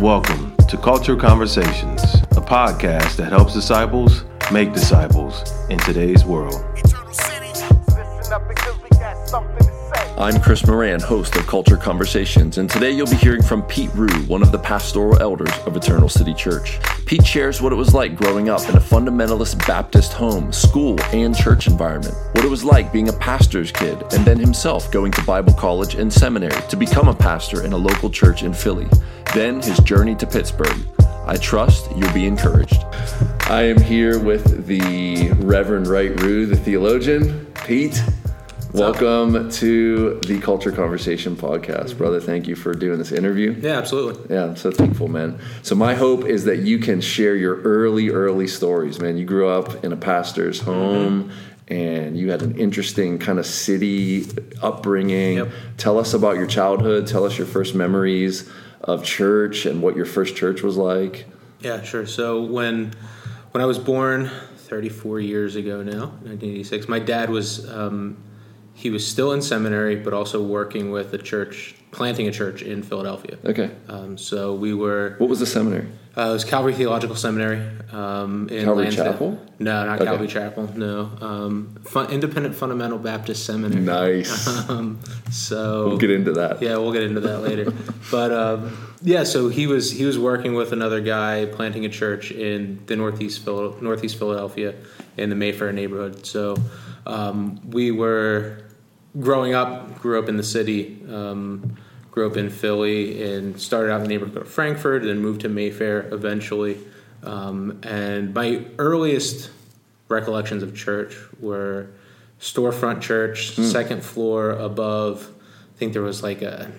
Welcome to Culture Conversations, a podcast that helps disciples make disciples in today's world. I'm Chris Moran, host of Culture Conversations, and today you'll be hearing from Pete Rue, one of the pastoral elders of Eternal City Church. Pete shares what it was like growing up in a fundamentalist Baptist home, school, and church environment, what it was like being a pastor's kid, and then himself going to Bible college and seminary to become a pastor in a local church in Philly, then his journey to Pittsburgh. I trust you'll be encouraged. I am here with the Reverend Wright Rue, the theologian. Pete, welcome to the Culture Conversation podcast, brother. Thank you for doing this interview. Yeah, absolutely. Yeah, I'm so thankful, man. So my hope is that you can share your early, early stories, man. You grew up in a pastor's home. And you had an interesting kind of city upbringing. Yep. Tell us about your childhood. Tell us your first memories of church and what your first church was like. Yeah, sure. So when when I was born 34 years ago now, 1986, my dad was um, he was still in seminary, but also working with a church, planting a church in Philadelphia. Okay. Um, so we were What was the seminary? uh, it was Calvary Theological Seminary um, in Calvary Lansdale. Chapel? No, not Okay. Calvary Chapel. No, um, fun, Independent Fundamental Baptist Seminary. Nice. Um, so We'll get into that. Yeah, we'll get into that later. but um, yeah, so he was he was working with another guy planting a church in the northeast Phil- northeast Philadelphia in the Mayfair neighborhood. So um, we were growing up, grew up in the city, um, grew up in Philly, and started out in the neighborhood of Frankford, and then moved to Mayfair eventually. Um, and my earliest recollections of church were storefront church, second floor above. I think there was like a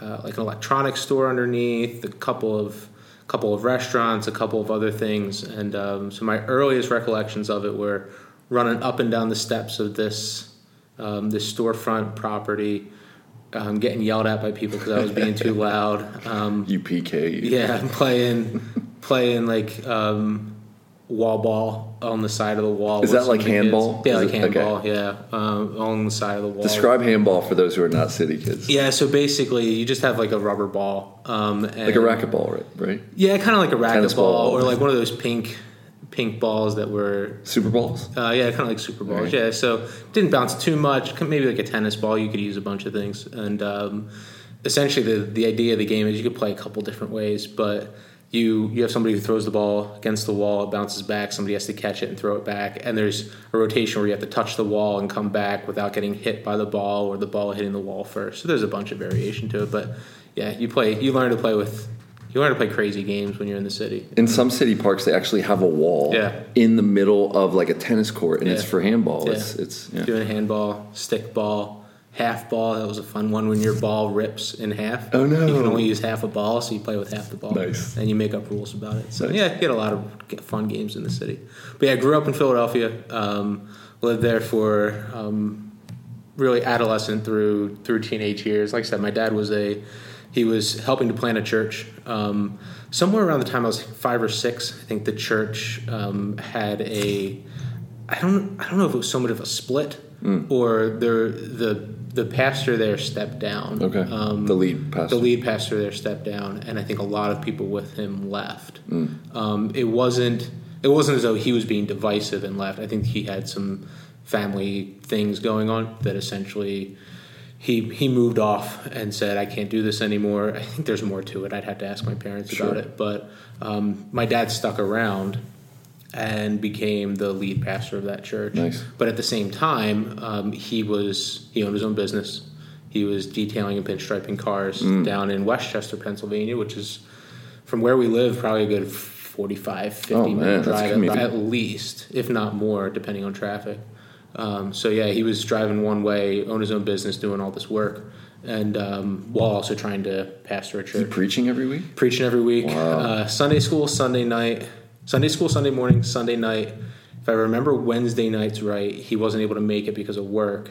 uh, like an electronics store underneath, a couple of couple of restaurants, a couple of other things, and um, so my earliest recollections of it were running up and down the steps of this um, this storefront property, um, getting yelled at by people because I was being too loud. Um, You PK. yeah, playing playing like um, wall ball on the side of the wall. Is that like the kids. handball? Yeah, Is like it- okay. handball. Yeah, um, on the side of the wall. Describe handball for those who are not city kids. Yeah, so basically, you just have like a rubber ball, um, and, Like a racquetball, right? Right. Yeah, kind of like a racquetball ball. or like one of those pink pink balls that were. Super balls. Uh, yeah, kind of like super balls. Right. Yeah, so didn't bounce too much. Maybe like a tennis ball. You could use a bunch of things, and um, essentially the the idea of the game is you could play a couple different ways, but you you have somebody who throws the ball against the wall, it bounces back. Somebody has to catch it and throw it back, and there's a rotation where you have to touch the wall and come back without getting hit by the ball or the ball hitting the wall first. So there's a bunch of variation to it, but yeah, you play you learn to play with you learn to play crazy games when you're in the city. In some city parks, they actually have a wall Yeah. in the middle of like a tennis court, and it's for handball. Yeah. It's it's yeah. Doing handball, stick ball, half ball. That was a fun one when your ball rips in half. Oh, no. You can only use half a ball, so you play with half the ball. Nice. And you make up rules about it. So Nice. yeah, you get a lot of fun games in the city. But yeah, I grew up in Philadelphia. Um, lived there for um, really adolescent through through teenage years. Like I said, my dad was a he was helping to plant a church. Um, somewhere around the time I was five or six, I think the church um, had a I don't I don't know if it was so much of a split or the the the pastor there stepped down. Okay. Um, the lead pastor. the lead pastor there stepped down, and I think a lot of people with him left. Mm. Um, it wasn't it wasn't as though he was being divisive and left. I think he had some family things going on that essentially he he moved off and said, "I can't do this anymore." I think there's more to it. I'd have to ask my parents about it, but um, my dad stuck around and became the lead pastor of that church. Nice. But at the same time, um, he was he owned his own business. He was detailing and pinstriping cars Mm. down in West Chester, Pennsylvania, which is from where we live probably a good 45, 50 Oh, minute drive commute. at least, if not more, depending on traffic. Um, so yeah, he was driving one way, owned his own business, doing all this work, and um, while also trying to pastor a church preaching every week? preaching every week. Wow. Uh, Sunday school, Sunday night. Sunday school, Sunday morning, Sunday night. If I remember Wednesday nights right, he wasn't able to make it because of work.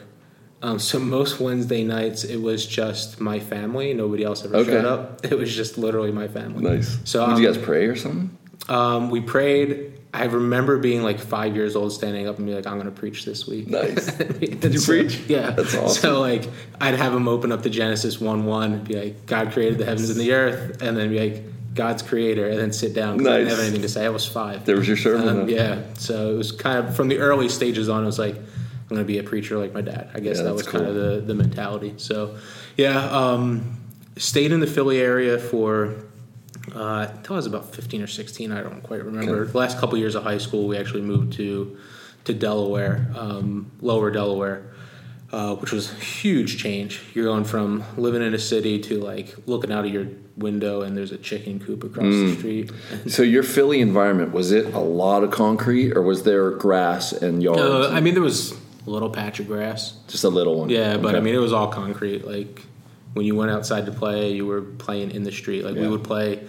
Um, so most Wednesday nights, it was just my family. Nobody else ever Okay. showed up. It was just literally my family. Nice. So Did you um, guys pray or something? um, we prayed. I remember being like five years old, standing up and be like, "I'm going to preach this week." Nice. Did you preach? Yeah, That's awesome. So like, I'd have him open up to Genesis one one, and be like, "God created the heavens and the earth," and then be like, "God's creator," and then sit down. 'cause I didn't have anything to say. I was five. There was your sermon. Um, yeah, so it was kind of from the early stages on. It was like I'm going to be a preacher like my dad. I guess Yeah, that was kind of the the mentality. So, yeah, um, stayed in the Philly area for uh, until I was about 15 or 16. I don't quite remember. Okay. The last couple years of high school, we actually moved to to Delaware, um, Lower Delaware. Uh, which was a huge change. You're going from living in a city to like looking out of your window and there's a chicken coop across Mm. the street. So your Philly environment was it a lot of concrete, or was there grass and yards? Uh, I mean, there was a little patch of grass. Just a little one. Yeah, but I mean, it was all concrete. Like when you went outside to play, you were playing in the street. Like we would play,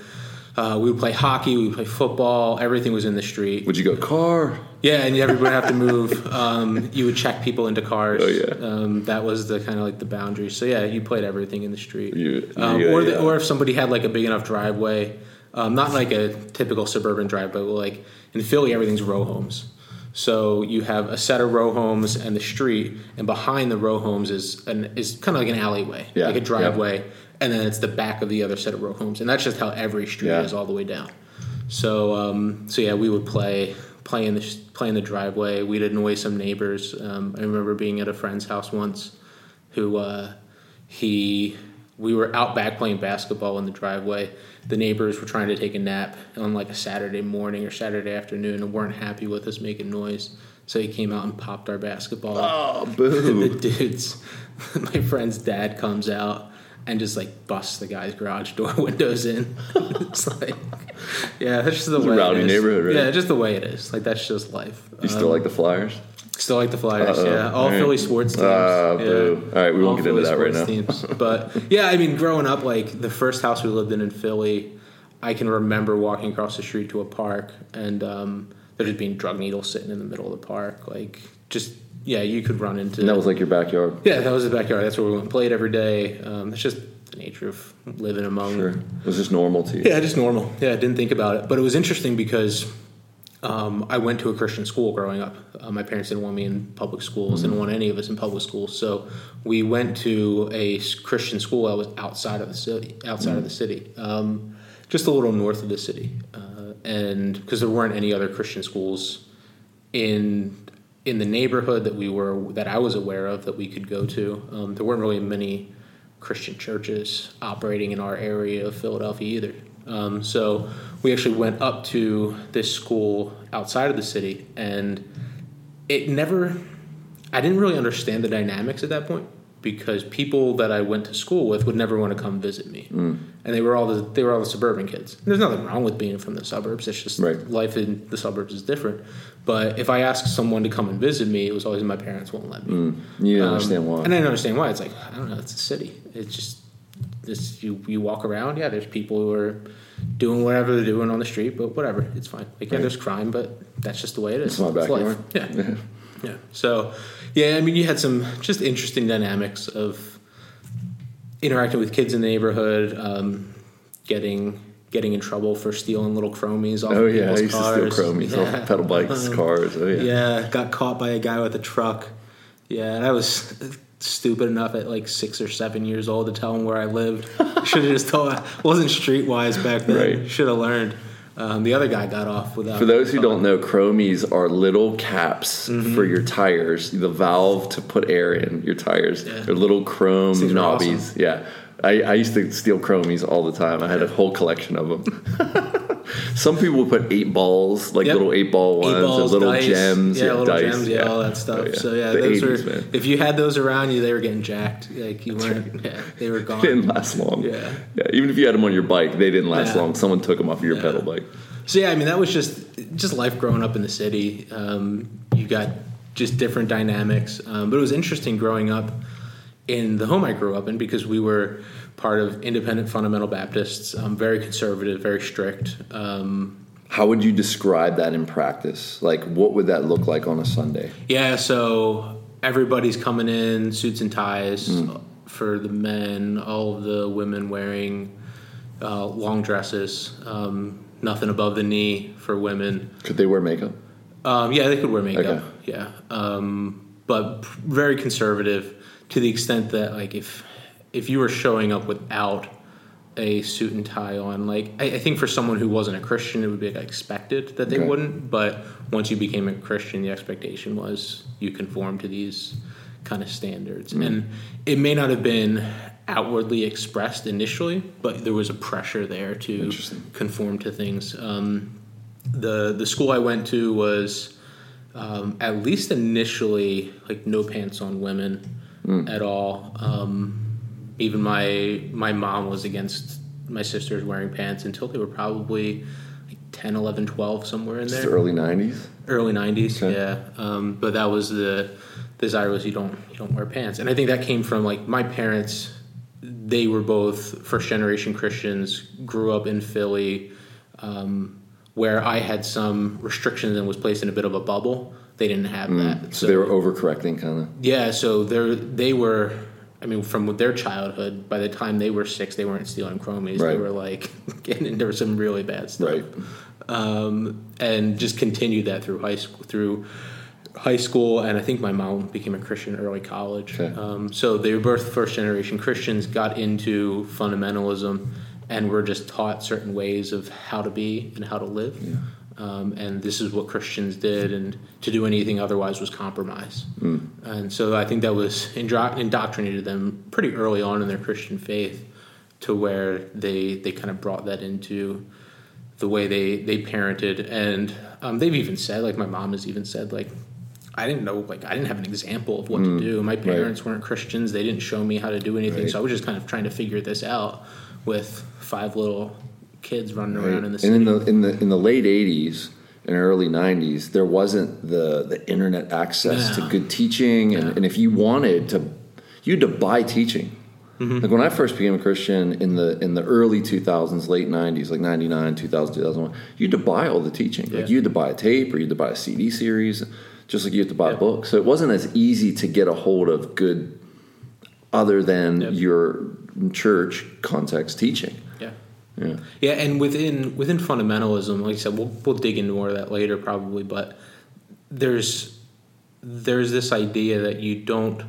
uh, we would play hockey, we would play football. Everything was in the street. would you go car? Yeah, and everybody would have to move. Um, you would check people into cars. Oh, yeah. um, that was the kind of like the boundary. So yeah, you played everything in the street. You- um, yeah, or the, yeah. or if somebody had like a big enough driveway, um, not like a typical suburban driveway, but like in Philly, everything's row homes. So you have a set of row homes and the street, and behind the row homes is an is kind of like an alleyway, Yeah, like a driveway, and then it's the back of the other set of row homes, and that's just how every street Yeah. is all the way down. So um, so yeah, we would play play in the play in the driveway. We'd annoy some neighbors. Um, I remember being at a friend's house once, who uh, he we were out back playing basketball in the driveway. The neighbors were trying to take a nap on like a Saturday morning or Saturday afternoon and weren't happy with us making noise. So he came out and popped our basketball. Oh, boo. the dudes, my friend's dad comes out and just like busts the guy's garage door windows in. it's like, yeah, that's just the It's way. rowdy it is. neighborhood, right? Yeah, just the way it is. Like that's just life. you still Um, like the Flyers? Still like the Flyers, Uh-oh. yeah. All right. Philly sports teams. Ah, yeah. All right, we won't All get into Philly that right sports now. Teams. But yeah, I mean, growing up, like the first house we lived in in Philly, I can remember walking across the street to a park and um, there just being drug needles sitting in the middle of the park. Like, just yeah, you could run into. And that was like your backyard. yeah, that was the backyard. That's where we went and played every day. Um, it's just the nature of living among Sure. It was just normal to you. yeah, just normal. Yeah, I didn't think about it, but it was interesting because um, I went to a Christian school growing up. Uh, my parents didn't want me in public schools, didn't want any of us in public schools. So we went to a Christian school that was outside of the city, outside of the city, um, just a little north of the city, uh, and because there weren't any other Christian schools in in the neighborhood that we were that I was aware of that we could go to. Um, there weren't really many Christian churches operating in our area of Philadelphia either. Um, so we actually went up to this school outside of the city, and it never. I didn't really understand the dynamics at that point because people that I went to school with would never want to come visit me, Mm. and they were all the they were all the suburban kids. There's nothing wrong with being from the suburbs. It's just Right. life in the suburbs is different. But if I asked someone to come and visit me, it was always my parents won't let me. Mm. You Um, understand why. And I didn't understand why. It's like I don't know. It's a city. It's just this. You you walk around. Yeah, there's people who are doing whatever they're doing on the street, but whatever. It's fine. Like yeah, Right. there's crime, but that's just the way it is. It's my life. backyard. Yeah. yeah. So yeah, I mean, you had some just interesting dynamics of interacting with kids in the neighborhood, um, getting. Getting in trouble for stealing little chromies off Oh of yeah, I used cars. to steal chromies Yeah. off pedal bikes, Um, cars. Oh yeah. yeah, got caught by a guy with a truck. Yeah, and I was stupid enough at like six or seven years old to tell him where I lived. Should have just told. wasn't streetwise back then. Right. Should have learned. Um, the other guy got off without. For those who don't know, chromies are little caps Mm-hmm. for your tires. The valve to put air in your tires. Yeah. They're little chrome things knobbies. awesome. Yeah. I, I used to steal chromies all the time. I had a whole collection of them. Some people put eight balls, like Yep. little eight ball ones, Eight balls, little dice, gems, yeah, little dice, gems, yeah, all that stuff. Oh, yeah. So yeah, The those 80s, were. man. If you had those around you, they were getting jacked. Like you weren't. Yeah, they were gone. Didn't last long. Yeah. Even if you had them on your bike, they didn't last Yeah. long. Someone took them off of your Yeah. pedal bike. So yeah, I mean that was just just life growing up in the city. Um, you got just different dynamics, um, but it was interesting growing up in the home I grew up in because we were part of independent fundamental Baptists, um, very conservative, very strict. Um, How would you describe that in practice? Like, what would that look like on a Sunday? yeah, so everybody's coming in suits and ties for the men. All of the women wearing uh, long dresses. Um, nothing above the knee for women. Could they wear makeup? Um, yeah, they could wear makeup. Okay. Yeah, um, but very conservative to the extent that like if if you were showing up without a suit and tie on, like I, I think for someone who wasn't a Christian, it would be like, expected that they Okay. wouldn't. But once you became a Christian, the expectation was you conform to these kind of standards, Mm. and it may not have been outwardly expressed initially, but there was a pressure there to conform to things. Um, the the school I went to was um, at least initially like no pants on women at all. Um, even my my mom was against my sisters wearing pants until they were probably like 10, 11, 12, somewhere in It's there the early '90s. early '90s. Okay. Yeah, um, but that was the desire was you don't you don't wear pants, and I think that came from like my parents. They were both first generation Christians, grew up in Philly, um, where I had some restrictions and was placed in a bit of a bubble. They didn't have that, Mm. So, they were overcorrecting, kind of. yeah, so they they were. I mean, from their childhood, by the time they were six, they weren't stealing chromies. They were like getting into some really bad stuff Right. um, and just continued that through high school. Through high school, and I think my mom became a Christian early college. Okay. Um, so they were both first generation Christians, got into fundamentalism, and were just taught certain ways of how to be and how to live. Um, and this is what Christians did, and to do anything otherwise was compromise. And so I think that was indro- indoctrinated them pretty early on in their Christian faith, to where they they kind of brought that into the way they they parented. And um, they've even said like my mom has even said like i didn't know like i didn't have an example of what to do. My parents weren't christians. They didn't show me how to do anything. Right. so i was just kind of trying to figure this out with five little kids running Right. around in the and in the in the in the late '80s and early '90s, there wasn't the the internet access No. to good teaching, and, No. and if you wanted to, you had to buy teaching. Mm-hmm. Like when I first became a Christian in the in the early 2000s, late 90s, like 99, 2000, 2001, you had to buy all the teaching. Like you had to buy a tape or you had to buy a CD series, just like you had to buy a book. So it wasn't as easy to get a hold of good, other than Yep. your church context teaching. Yeah Yeah. and within within fundamentalism like i said we'll, we'll dig into more of that later probably but there's there's this idea that you don't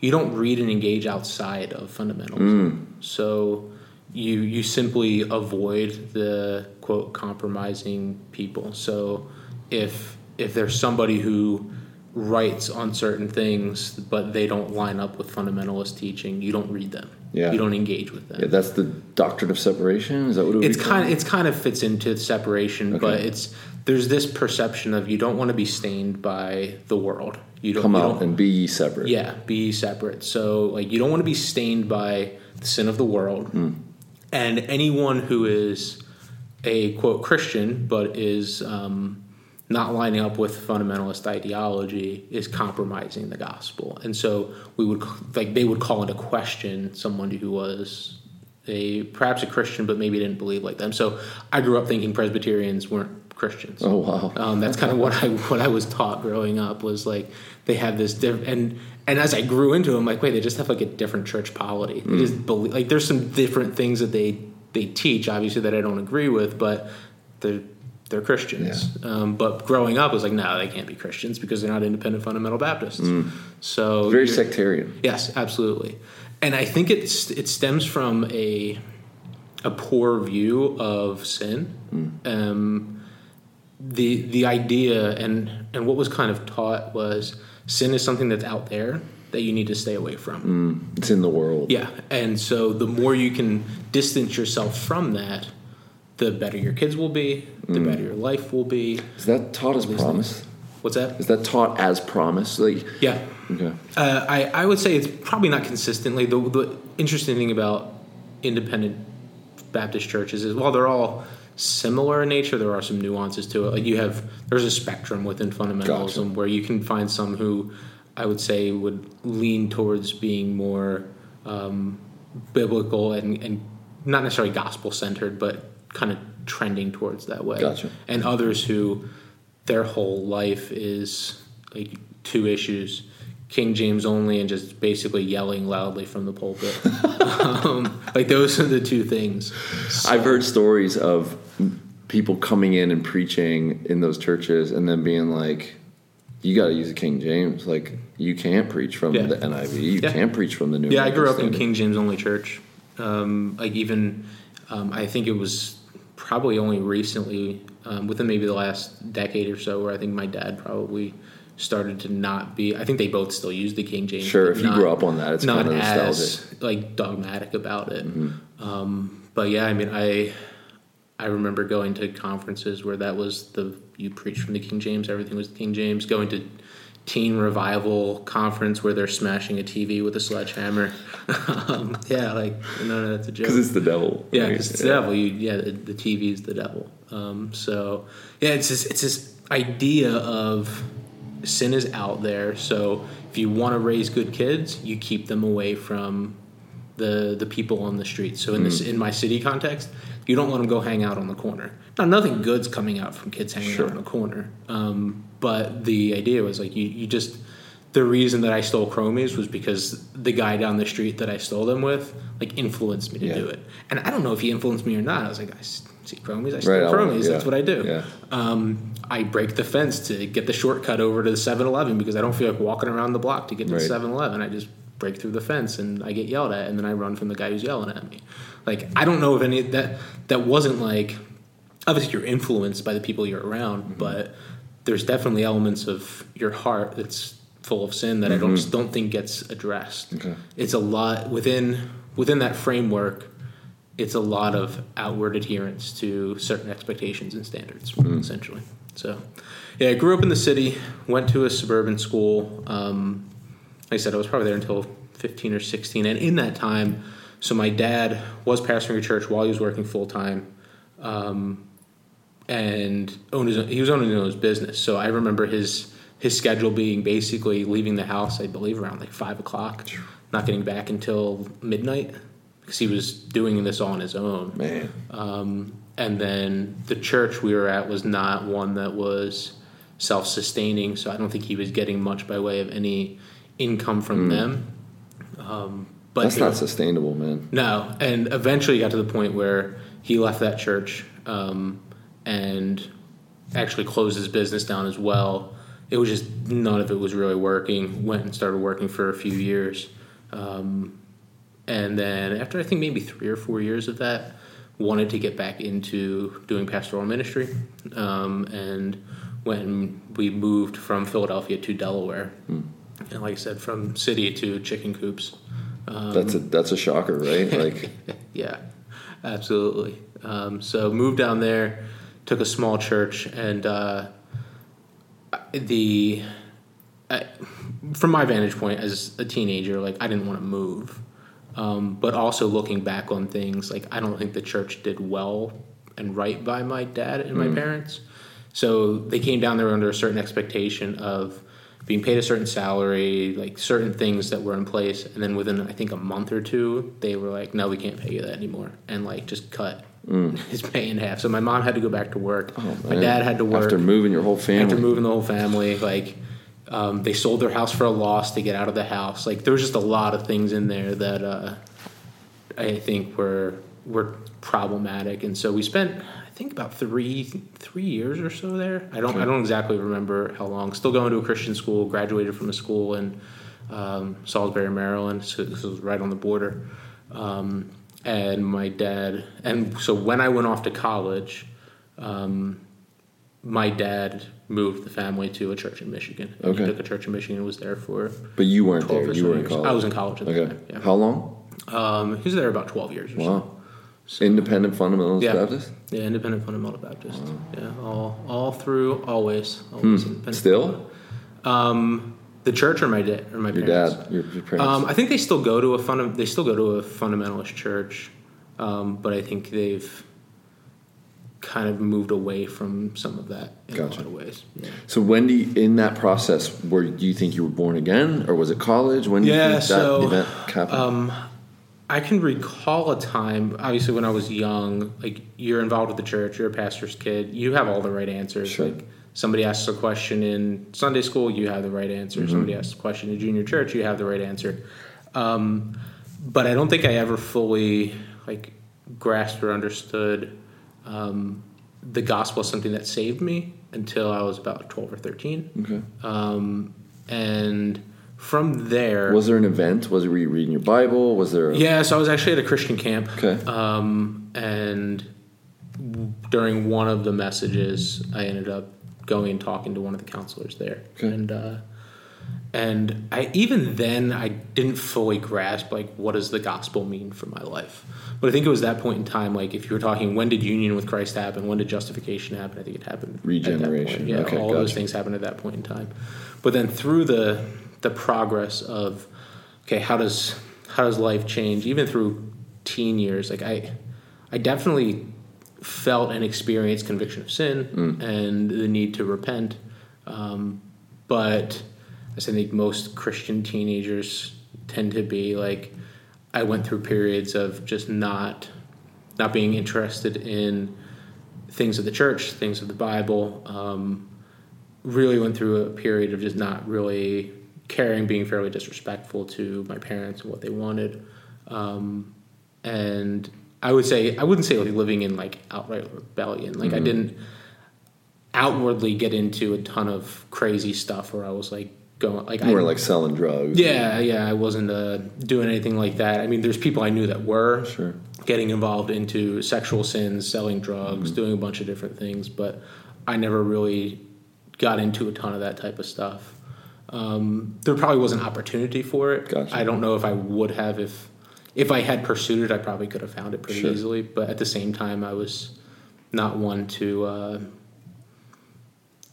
you don't read and engage outside of fundamentalism. Mm. So you you simply avoid the quote compromising people. So if if there's somebody who writes on certain things but they don't line up with fundamentalist teaching, you don't read them. Yeah. You don't engage with them Yeah, that's the doctrine of separation. Is that what it it's kind of it's kind of fits into separation, but it's there's this perception of you don't want to be stained by the world. You don't come you out don't- and be ye separate. yeah, be separate. So like you don't want to be stained by the sin of the world. And anyone who is a quote Christian but is um, not lining up with fundamentalist ideology is compromising the gospel. And so we would like they would call into question someone who was a perhaps a Christian but maybe didn't believe like them. So I grew up thinking Presbyterians weren't Christians. Oh wow. Um, that's kind of what I what I was taught growing up was like they have this diff- and and as I grew into them, like wait, they just have like a different church polity. They just believe like there's some different things that they they teach, obviously that I don't agree with, but they're they're Christians. Um, but growing up, I was like, no, they can't be Christians because they're not independent fundamental Baptists. So Very sectarian. Yes, absolutely. And I think it's it stems from a a poor view of sin. Um, the the idea and and what was kind of taught was sin is something that's out there that you need to stay away from. It's in the world. Yeah, and so the more you can distance yourself from that, the better your kids will be, the better your life will be. Is that taught as promise? What's that? Is that taught as promise? Like Yeah. okay. Uh, I, I would say it's probably not consistently. The, the interesting thing about independent Baptist churches is while they're all similar in nature, there are some nuances to it. Like you have, there's a spectrum within fundamentalism Gotcha. where you can find some who I would say would lean towards being more um, biblical and, and not necessarily gospel centered, but kind of trending towards that way. Gotcha. And others who their whole life is like two issues King James only and just basically yelling loudly from the pulpit. um, like those are the two things. I've heard stories of people coming in and preaching in those churches and then being like, you got to use the King James. Like, you can't preach from Yeah. the NIV. You Yeah. can't preach from the New Yeah, I grew American up in King James only church. Um, like even, um, I think it was probably only recently, um, within maybe the last decade or so, where I think my dad probably started to not be. I think they both still use the King James. Sure, if you grew up on that, it's not kind of as nostalgic. Mm-hmm. like dogmatic about it. Um, but yeah, I mean, I I remember going to conferences where that was the you preach from the King James, everything was the King James. Going to teen revival conference where they're smashing a TV with a sledgehammer. um, yeah, like no, no, that's a joke. Because it's the devil. Yeah, because it's the devil. You, yeah, the, the TV is the devil. Um, so yeah, it's this, it's this idea of sin is out there. So if you want to raise good kids, you keep them away from the the people on the street. So in this Mm. in my city context, you don't let them go hang out on the corner. Now nothing good's coming out from kids hanging Sure. out on the corner. Um, but the idea was like you you just the reason that I stole chromies was because the guy down the street that I stole them with like influenced me to Yeah. do it. And I don't know if he influenced me or not. I was like, I see chromies, I steal Right, chromies. yeah. That's what I do. Yeah. Um, I break the fence to get the shortcut over to the 7-Eleven because I don't feel like walking around the block to get to Right. the 7-Eleven. I just break through the fence and I get yelled at, and then I run from the guy who's yelling at me. Like I don't know if any that that wasn't like obviously you're influenced by the people you're around, Mm-hmm. but there's definitely elements of your heart that's full of sin that I don't just don't think gets addressed. Mm-hmm. Okay. It's a lot within within that framework. It's a lot of outward adherence to certain expectations and standards, Mm. essentially. So, yeah, I grew up in the city, went to a suburban school. Um, like I said, I was probably there until 15 or 16. And in that time, so my dad was pastoring a church while he was working full time. Um, and owned his, he was owning his own business. So I remember his his schedule being basically leaving the house, I believe, around like five o'clock, not getting back until midnight because he was doing this all on his own. Man. Um, and then the church we were at was not one that was self sustaining, so I don't think he was getting much by way of any income from them. Um, but That's not sustainable, man. no, and eventually got to the point where he left that church um, and actually closed his business down as well. It was just none of it was really working. Went and started working for a few years, um, and then after I think maybe three or four years of that, wanted to get back into doing pastoral ministry, um, and when we moved from Philadelphia to Delaware, and like I said, from city to chicken coops. Um, That's a that's a shocker, right? Like, yeah, absolutely. Um, so moved down there, took a small church, and uh, the I, from my vantage point as a teenager, like I didn't want to move, um, but also looking back on things, like I don't think the church did well and right by my dad and my parents. So they came down there under a certain expectation of being paid a certain salary, like certain things that were in place, and then within I think a month or two, they were like, "No, we can't pay you that anymore," and like just cut his pay in half. So my mom had to go back to work. my Mm. dad had to work after moving your whole family. after moving the whole family. Like um, they sold their house for a loss to get out of the house. Like there was just a lot of things in there that uh, I think were were problematic, and so we spent I think about three three years or so there. I don't I don't exactly remember how long. Still going to a Christian school. Graduated from a school in um, Salisbury, Maryland. So this was right on the border. Um, and my dad, and so when I went off to college, um, my dad moved the family to a church in Michigan. Okay. He took a church in Michigan and was there for but you weren't there. You so were in college. I was in college at the time. Yeah. How long? Um, he was there about 12 years or so. Wow. Independent fundamentalist Yeah. Baptist. Yeah, independent fundamental Baptist. Yeah, all all through, always, always independent. Hmm. Still, Um, the church or my dad or my your parents? dad, your, your parents. Um, I think they still go to a funda- They still go to a fundamentalist church, um, but I think they've kind of moved away from some of that in Gotcha. a lot of ways. Yeah. so when do you, in that process, where do you think you were born again, or was it college? When Yeah, think that so, event happened? Um, I can recall a time, obviously, when I was young, like you're involved with the church, you're a pastor's kid, you have all the right answers. Sure. Like somebody asks a question in Sunday school, you have the right answer. Mm-hmm. Somebody asks a question in junior church, you have the right answer. Um, but I don't think I ever fully like grasped or understood um, the gospel is something that saved me until I was about 12 or 13. Okay. Um, and from there, Was there an event? Was it were you reading your Bible? Was there? A, yeah, so I was actually at a Christian camp. Okay. Um, and during one of the messages, I ended up going and talking to one of the counselors there. Okay. And uh, and I even then I didn't fully grasp like what does the gospel mean for my life. But I think it was that point in time, like if you were talking when did union with Christ happen, when did justification happen? I think it happened at that point. Regeneration. Yeah, Okay, all those things happened at that point in time. But then through the the progress of okay, how does how does life change? Even through teen years, like I I definitely felt and experienced conviction of sin and the need to repent. Um, but as I think most Christian teenagers tend to be, like I went through periods of just not not being interested in things of the church, things of the Bible. Um, really went through a period of just not really caring, being fairly disrespectful to my parents and what they wanted. Um, and I would say I wouldn't say like living in like outright rebellion. Like I didn't outwardly get into a ton of crazy stuff where I was like going like You were I, like selling drugs. yeah yeah I wasn't uh, doing anything like that. I mean, there's people I knew that were Sure. getting involved into sexual sins, selling drugs, Mm-hmm. doing a bunch of different things, but I never really got into a ton of that type of stuff. Um, there probably was an opportunity for it. Gotcha. I don't know if I would have if if I had pursued it. I probably could have found it pretty Sure. easily. But at the same time, I was not one to. Uh,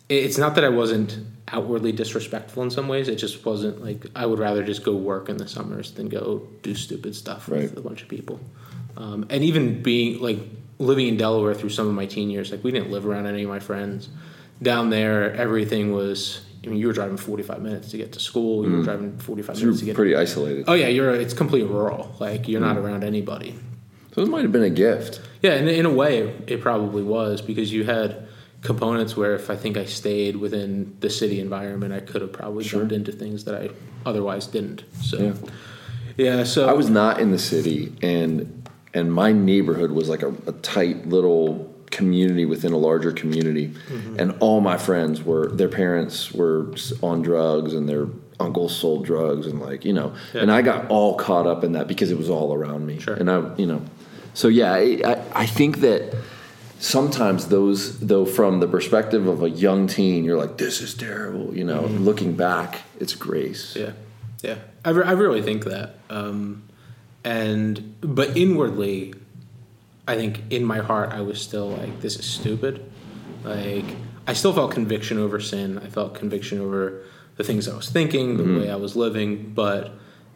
it's not that I wasn't outwardly disrespectful in some ways. It just wasn't like I would rather just go work in the summers than go do stupid stuff with a bunch of people. Um, and even being like living in Delaware through some of my teen years, like we didn't live around any of my friends. Down there, everything was. I mean, you were driving forty-five minutes to get to school. You were driving forty-five Mm. So minutes to get. pretty isolated. Oh yeah, you're. It's completely rural. Like you're Mm. not around anybody. So it might have been a gift. Yeah, in, in a way, it probably was because you had components where if I think I stayed within the city environment, I could have probably Sure. jumped into things that I otherwise didn't. So, Yeah. yeah, so I was not in the city, and and my neighborhood was like a, a tight little community within a larger community, Mm-hmm. and all my friends were their parents were on drugs, and their uncles sold drugs, and like you know, Yeah. and I got all caught up in that because it was all around me, Sure. and I you know, so yeah, I, I, I think that. Sometimes those, though, from the perspective of a young teen, you're like, "This is terrible," you know. Looking back, it's grace. Yeah, yeah. I, re- I really think that. Um, and but inwardly, I think in my heart I was still like, this is stupid. Like I still felt conviction over sin. I felt conviction over the things I was thinking, the way I was living, but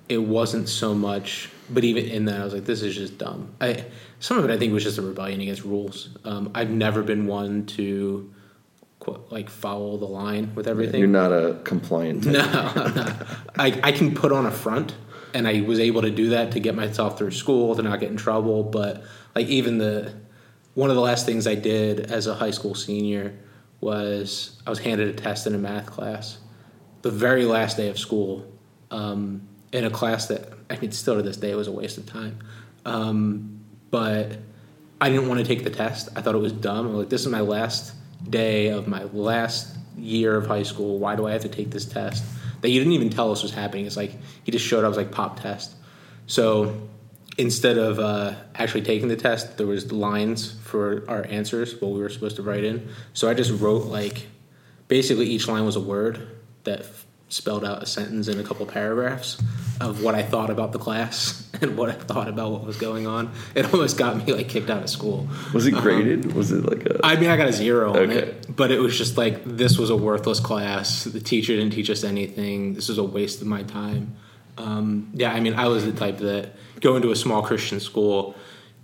it wasn't so much. But even in that, I was like, this is just dumb. I some of it I think was just a rebellion against rules. Um, I've never been one to. Quote, like follow the line with everything. You're not a compliant. type. No, I, I can put on a front, and I was able to do that to get myself through school to not get in trouble. But like even the one of the last things I did as a high school senior was I was handed a test in a math class, the very last day of school, um, in a class that I mean still to this day was a waste of time. Um, but I didn't want to take the test. I thought it was dumb. I'm like, this is my last day of my last year of high school. Why do I have to take this test? That you didn't even tell us was happening. It's like he just showed up. Was like pop test. So instead of uh, actually taking the test, there was lines for our answers, what we were supposed to write in. So I just wrote like basically each line was a word that f- spelled out a sentence in a couple paragraphs of what I thought about the class and what I thought about what was going on. It almost got me like kicked out of school. Was it graded? Was it like a? I mean, I got a zero on Okay. it, but it was just like this was a worthless class. The teacher didn't teach us anything. This was a waste of my time. Um, yeah, I mean, I was the type that go into a small Christian school.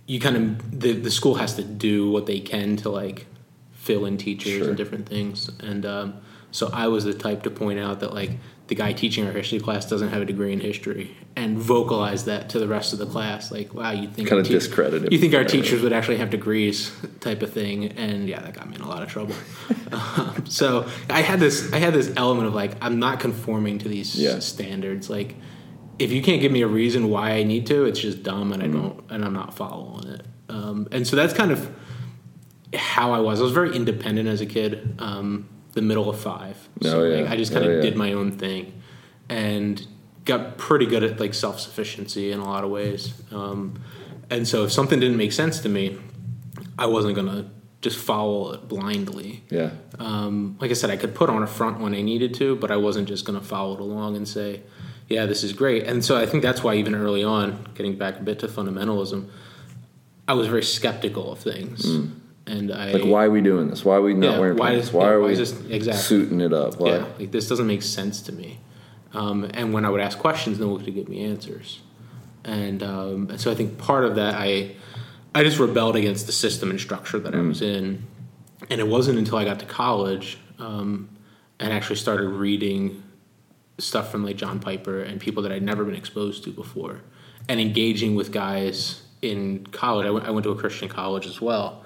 You kind of the the school has to do what they can to like fill in teachers Sure. and different things, and um, so I was the type to point out that like the guy teaching our history class doesn't have a degree in history and vocalize that to the rest of the class. Like, wow, you think Kinda our te- discredit. You think our teachers would actually have degrees, type of thing, and yeah, that got me in a lot of trouble. um, so I had this, I had this element of like, I'm not conforming to these Yeah. standards. Like, if you can't give me a reason why I need to, it's just dumb, and I Mm-hmm. don't, and I'm not following it. Um, and so that's kind of how I was. I was very independent as a kid. Um, the middle of five, so Oh, yeah. like, I just kind of Oh, yeah. did my own thing, and got pretty good at like self sufficiency in a lot of ways. Um, and so if something didn't make sense to me, I wasn't gonna just follow it blindly. Yeah. Um, like I said, I could put on a front when I needed to, but I wasn't just going to follow it along and say, "Yeah, this is great." And so I think that's why even early on, getting back a bit to fundamentalism, I was very skeptical of things. And I Like, why are we doing this? Why are we not Yeah, wearing why pants? why yeah, are why we is this- exactly. suiting it up? Why? Yeah, like this doesn't make sense to me. Um, and when I would ask questions, no one could give me answers. And, um, and so I think part of that, I I just rebelled against the system and structure that I was in. And it wasn't until I got to college um, and actually started reading stuff from like John Piper and people that I'd never been exposed to before, and engaging with guys in college. I went, I went to a Christian college as well.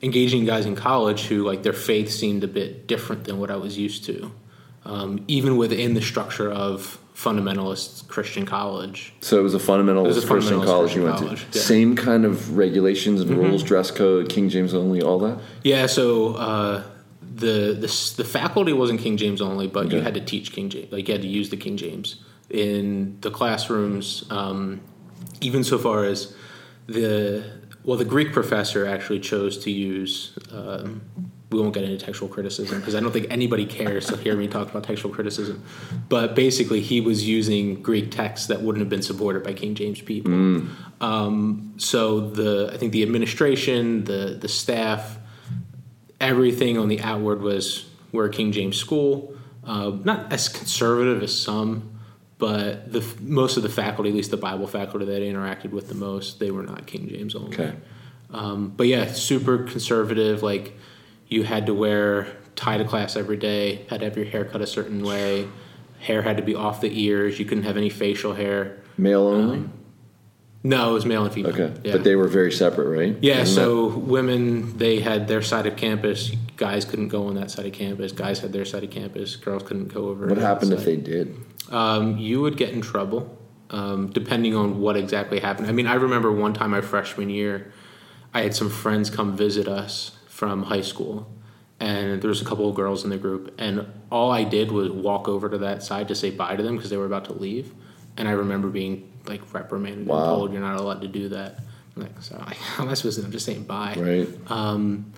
Engaging guys in college who like their faith seemed a bit different than what I was used to, um, even within the structure of fundamentalist Christian college. So it was a fundamentalist was a Christian fundamentalist college you went college, to. yeah. Mm-hmm. Same kind of regulations and rules, dress code, King James only, all that. Yeah, so uh, the, the the faculty wasn't King James only, but you had to teach King James. Like you had to use the King James in the classrooms. Um, even so far as the well, the Greek professor actually chose to use. Um, we won't get into textual criticism because I don't think anybody cares to hear me talk about textual criticism. But basically, he was using Greek texts that wouldn't have been supported by King James people. Um, so the I think the administration, the the staff, everything on the outward was we're King James school, uh, not as conservative as some, but the most of the faculty, at least the Bible faculty that I interacted with the most, they were not King James only. Okay. Um, but yeah, super conservative. Like you had to wear tie to class every day, had to have your hair cut a certain way, hair had to be off the ears, you couldn't have any facial hair. Male only. No, it was male and female. okay. Yeah. But they were very separate, right? Yeah, Isn't so women they had their side of campus. Guys couldn't go on that side of campus. Guys had their side of campus. Girls couldn't go over. what that happened if they did? Um, you would get in trouble, um, depending on what exactly happened. I mean, I remember one time my freshman year, I had some friends come visit us from high school, and there was a couple of girls in the group, and all I did was walk over to that side to say bye to them because they were about to leave, and I remember being like reprimanded Wow. and told you're not allowed to do that. I'm like, so like, how am I supposed to? I'm just saying bye Right. um,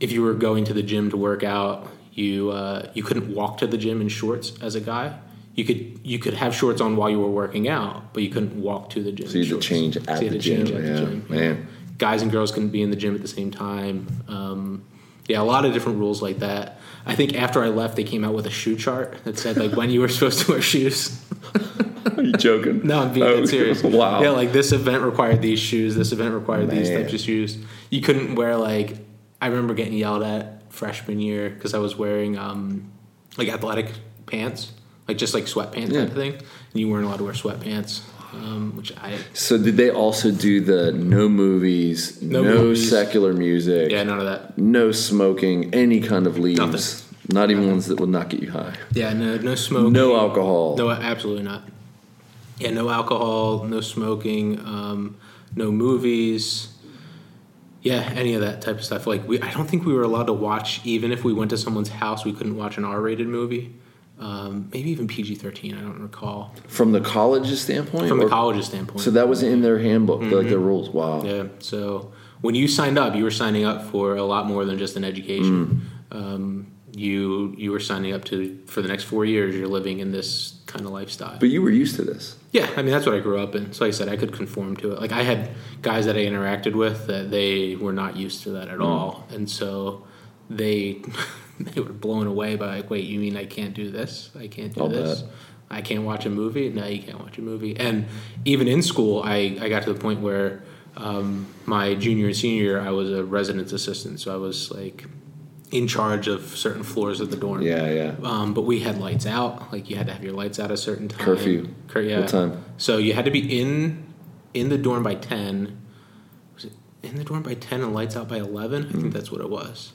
if you were going to the gym to work out, you uh, you couldn't walk to the gym in shorts as a guy. You could you could have shorts on while you were working out, but you couldn't walk to the gym. So you had to change at So the to change gym. at the Yeah, gym, man. Guys and girls couldn't be in the gym at the same time. Um, yeah, a lot of different rules like that. I think after I left, they came out with a shoe chart that said like when you were supposed to wear shoes. Are you joking? No, I'm being Oh, serious. wow. Yeah, like this event required these shoes. This event required these types of shoes. You couldn't wear like. I remember getting yelled at freshman year because I was wearing um, like athletic pants, like just like sweatpants Yeah. type of thing. And you weren't allowed to wear sweatpants, um, which I So did they also do the no movies, no, No movies. secular music, yeah none of that. no smoking, any kind of leaves, Nothing. Not even ones that will not get you high, Yeah, no no smoking. no alcohol. No, absolutely not. Yeah, no alcohol, no smoking, um, no movies. Yeah, any of that type of stuff. Like we, I don't think we were allowed to watch. Even if we went to someone's house, we couldn't watch an R-rated movie. Um, maybe even PG-13. I don't recall. From the college's standpoint, From the Or- college's standpoint. So that was in their handbook, like their rules. Wow. Yeah. So when you signed up, you were signing up for a lot more than just an education. Um, you you were signing up to for the next four years. You're living in this kind of lifestyle. But you were used to this. Yeah, I mean that's what I grew up in. So like I said, I could conform to it. Like I had guys that I interacted with that they were not used to that Mm. at all, and so they they were blown away by like, wait, you mean I can't do this? I can't do I'll this. bet. I can't watch a movie. No, you can't watch a movie. And even in school, I I got to the point where um, my junior and senior year, I was a residence assistant, so I was like in charge of certain floors of the dorm. Yeah, yeah. Um, but we had lights out. Like you had to have your lights out a certain time. Curfew. Cur- yeah. What time? So you had to be in in the dorm by ten. Was it in the dorm by ten and lights out by eleven? I Mm. think that's what it was.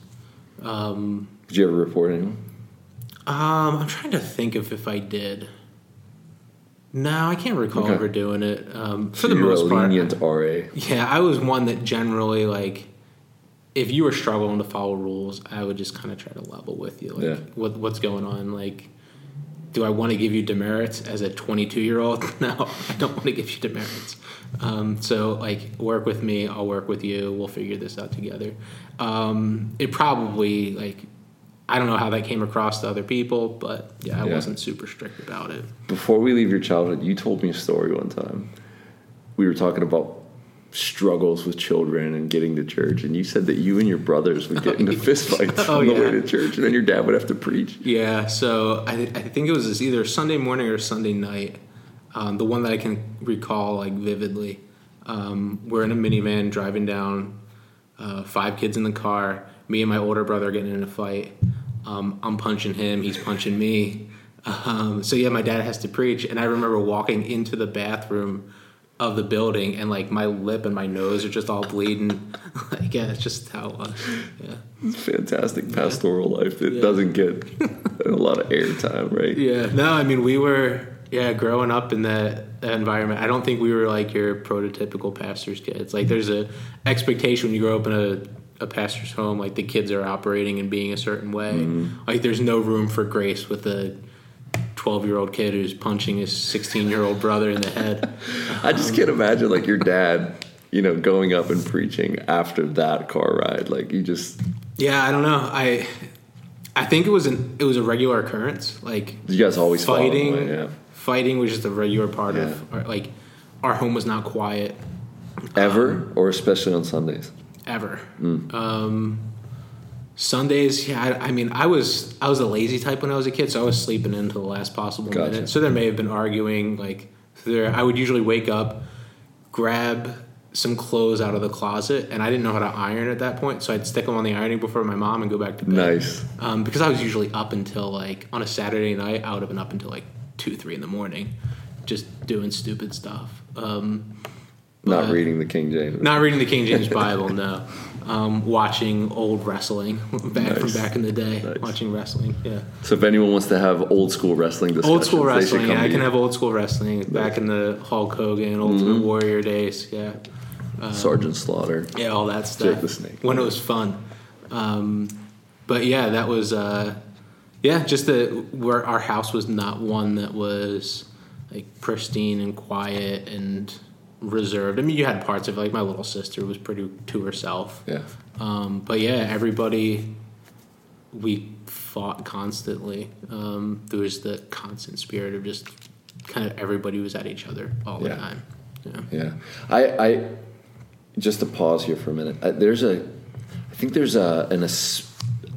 Um, Did you ever report anyone? um, I'm trying to think of if I did. No, I can't recall Okay. ever doing it. Um, for So the you were most a part, lenient RA. yeah, I was one that generally like if you were struggling to follow rules, I would just kind of try to level with you. Like, Yeah. what what's going on? Like, do I want to give you demerits as a 22 year old? No, I don't want to give you demerits. Um, so like, work with me. I'll work with you. We'll figure this out together. Um, it probably like. I don't know how that came across to other people, but yeah, I Yeah. wasn't super strict about it. Before we leave your childhood, you told me a story one time. We were talking about struggles with children and getting to church, and you said that you and your brothers would get into fistfights Oh, on the yeah. way to church, and then your dad would have to preach. Yeah, so I, I think it was either Sunday morning or Sunday night. Um, the one that I can recall like vividly. Um, we're in a minivan driving down, uh, five kids in the car. Me and my older brother getting in a fight. Um, I'm punching him. He's punching me. Um, so yeah, my dad has to preach, and I remember walking into the bathroom of the building, and like my lip and my nose are just all bleeding. like yeah, that's just how it was. Yeah. It's fantastic pastoral life It Yeah. doesn't get a lot of airtime, right? Yeah, no, I mean we were yeah growing up in that, that environment. I don't think we were like your prototypical pastor's kids. Like there's a expectation when you grow up in a a pastor's home, like the kids are operating and being a certain way. Mm-hmm. Like there's no room for grace with a 12 year old kid who's punching his 16 year old brother in the head. I just can't imagine like your dad, you know, going up and preaching after that car ride. Like you just, Yeah, I don't know. I I think it was an it was a regular occurrence. Like you guys always fighting right? yeah. fighting was just a regular part Yeah. of our, like our home was not quiet Ever or especially on Sundays. ever. Mm. Um, Sundays, yeah. I, I mean, I was I was a lazy type when I was a kid, so I was sleeping into the last possible Gotcha. minute. So there may have been arguing. Like there, I would usually wake up, grab some clothes out of the closet, and I didn't know how to iron at that point, so I'd stick them on the ironing before my mom and go back to bed. Nice. Um, because I was usually up until like on a Saturday night, I would have been up until like two, three in the morning, just doing stupid stuff. Um, Not reading the King James. not reading the King James Bible, no. Um, watching old wrestling back from back in the day. Nice. Watching wrestling, yeah. So if anyone wants to have old school wrestling discussions, Old school wrestling. Yeah, I can have old school wrestling back in the Hulk Hogan, Ultimate Mm-hmm. Warrior days. Yeah, Sergeant Slaughter. yeah, all that stuff. the Snake. when it was fun. Um, but yeah, that was uh, yeah, just the where our house was not one that was like pristine and quiet and reserved. I mean, you had parts of it, like my little sister was pretty to herself. Yeah. Um, but yeah, everybody we fought constantly. Um, there was the constant spirit of just kind of everybody was at each other all the time. Yeah. Yeah, I, I just to pause here for a minute. Uh, there's a, I think there's a an as,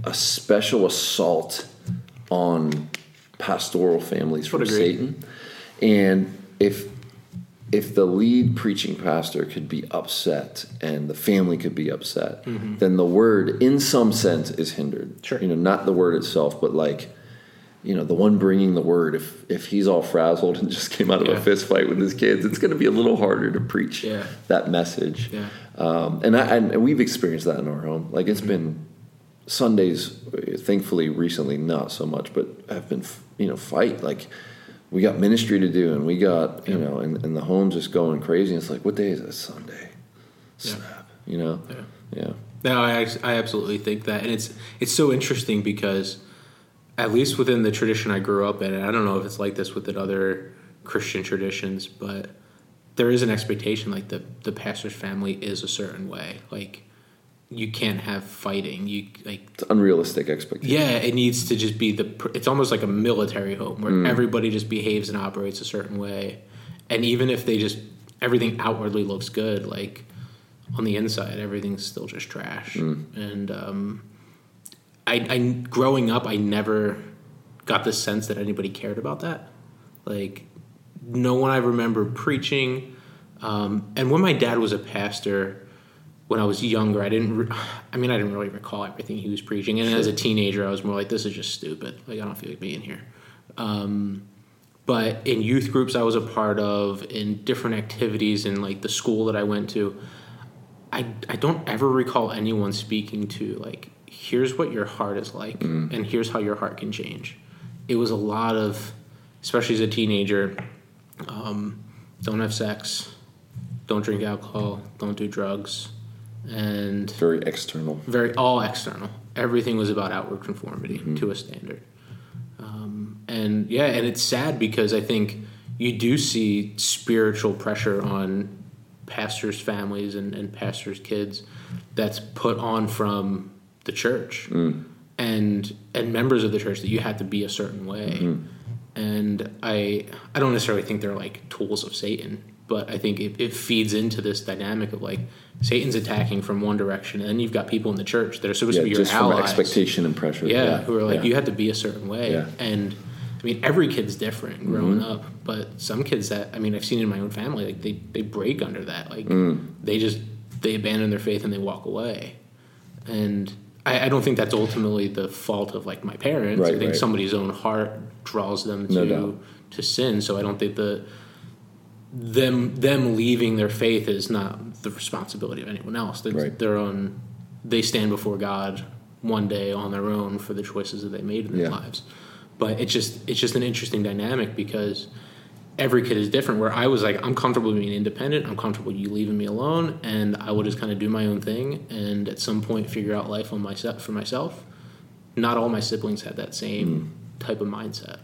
a special assault on pastoral families from Satan, and if if the lead preaching pastor could be upset and the family could be upset, then the word, in some sense, is hindered. Mm-hmm. Sure. You know, not the word itself, but like you know, the one bringing the word, if if he's all frazzled and just came out of Yeah. a fist fight with his kids, it's going to be a little harder to preach Yeah. that message. Yeah. Um, and I and we've experienced that in our home. Like Mm-hmm. it's been Sundays, thankfully recently not so much, but have been you know fight like. We got ministry to do, and we got you know, and, and the home's just going crazy. It's like, what day is it? Sunday. Yeah. Snap. You know. Yeah. Yeah. No, I, I absolutely think that, and it's it's so interesting because, at least within the tradition I grew up in, and I don't know if it's like this within other Christian traditions, but there is an expectation like the the pastor's family is a certain way. Like you can't have fighting. You like It's unrealistic expectation. yeah, it needs to just be the. It's almost like a military home where everybody just behaves and operates a certain way, and even if they just everything outwardly looks good, like on the inside, everything's still just trash. And um, I, I, growing up, I never got the sense that anybody cared about that. Like, no one I remember preaching. Um, and when my dad was a pastor, when I was younger, I didn't. Re- I mean, I didn't really recall everything he was preaching. And as a teenager, I was more like, "This is just stupid. Like, I don't feel like being here." Um, but in youth groups I was a part of, in different activities, in like the school that I went to, I I don't ever recall anyone speaking to like, "Here's what your heart is like, and here's how your heart can change." It was a lot of, especially as a teenager, um, don't have sex, don't drink alcohol, don't do drugs, and Very external. very all external. Everything was about outward conformity mm-hmm. to a standard. Um, and yeah, and it's sad because I think you do see spiritual pressure on pastors' families and, and pastors' kids that's put on from the church mm. and and members of the church that you have to be a certain way. Mm-hmm. And I I don't necessarily think they're like tools of Satan, but I think it, it feeds into this dynamic of like Satan's attacking from one direction, and then you've got people in the church that are supposed Yeah, to be your just from allies. expectation and pressure. Yeah, who are like yeah. you have to be a certain way, Yeah. and I mean every kid's different growing Mm-hmm. up, but some kids that I mean I've seen in my own family like they they break under that, like Mm. they just they abandon their faith and they walk away, and I, I don't think that's ultimately the fault of like my parents. Right, I think right. somebody's own heart draws them to doubt. to sin, so I don't think the them them leaving their faith is not the responsibility of anyone else. It's Right. their own. They stand before God one day on their own for the choices that they made in their Yeah. lives. But it's just it's just an interesting dynamic because every kid is different. Where I was like, I'm comfortable being independent. I'm comfortable you leaving me alone, and I will just kind of do my own thing, and at some point figure out life on myself for myself. Not all my siblings had that same mm. type of mindset,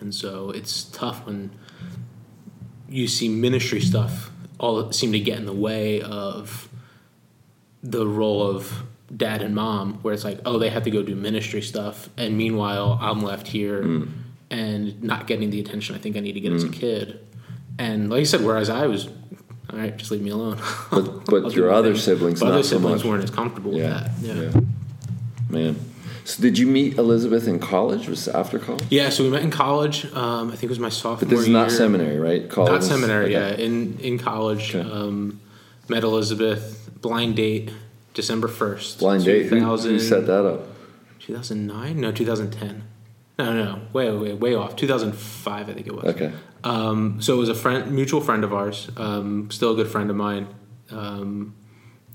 and so it's tough when you see ministry stuff all seem to get in the way of the role of dad and mom where it's like oh they have to go do ministry stuff and meanwhile i'm left here mm. and not getting the attention i think i need to get as a mm. kid and like you said whereas i was all right just leave me alone But, but your other thing. siblings, but not other so siblings much. weren't as comfortable Yeah, with that yeah. Man. So did you meet Elizabeth in college? Was it after college? yeah so we met in college um, i think it was my sophomore But this is not year. seminary, right? College. Not seminary, okay. yeah. In in college, Okay. um, met Elizabeth. Blind date, December first. Blind date. Who, who set that up? 2009? No, 2010. No, no, no. Way, way, way off. 2005, I think it was. Okay. Um, so it was a friend, mutual friend of ours, um, still a good friend of mine, um,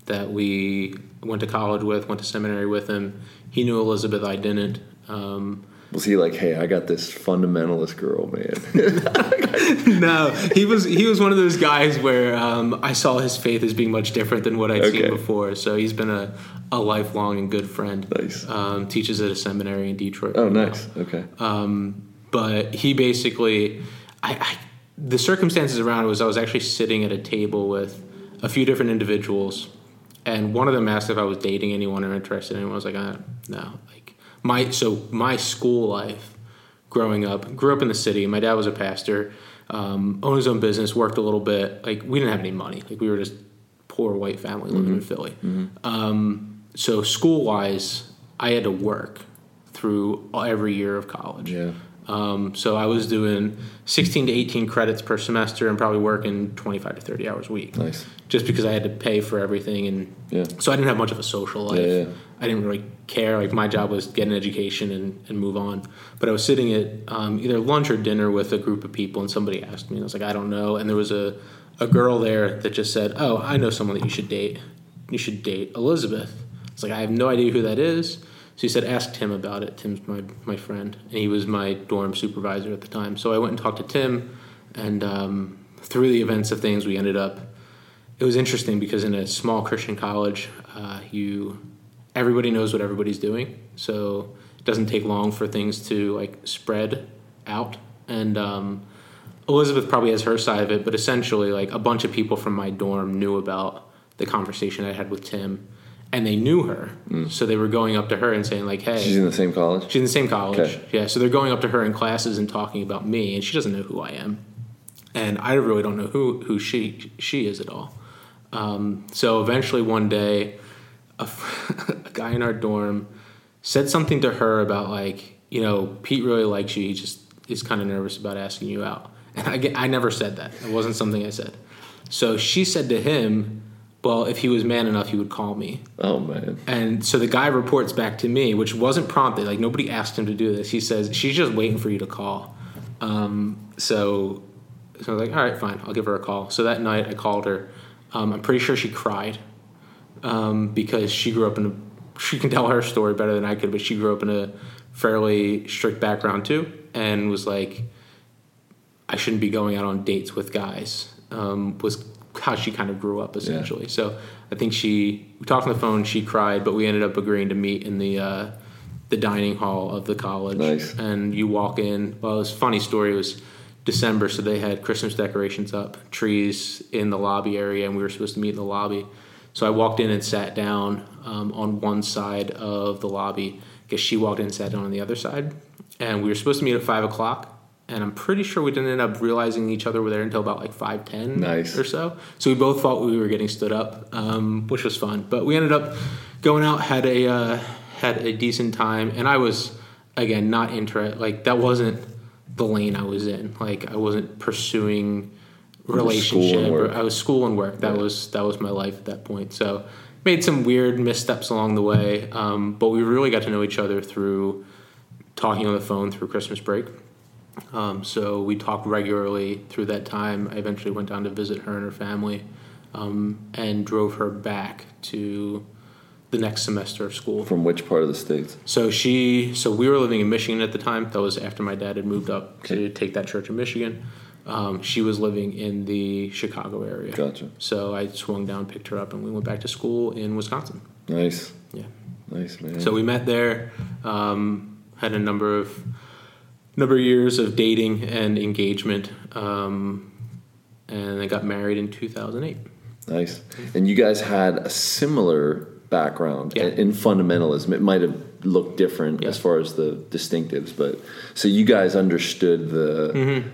that we went to college with, went to seminary with him. He knew Elizabeth, I didn't. Um, Was he like, hey, I got this fundamentalist girl, man? no, he was he was one of those guys where um, I saw his faith as being much different than what I'd Okay. seen before. So he's been a, a lifelong and good friend. Nice. Um, teaches at a seminary in Detroit. oh, right now. nice. Okay. Um, but he basically, I, I the circumstances around it was I was actually sitting at a table with a few different individuals, and one of them asked if I was dating anyone or interested in anyone. I was like, uh, no. Like my so my school life, growing up, grew up in the city. My dad was a pastor, um, owned his own business, worked a little bit. Like we didn't have any money. Like we were just poor white family living in Philly. Um, so school wise, I had to work through every year of college. Yeah. Um, so I was doing 16 to 18 credits per semester and probably working 25 to 30 hours a week. Nice. Just because I had to pay for everything, and Yeah. so I didn't have much of a social life. Yeah, yeah. I didn't really care. Like my job was get an education and, and move on. But I was sitting at um, either lunch or dinner with a group of people, and somebody asked me, and I was like, I don't know. And there was a a girl there that just said, Oh, I know someone that you should date. You should date Elizabeth. It's like I have no idea who that is. So he said, ask Tim about it. Tim's my, my friend, and he was my dorm supervisor at the time. So I went and talked to Tim, and um, through the events of things, we ended up. It was interesting because in a small Christian college, uh, you everybody knows what everybody's doing, so it doesn't take long for things to like spread out. And um, Elizabeth probably has her side of it, but essentially, like a bunch of people from my dorm knew about the conversation I had with Tim, and they knew her, so they were going up to her and saying like, "Hey, She's in the same college? She's in the same college. Okay. Yeah, so they're going up to her in classes and talking about me, and she doesn't know who I am, and I really don't know who who she she is at all. Um, so eventually, one day, a guy in our dorm said something to her about like, you know, Pete really likes you. He just is kind of nervous about asking you out, and I I never said that. It wasn't something I said. So she said to him, "Well, if he was man enough, he would call me." Oh, man. And so the guy reports back to me, which wasn't prompted. Like nobody asked him to do this. He says she's just waiting for you to call. Um, so, so I was like, all right, fine, I'll give her a call. So that night I called her. Um, I'm pretty sure she cried um, because she grew up in a. She can tell her story better than I could, but she grew up in a fairly strict background too, and was like, I shouldn't be going out on dates with guys. Um, was how she kind of grew up essentially. Yeah. So I think she we talked on the phone. She cried, but we ended up agreeing to meet in the uh, the dining hall of the college. Nice. And you walk in. Well, it was a funny story. It was December, so they had Christmas decorations up, trees in the lobby area, and we were supposed to meet in the lobby. So I walked in and sat down um, on one side of the lobby because she walked in and sat down on the other side. And we were supposed to meet at five o'clock and I'm pretty sure we didn't end up realizing each other were there until about like five ten nice. or so. So we both thought we were getting stood up, um, which was fun. But we ended up going out, had a uh, had a decent time, and I was again not interested. Like that wasn't the lane I was in. Like I wasn't pursuing relationship. I was school and work. That yeah. was that was my life at that point. So made some weird missteps along the way, um, but we really got to know each other through talking on the phone through Christmas break. Um, so we talked regularly through that time. I eventually went down to visit her and her family um, and drove her back to the next semester of school. From which part of the states? So she, so we were living in Michigan at the time. That was after my dad had moved up okay. to take that church in Michigan. Um, she was living in the Chicago area. Gotcha. So I swung down, picked her up, and we went back to school in Wisconsin. Nice. Yeah. Nice man. So we met there. Um, had a number of number of years of dating and engagement, um, and I got married in 2008. Nice. And you guys had a similar background yeah. in fundamentalism. It might have looked different yeah. as far as the distinctives, but so you guys understood the. Mm-hmm.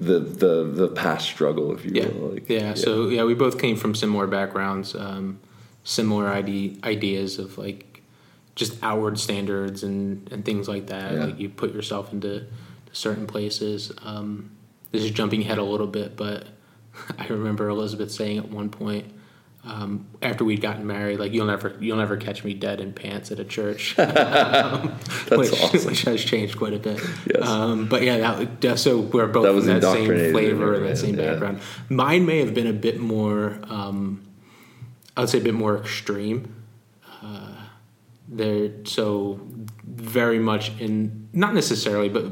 The, the the past struggle, if you yeah. will. Like, yeah. yeah. So yeah, we both came from similar backgrounds, um, similar ide- ideas of like just outward standards and, and things like that. Yeah. Like you put yourself into certain places. Um, this is jumping ahead a little bit, but I remember Elizabeth saying at one point um, after we'd gotten married, like you'll never you'll never catch me dead in pants at a church, um, which, awesome. which has changed quite a bit. Yes. Um, but yeah, that, so we're both that in that same flavor and that same yeah. background. Mine may have been a bit more, um, I would say, a bit more extreme. They're so very much in not necessarily, but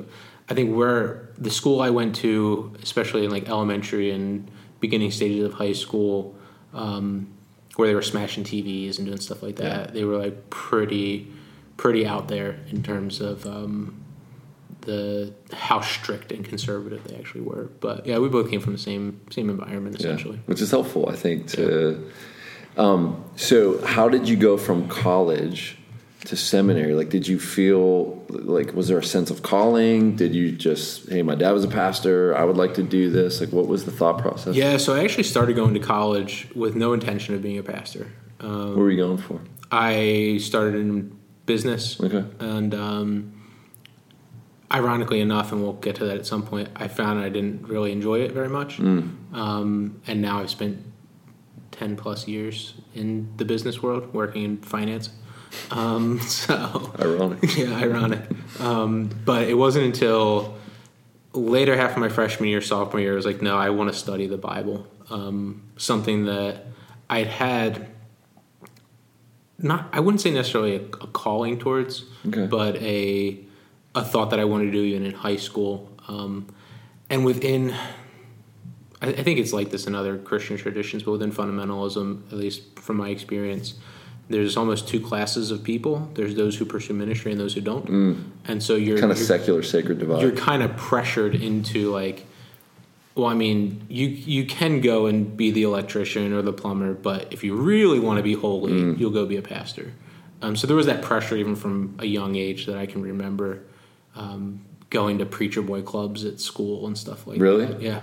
I think where the school I went to, especially in like elementary and beginning stages of high school, um, where they were smashing TVs and doing stuff like that, yeah. they were like pretty pretty out there in terms of um, the how strict and conservative they actually were. But yeah, we both came from the same same environment essentially, yeah. which is helpful, I think. To yeah. um, so, how did you go from college? To seminary? Like did you feel like was there a sense of calling? Did you just hey my dad was a pastor. I would like to do this. Like what was the thought process? Yeah so i actually started going to college with no intention of being a pastor. Um, what were you going for? I started in business. Okay. And um, ironically enough and we'll get to that at some point i found i didn't really enjoy it very much. Mm. um, and now i've spent 10 plus years in the business world working in finance um, so ironic. Yeah, ironic. Um, but it wasn't until later half of my freshman year, sophomore year, I was like, no, I want to study the Bible. Um, something that I'd had not I wouldn't say necessarily a, a calling towards, okay. but a a thought that I wanted to do even in high school. Um, and within I, I think it's like this in other Christian traditions, but within fundamentalism, at least from my experience, there's almost two classes of people. There's those who pursue ministry and those who don't. Mm. And so you're kind of secular sacred divide. You're kind of pressured into like, well, I mean, you you can go and be the electrician or the plumber, but if you really want to be holy, mm. you'll go be a pastor. Um, so there was that pressure even from a young age that I can remember um, going to preacher boy clubs at school and stuff like really? that. Yeah.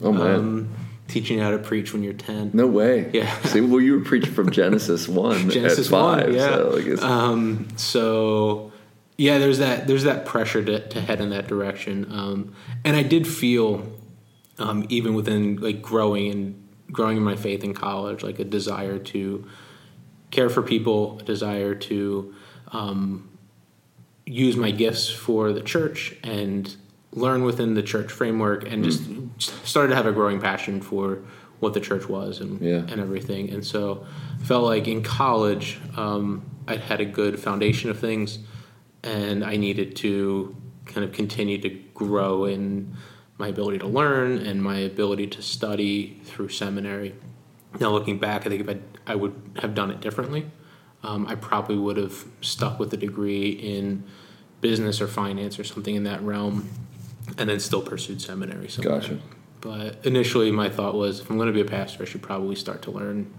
Oh man. Um, teaching you how to preach when you're 10. No way. Yeah. See, well, you were preaching from Genesis 1 Genesis at 5. 1, yeah. So, um, so, yeah, there's that, there's that pressure to, to head in that direction. Um, and I did feel, um, even within like growing and growing in my faith in college, like a desire to care for people, a desire to um, use my gifts for the church and learn within the church framework and just mm. started to have a growing passion for what the church was and yeah. and everything. And so felt like in college um, I had a good foundation of things, and I needed to kind of continue to grow in my ability to learn and my ability to study through seminary. Now, looking back, I think if I, I would have done it differently, um, I probably would have stuck with a degree in business or finance or something in that realm, and then still pursued seminary somewhere. Gotcha. But initially, my thought was, if I'm going to be a pastor, I should probably start to learn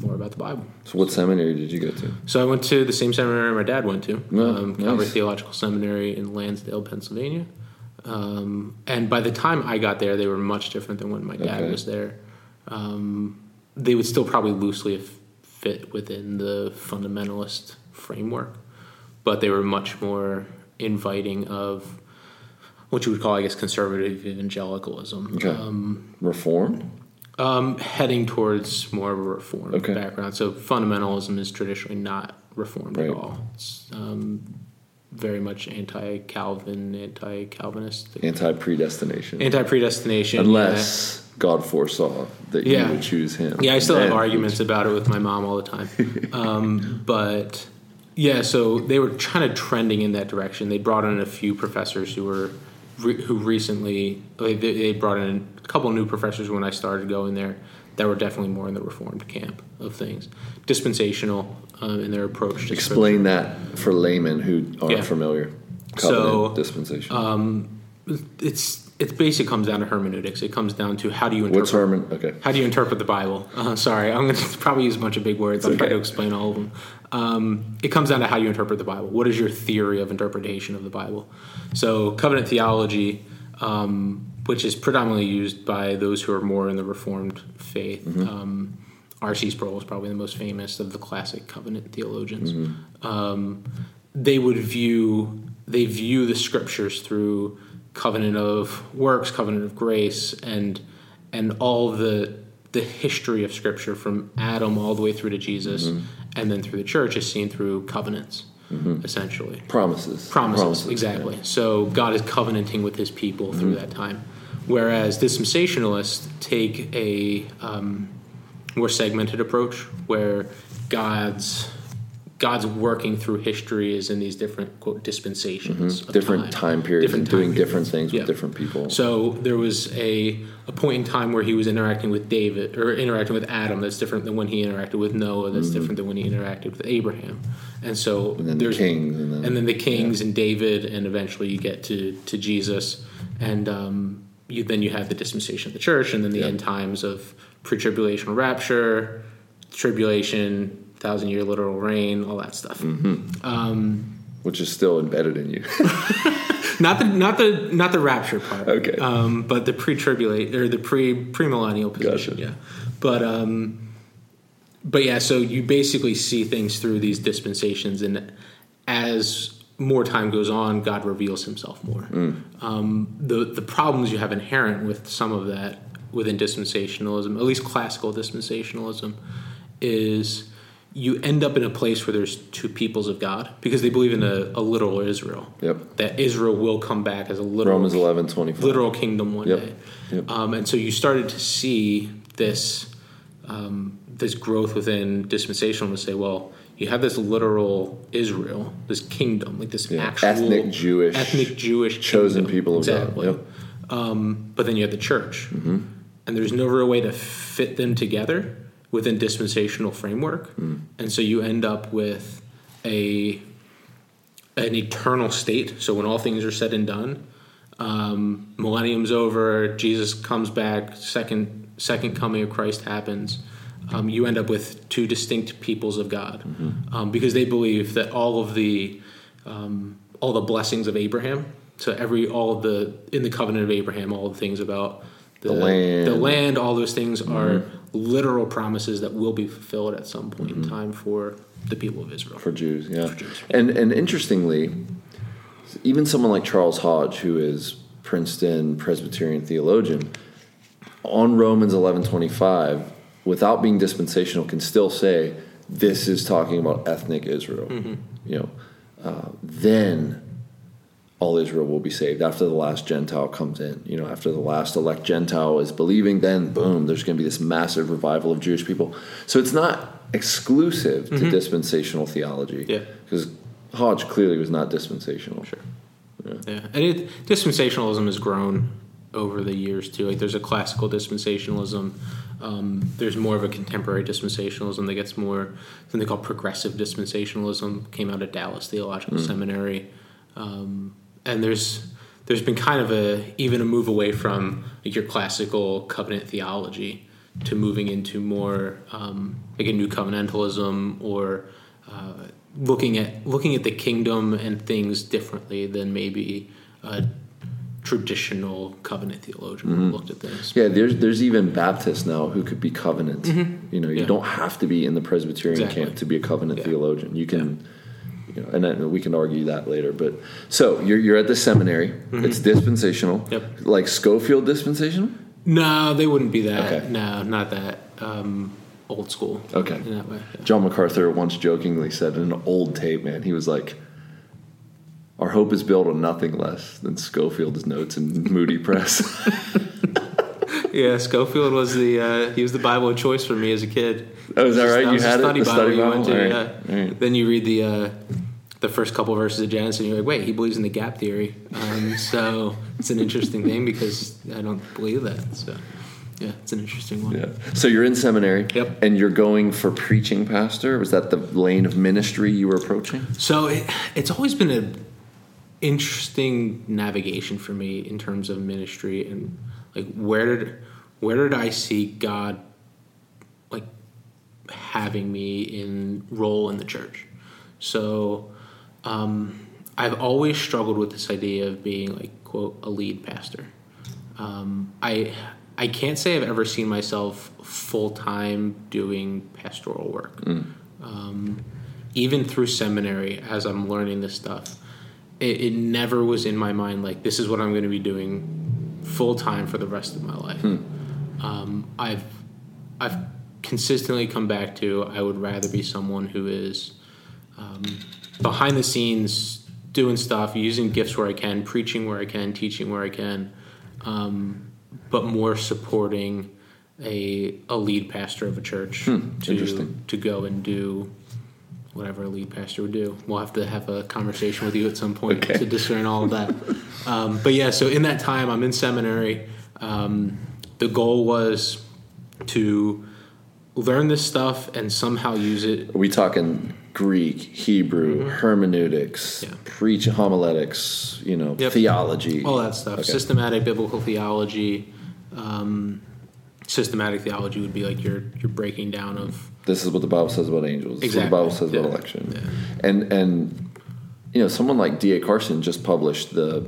more about the Bible. So, what seminary did you go to? So I went to the same seminary my dad went to, Oh, um, Calvary nice. Theological Seminary in Lansdale, Pennsylvania. Um, and by the time I got there, they were much different than when my dad Okay. was there. Um, they would still probably loosely fit within the fundamentalist framework, but they were much more inviting of what you would call, I guess, conservative evangelicalism. Okay. Um, Reformed? um, heading towards more of a reform Okay. background. So fundamentalism is traditionally not reformed Right. at all. It's um, very much anti-Calvin, anti-Calvinist, Anti predestination. anti-predestination. Unless God foresaw that Yeah. you would choose him. Yeah, I still have arguments about it with my mom all the time. Um, but yeah, so they were kind of trending in that direction. They brought in a few professors who were re- who recently they, they brought in a couple new professors when I started going there that were definitely more in the reformed camp of things, dispensational um, in their approach to Explain that for laymen who aren't Yeah. familiar. So, Covenant dispensation. Um, it's it basically comes down to hermeneutics. It comes down to how do you interpret What's Herman? Okay. How do you interpret the Bible? Uh, sorry, I'm going to probably use a bunch of big words. I'll try okay. to explain all of them. Um, it comes down to how you interpret the Bible. What is your theory of interpretation of the Bible? So, covenant theology, um, which is predominantly used by those who are more in the Reformed faith. Um, R.C. Sproul is probably the most famous of the classic covenant theologians. Um, they would view they view the scriptures through covenant of works, covenant of grace, and and all the the history of scripture from Adam all the way through to Jesus, and then through the church is seen through covenants, essentially. Promises. promises, exactly. So God is covenanting with His people through that time, whereas dispensationalists take a um, more segmented approach, where God's God's working through history is in these different quote dispensations, Mm-hmm. Different time periods Different and doing time different things with different people. So there was a a point in time where he was interacting with David or interacting with Adam that's different than when he interacted with Noah. That's different than when he interacted with Abraham. And so Mm-hmm. and then the kings and then, and then the kings and David, and eventually you get to to Jesus, and um, you then you have the dispensation of the church, and then the Yeah. end times of pre-tribulation rapture, tribulation, thousand year literal reign, all that stuff. which is still embedded in you. Not the not the not the rapture part. Okay. Um, but the pre-tribulate or the pre premillennial position. Gotcha. Yeah. But um, but yeah. So you basically see things through these dispensations, and as more time goes on, God reveals Himself more. Mm. Um, the the problems you have inherent with some of that within dispensationalism, at least classical dispensationalism, is you end up in a place where there's two peoples of God because they believe in a, a literal Israel. Yep. That Israel will come back as a literal Romans eleven twenty five. literal kingdom one Yep. day. Yep. Um, and so you started to see this um, this growth within dispensational to say, well, you have this literal Israel, this kingdom, like this Yeah. actual Ethnic Jewish- ethnic Jewish chosen kingdom. people of God. exactly. Yep. Um, but then you have the church, Mm-hmm. and there's no real way to fit them together within dispensational framework, Mm. and so you end up with a an eternal state. So when all things are said and done, um, millennium's over, Jesus comes back, second second coming of Christ happens. Um, you end up with two distinct peoples of God um, because they believe that all of the um, all the blessings of Abraham. So every all of the in the covenant of Abraham, all the things about the, The land. the land, all those things are literal promises that will be fulfilled at some point in time for the people of Israel. for Jews, yeah. For Jews. And and interestingly, even someone like Charles Hodge, who is Princeton Presbyterian theologian, on Romans eleven twenty five, without being dispensational, can still say this is talking about ethnic Israel. Mm-hmm. You know, uh, then all Israel will be saved after the last Gentile comes in. You know, after the last elect Gentile is believing, then boom, there's going to be this massive revival of Jewish people. So it's not exclusive to dispensational theology. Mm-hmm. Yeah. Because Hodge clearly was not dispensational. Sure. Yeah, and it, dispensationalism has grown over the years too. Like there's a classical dispensationalism. Um, there's more of a contemporary dispensationalism that gets more something called progressive dispensationalism. Came out of Dallas Theological Seminary, um, and there's there's been kind of a even a move away from like your classical covenant theology to moving into more um, like a new covenantalism or uh, looking at looking at the kingdom and things differently than maybe a traditional covenant theologian looked at things. Yeah, there's there's even Baptists now who could be covenant. You know, you Yeah. don't have to be in the Presbyterian Exactly. camp to be a covenant Yeah. theologian. You can, you know, and then we can argue that later. But so you're you're at the seminary. It's dispensational. Mm-hmm. Yep. Like Scofield dispensational. No, they wouldn't be that. Okay. No, not that um, old school. Okay. in that way. yeah. John MacArthur once jokingly said in an old tape, man, he was like, "Our hope is built on nothing less than Scofield's notes and Moody Press." Yeah, Schofield was the uh, he was the Bible of choice for me as a kid. Oh, is that right? You had it? study The Bible study you went to. Right. Yeah. Right. Then you read the uh, the first couple verses of Genesis, and you're like, wait, he believes in the gap theory. Um, so it's an interesting thing because I don't believe that. So yeah, it's an interesting one. Yeah. So you're in seminary. Yep. And you're going for preaching pastor. Was that the lane of ministry you were approaching? So it, it's always been an interesting navigation for me in terms of ministry and like where did where did I see God like having me in role in the church. So um, I've always struggled with this idea of being like quote a lead pastor. Um, I I can't say I've ever seen myself full time doing pastoral work. Um, even through seminary, as I'm learning this stuff, it, it never was in my mind like this is what I'm going to be doing full time for the rest of my life. Um, I've I've consistently come back to I would rather be someone who is um, behind the scenes doing stuff, using gifts where I can, preaching where I can, teaching where I can, um, but more supporting a a lead pastor of a church to interesting. to go and do whatever a lead pastor would do. We'll have to have a conversation with you at some point Okay. to discern all of that. Um, but yeah, so in that time, I'm in seminary. Um, the goal was to learn this stuff and somehow use it Are we talking Greek, Hebrew, hermeneutics, Mm-hmm. Yeah. preach homiletics, you know, Yep. theology? all that stuff Okay. systematic biblical theology um, systematic theology would be like your your breaking down of This is what the Bible says about angels. This Exactly. is what the Bible says about election. Yeah. And and you know, someone like D.A. Carson just published the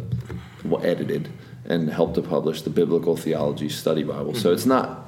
well, edited and helped to publish the Biblical Theology Study Bible. So Mm-hmm. it's not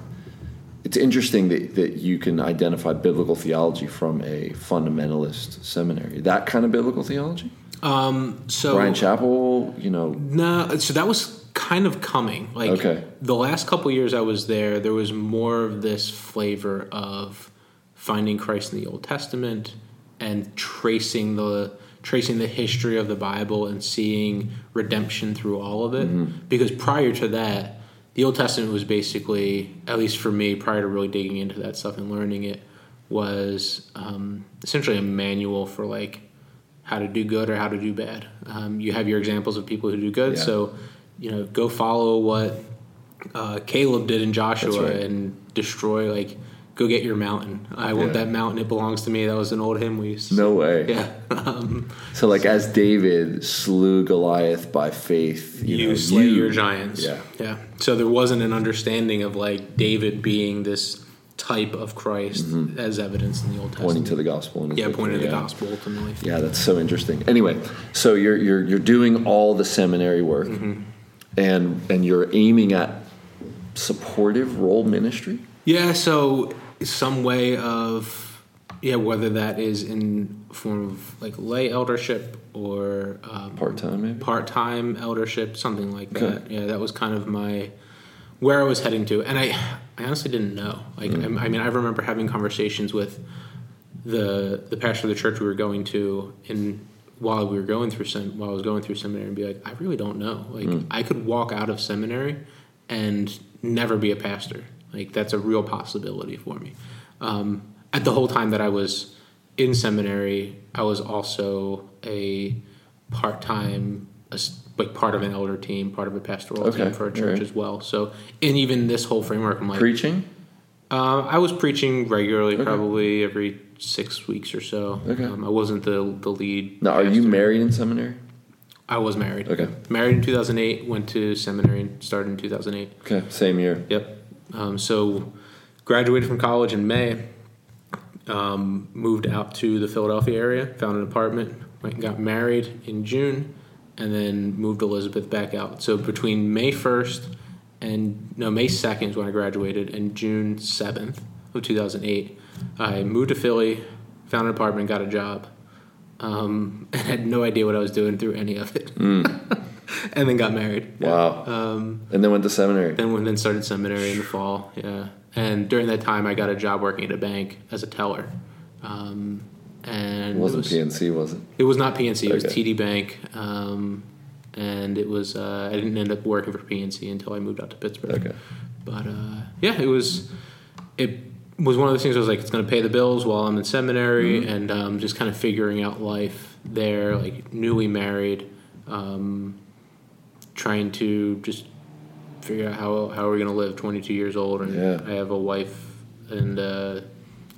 it's interesting that, that you can identify biblical theology from a fundamentalist seminary. That kind of biblical theology? um, so Bryan Chapell, you know, No, so that was kind of coming. Like Okay. the last couple years I was there, there was more of this flavor of finding Christ in the Old Testament and tracing the tracing the history of the Bible and seeing redemption through all of it. Because prior to that, the Old Testament was basically, at least for me, prior to really digging into that stuff and learning it, was um, essentially a manual for like how to do good or how to do bad. Um, you have your examples of people who do good, Yeah. so you know go follow what uh, Caleb did in Joshua right. and destroy like go get your mountain. I want Yeah. that mountain; it belongs to me. That was an old hymn we used. To no way. Yeah, um, So like as David slew Goliath by faith, you, you, know, slay you- your giants. Yeah. yeah. So there wasn't an understanding of like David being this type of Christ as evidence in the Old Testament. Mm-hmm. pointing to the gospel. Yeah, pointing to victory, the gospel ultimately. Yeah, that's so interesting. Anyway, so you're you're you're doing all the seminary work, Mm-hmm. and and you're aiming at supportive role ministry. Yeah, so some way of yeah, whether that is in form of like lay eldership or um, Part time, maybe. part-time eldership, something like Okay. that. Yeah, that was kind of my where I was heading to, and I, I honestly didn't know. Like, I, I mean, I remember having conversations with the the pastor of the church we were going to, in while we were going through sem- while I was going through seminary, and be like, I really don't know. Like, I could walk out of seminary and never be a pastor. Like, that's a real possibility for me. Um, at the whole time that I was in seminary, I was also a part time like part of an elder team, part of a pastoral Okay, team for a church alright. as well. So, and even this whole framework, I'm like, Preaching? uh, I was preaching regularly, probably every six weeks or so. Okay. Um, I wasn't the the lead. Now, are you married in seminary? I was married. Okay. Married in 2008. Went to seminary and started in 2008. Okay, same year. Yep. Um, so graduated from college in May. Um, moved out to the Philadelphia area. Found an apartment. Went and got married in June, and then moved Elizabeth back out. So between May 1st and no May 2nd is when I graduated, and June 7th of 2008, I moved to Philly. Found an apartment. Got a job. Um, and had no idea what I was doing through any of it. and then got married. Wow. Um, and then went to seminary. then went then started seminary in the fall. Yeah, and during that time, I got a job working at a bank as a teller. Um, and it wasn't it was, PNC, was it? It was not PNC. It was TD Bank. Um, and it was uh, I didn't end up working for PNC until I moved out to Pittsburgh. Okay. But uh, yeah, it was it was one of those things. I was like, it's going to pay the bills while I'm in seminary, Mm-hmm. and um, just kind of figuring out life there. Like newly married, um, trying to just figure out how how are we going to live. 22 years old, and Yeah. I have a wife and uh,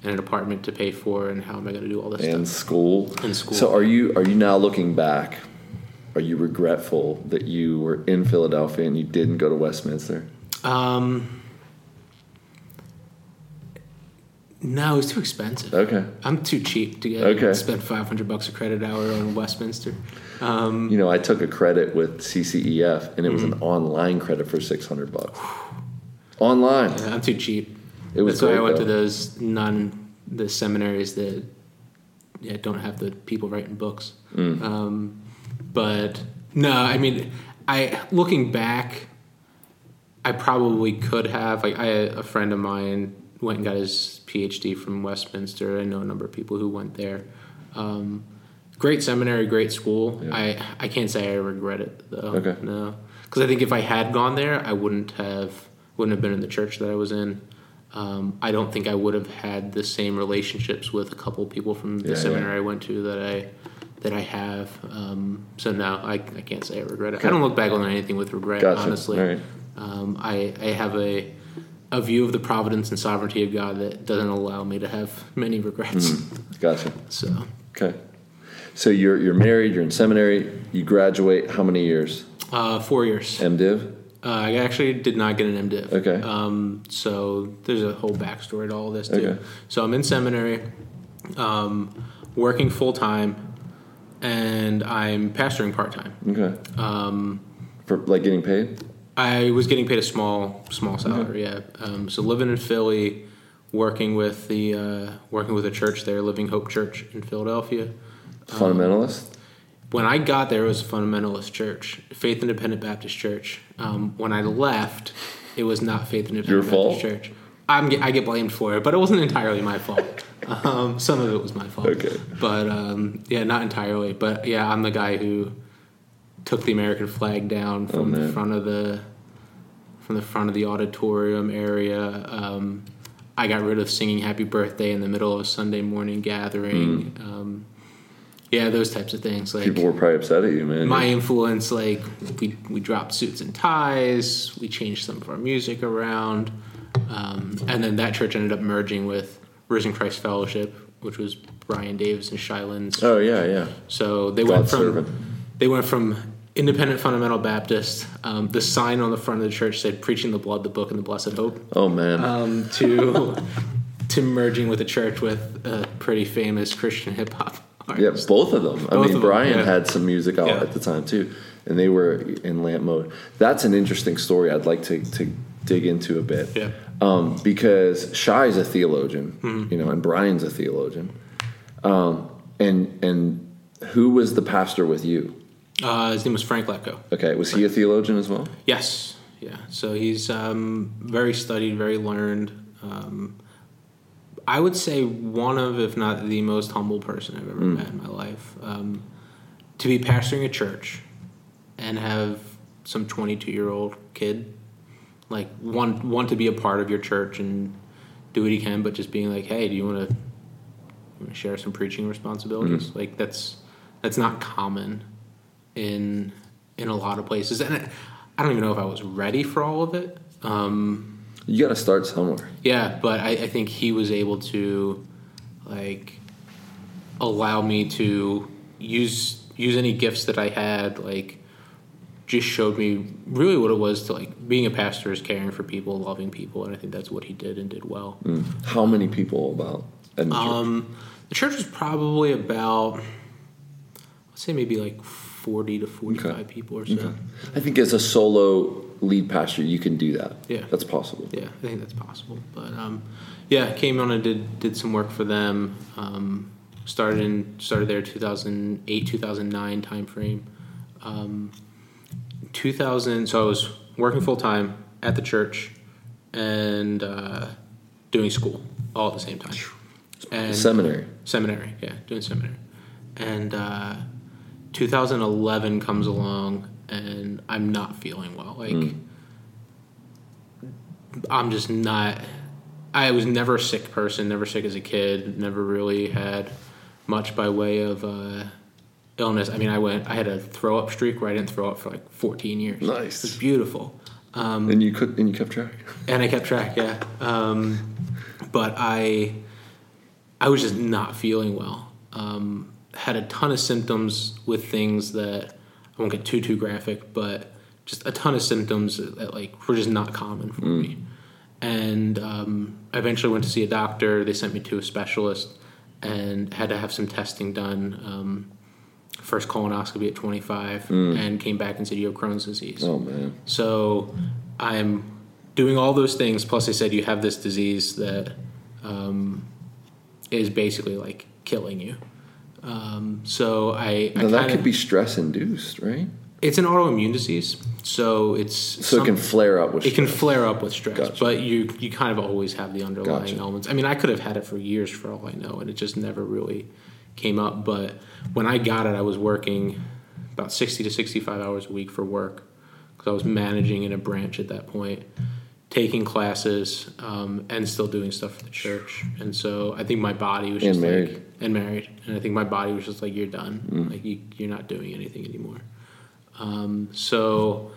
and an apartment to pay for, and how am I going to do all this And stuff? school. And school. So are you are you now looking back? Are you regretful that you were in Philadelphia and you didn't go to Westminster? Um, no, it's too expensive. Okay. I'm too cheap to get Okay. spend 500 bucks a credit hour on Westminster. Um, You know, I took a credit with CCEF and it was Mm-hmm. an online credit for 600 bucks. Online. yeah, I'm too cheap. It was That's why I went to those non the seminaries that yeah don't have the people writing books. Mm. Um, but no, I mean, I looking back, I probably could have. Like, I a friend of mine went and got his PhD from Westminster. I know a number of people who went there. Um, great seminary, great school. Yeah. I I can't say I regret it though. Okay. No, because I think if I had gone there, I wouldn't have wouldn't have been in the church that I was in. Um, I don't think I would have had the same relationships with a couple people from the Yeah, seminary yeah. I went to that I that I have. Um, so no, I, I can't say I regret it. Okay. I don't look back on anything with regret. Gotcha. Honestly, right. um, I I have a a view of the providence and sovereignty of God that doesn't allow me to have many regrets. Mm-hmm. Gotcha. So Okay. So you're you're married, you're in seminary, you graduate how many years? uh, four years. MDiv? Uh, I actually did not get an MDiv. Okay. Um, so there's a whole backstory to all this too. Okay. So I'm in seminary, um, working full time, and I'm pastoring part time. Okay. Um, For like getting paid? I was getting paid a small small salary. Yeah. Um, so living in Philly, working with the uh, working with a church there, Living Hope Church in Philadelphia. Fundamentalist? When I got there, it was a fundamentalist church, Faith Independent Baptist Church. Um, when I left, it was not Faith Independent Your Baptist fault? Church. I'm, I get blamed for it, but it wasn't entirely my fault. Um, some of it was my fault. Okay. But um, yeah, not entirely. But yeah, I'm the guy who took the American flag down from the Oh, man. front of the from the front of the auditorium area. Um, I got rid of singing "Happy Birthday" in the middle of a Sunday morning gathering. Um, yeah, those types of things. Like. People were probably upset at you, man. my influence, like we we dropped suits and ties. We changed some of our music around, um, and then that church ended up merging with Risen Christ Fellowship, which was Brian Davis and Shai Linne's. Oh yeah, yeah. So they went from servant. they went from independent fundamental Baptist. Um, the sign on the front of the church said "Preaching the Blood, the Book, and the Blessed Hope." Oh man. Um, to to merging with a church with a pretty famous Christian hip hop yeah, both of them. I Both mean, them, Brian yeah. had some music out Yeah. at the time too, and they were in lamp mode. That's an interesting story. I'd like to to dig into a bit. Yeah. Um, because Shai's a theologian, Mm-hmm. you know, and Brian's a theologian. Um, and and who was the pastor with you? Uh, his name was Frank Lecco. Okay, was he a theologian as well? Yes, yeah. So he's um, very studied, very learned. Um, I would say one of, if not the most humble person I've ever met in my life. Um, to be pastoring a church and have some 22 year old kid, like want want to be a part of your church and do what he can, but just being like, hey, do you want to share some preaching responsibilities? Like that's that's not common in in a lot of places, and I, I don't even know if I was ready for all of it. Um, You got to start somewhere. yeah, but I, I think he was able to like allow me to use use any gifts that I had. Like, just showed me really what it was to like being a pastor is caring for people, loving people, and I think that's what he did and did well. How many people about the church? Um, the church was probably about, let's say maybe like forty to forty-five Okay. people or so. I think as a solo lead pastor, you can do that. Yeah. that's possible. Yeah, I think that's possible. But um, yeah, came on and did did some work for them. Um, started in started there 2008 2009 time frame. Um, 2000. So I was working full time at the church and uh, doing school all at the same time. And Seminary. seminary, yeah, doing seminary. And uh, 2011 comes along, and I'm not feeling well. Like, I'm just not. I was never a sick person, never sick as a kid, never really had much by way of uh, illness. I mean, I went, I had a throw up streak where I didn't throw up for like 14 years. Nice. It was beautiful. Um, and you could and you kept track. and I kept track, yeah. Um, but I, I was just not feeling well. Um, had a ton of symptoms with things that I won't get too too graphic, but just a ton of symptoms that like were just not common for me. And um, I eventually went to see a doctor. They sent me to a specialist and had to have some testing done. Um, first colonoscopy at 25, and came back and said you have Crohn's disease. Oh man. So I'm doing all those things. Plus, they said you have this disease that um, is basically like killing you. Um, so I, I Now that kinda- could be stress induced, right? it's an autoimmune disease. So it's So it can flare up with. it can stress. flare up with stress, Gotcha. but you you kind of always have the underlying Gotcha. elements. I mean, I could have had it for years for all I know, and it just never really came up. But when I got it, I was working about sixty to sixty-five hours a week for work because I was managing in a branch at that point, taking classes, um, and still doing stuff for the church. And so I think my body was And just married. like and married, and I think my body was just like, "You're done. Mm. Like you, you're not doing anything anymore." Um, so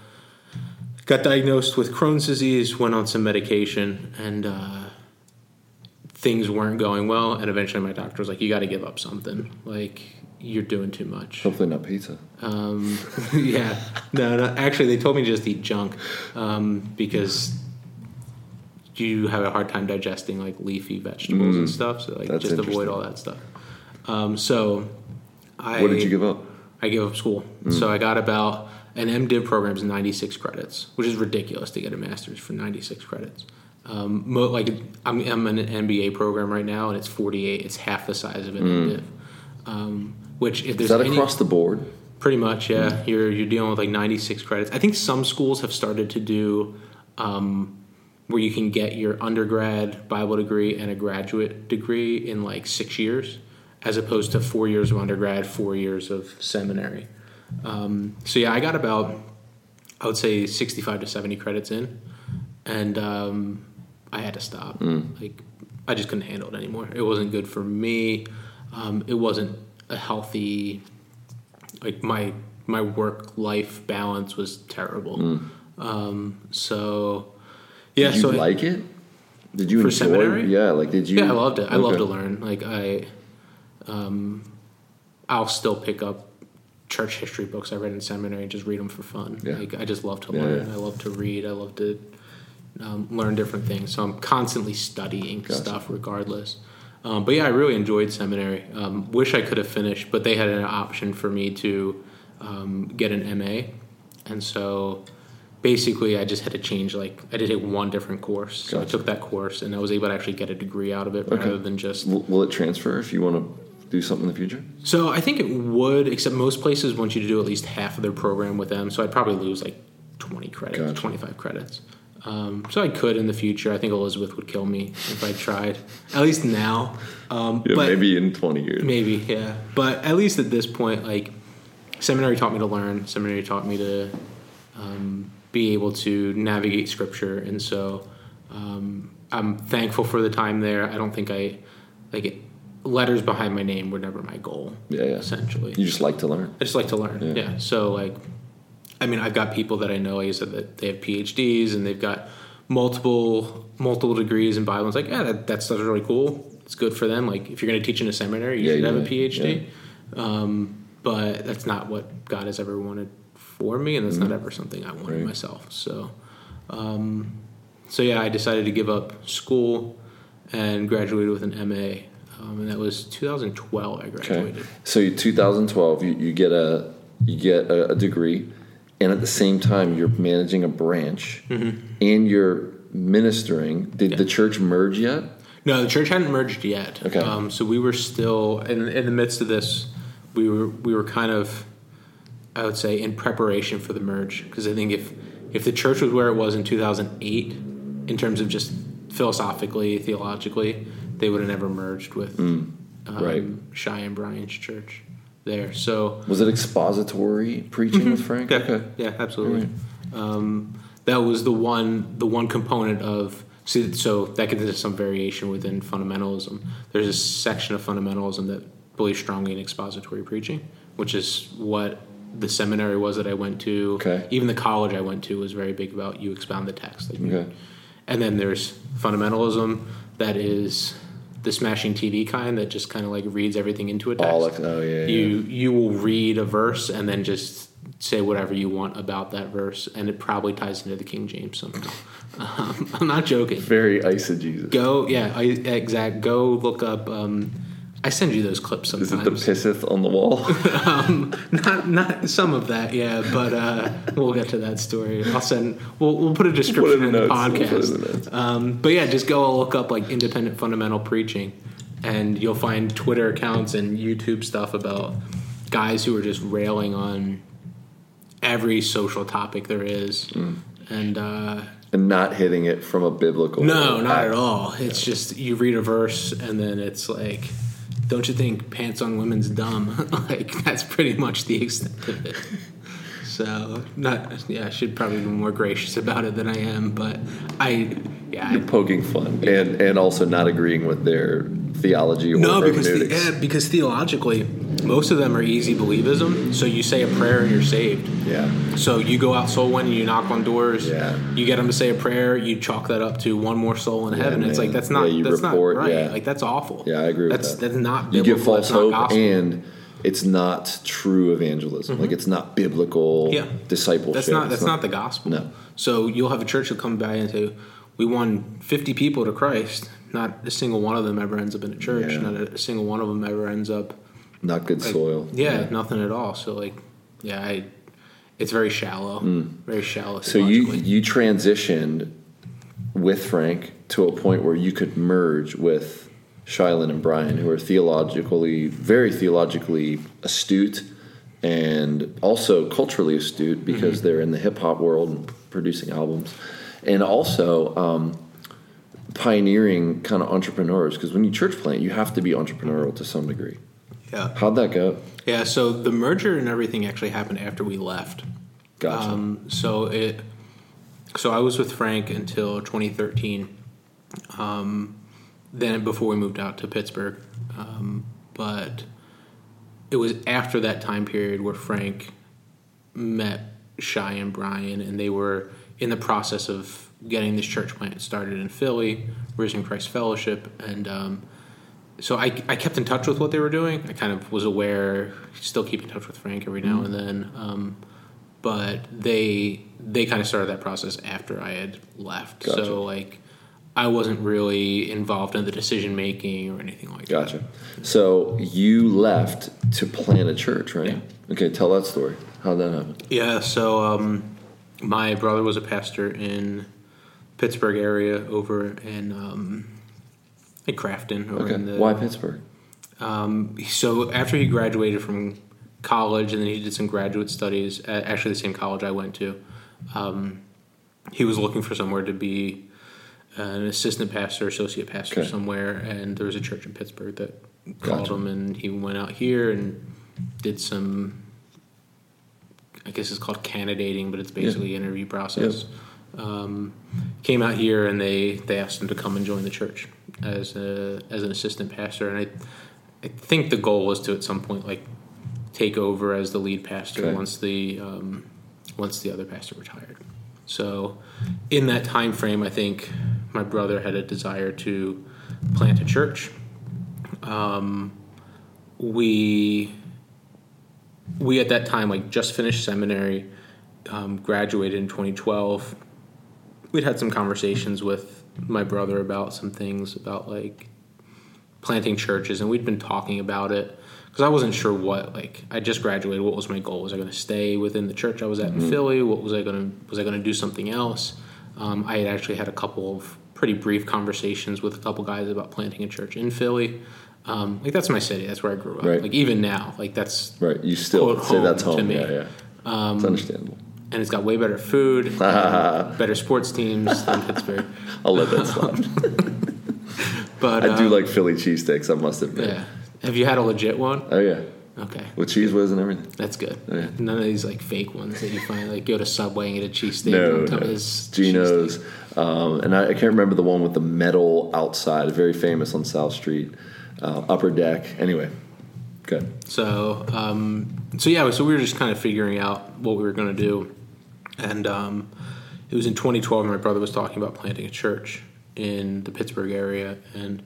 got diagnosed with Crohn's disease, went on some medication, and uh, things weren't going well. And eventually, my doctor was like, "You got to give up something. Like you're doing too much." Hopefully not pizza. Um, yeah, no, no. Actually, they told me to just eat junk um, because you have a hard time digesting like leafy vegetables and stuff. So like, just avoid all that stuff. Um, so, I What did you give up? I gave up school. So I got about an MDiv program is 96 credits, which is ridiculous to get a master's for 96 credits. Um, mo- like I'm, I'm in an MBA program right now, and it's 48. It's half the size of an MDiv. Um, which if Is there's that any, across the board? Pretty much, yeah. You're you're dealing with like 96 credits. I think some schools have started to do um, where you can get your undergrad Bible degree and a graduate degree in like six years, as opposed to four years of undergrad, four years of seminary. Um, so yeah, I got about I would say 65 to 70 credits in, and um, I had to stop. Like I just couldn't handle it anymore. It wasn't good for me. Um, it wasn't a healthy like my my work life balance was terrible. Um, so yeah, Did you so like it? Did you For enjoy? seminary? Yeah, like did you? yeah, I loved it. I love to learn. Like I, um, I'll still pick up church history books I read in seminary and just read them for fun. Yeah. Like I just love to Yeah, learn. yeah. I love to read. I love to um, learn different things. So I'm constantly studying Gotcha. stuff, regardless. Um, but yeah, I really enjoyed seminary. Um, wish I could have finished, but they had an option for me to um, get an MA, and so basically I just had to change. Like I did take one different course, so I took that course, and I was able to actually get a degree out of it Okay. rather than just. Will, will it transfer if you want to do something in the future? So I think it would, except most places want you to do at least half of their program with them. So I'd probably lose like twenty credits, Gotcha. twenty five credits. Um, so I could in the future. I think Elizabeth would kill me if I tried. At least now. Um, Yeah, but maybe in twenty years. Maybe, yeah. But at least at this point, like, seminary taught me to learn. Seminary taught me to um, be able to navigate scripture, and so um, I'm thankful for the time there. I don't think I like it. Letters behind my name were never my goal. Yeah, yeah. Essentially, You just like to learn. I just like to learn. Yeah. Yeah. So like, I mean, I've got people that I know, like I said, that they have PhDs and they've got multiple multiple degrees in Bible. It's like, yeah, that, that stuff's really cool. It's good for them. Like, if you're going to teach in a seminary, you Yeah, should have a PhD. Um, but that's not what God has ever wanted for me, and that's not ever something I wanted Mm-hmm. Right. myself. So, um, so yeah, I decided to give up school and graduated with an MA, um, and that was 2012. I Okay. graduated. So 2012, you, you get a you get a, a degree, and at the same time you're managing a branch, and you're ministering. Did the Mm-hmm. Church merge yet? No, the church hadn't merged yet. Okay. Um, so we were still in, in the midst of this. We were we were kind of, I would say, in preparation for the merge because I think if if the church was where it was in 2008, in terms of just philosophically, theologically, they would have never merged with um, right. Shai and Brian's church there. So Was it expository preaching with Frank? Mm-hmm. yeah, yeah, absolutely. Um, that was the one the one component of so, so that gets into some variation within fundamentalism. There's a section of fundamentalism that believes strongly in expository preaching, which is what the seminary was that I went to. Okay. Even the college I went to was very big about you expound the text. Like, Okay. And then there's fundamentalism that is the smashing TV kind that just kind of like reads everything into a text All ex- oh yeah, yeah. you you will read a verse and then just say whatever you want about that verse, and it probably ties into the King James somehow. Um, I'm not joking. Very eisegesis. Go, yeah, I, exact. Go look up. Um, I send you those clips sometimes. Is it the pisseth on the wall? not not some of that, yeah, but uh, we'll get to that story. I'll send. We'll we'll put a description in the in the notes. We'll podcast. in. Um, but yeah, just go look up like independent fundamental preaching, and you'll find Twitter accounts and YouTube stuff about guys who are just railing on every social topic there is, Mm. and. Uh, and not hitting it from a biblical. no, not at all. It's just you read a verse and then it's like, don't you think pants on women's dumb? like that's pretty much the extent of it. So not yeah, I should probably be more gracious about it than I am, but I yeah I, Poking fun and and also not agreeing with their theology or no because the, yeah, because theologically most of them are easy believism. So you say a prayer and you're saved. yeah. So you go out soul winning, you knock on doors, Yeah. you get them to say a prayer, you chalk that up to one more soul in heaven. It's like that's not Yeah, that's report, not right. yeah. Like that's awful. Yeah, I agree with that's, that. That's not you give false hope gospel. and it's not true evangelism. Like it's not biblical Yeah. discipleship. That's not that's not the gospel. No. So you'll have a church that come by and say, "We won 50 people to Christ." Not a single one of them ever ends up in a church. Yeah. Not a single one of them ever ends up. not good soil. Yeah, nothing at all. So like, yeah, I, it's very shallow. Very shallow. Mm. So you you transitioned with Frank to a point where you could merge with Shai Linne and Brian, who are theologically very theologically astute and also culturally astute because Mm-hmm. they're in the hip hop world and producing albums, and also um, pioneering kind of entrepreneurs. Because when you church plant, you have to be entrepreneurial to some degree. yeah. How'd that go? Yeah, so the merger and everything actually happened after we left. Gotcha. Um, so it, so I was with Frank until 2013. Um, then before we moved out to Pittsburgh, um, but it was after that time period where Frank met Shai and Brian, and they were in the process of getting this church plant started in Philly, Risen Christ Fellowship, and um, so I, I kept in touch with what they were doing. I kind of was aware, still keep in touch with Frank every now and then. Um, but they they kind of started that process after I had left. Gotcha. So like I wasn't really involved in the decision making or anything like Gotcha. that. Gotcha. So you left to plant a church, right? Yeah. Okay, tell that story. How'd that happen? Yeah. So um, my brother was a pastor in Pittsburgh area over in um, in Crafton. Over Okay. in the, Why Pittsburgh? Um, so after he graduated from college, and then he did some graduate studies at actually the same college I went to. Um, he was looking for somewhere to be an assistant pastor, associate pastor Okay. somewhere, and there was a church in Pittsburgh that called him, and he went out here and did some. I guess it's called candidating, but it's basically an interview process. Um, came out here and they, they asked him to come and join the church as a as an assistant pastor, and I I think the goal was to at some point like take over as the lead pastor Okay. once the um, once the other pastor retired. So, in that time frame, I think my brother had a desire to plant a church. Um, we we at that time like just finished seminary, um, graduated in 2012. We'd had some conversations with my brother about some things about like planting churches, and we'd been talking about it because I wasn't sure what like I just graduated. What was my goal? Was I going to stay within the church I was at in Philly? What was I going to was I going to do something else? Um, I had actually had a couple of pretty brief conversations with a couple guys about planting a church in Philly. Um, like that's my city. That's where I grew up. Right. Like even now, like that's Right. You still say that's home to me. Yeah, yeah. it's understandable. and it's got way better food, better sports teams than Pittsburgh. I'll let that slide. But I do um, like Philly cheesesteaks, I must admit. Yeah. Have you had a legit one? Oh, yeah. Okay. With Cheez Whiz and everything. That's good. Yeah. None of these like fake ones that you find like go to Subway and get a cheesesteak. No, and no. Geno's. Um, and I, I can't remember the one with the metal outside, very famous on South Street. Uh, upper deck. Anyway, good. So, um, so yeah, so we were just kind of figuring out what we were going to do, and um, it was in 2012. My brother was talking about planting a church in the Pittsburgh area, and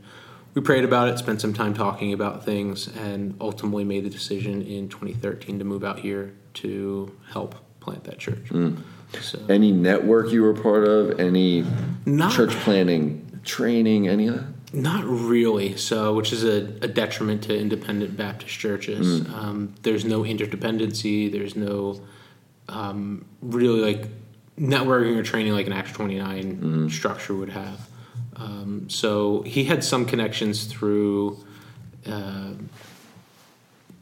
we prayed about it, spent some time talking about things, and ultimately made the decision in 2013 to move out here to help plant that church. So, Any network you were part of? Any Not- church planning training? Any of that? Not really. So, which is a, a detriment to independent Baptist churches. Um, there's no interdependency. There's no um, really like networking or training like an Acts 29 structure would have. Um, so he had some connections through. Uh,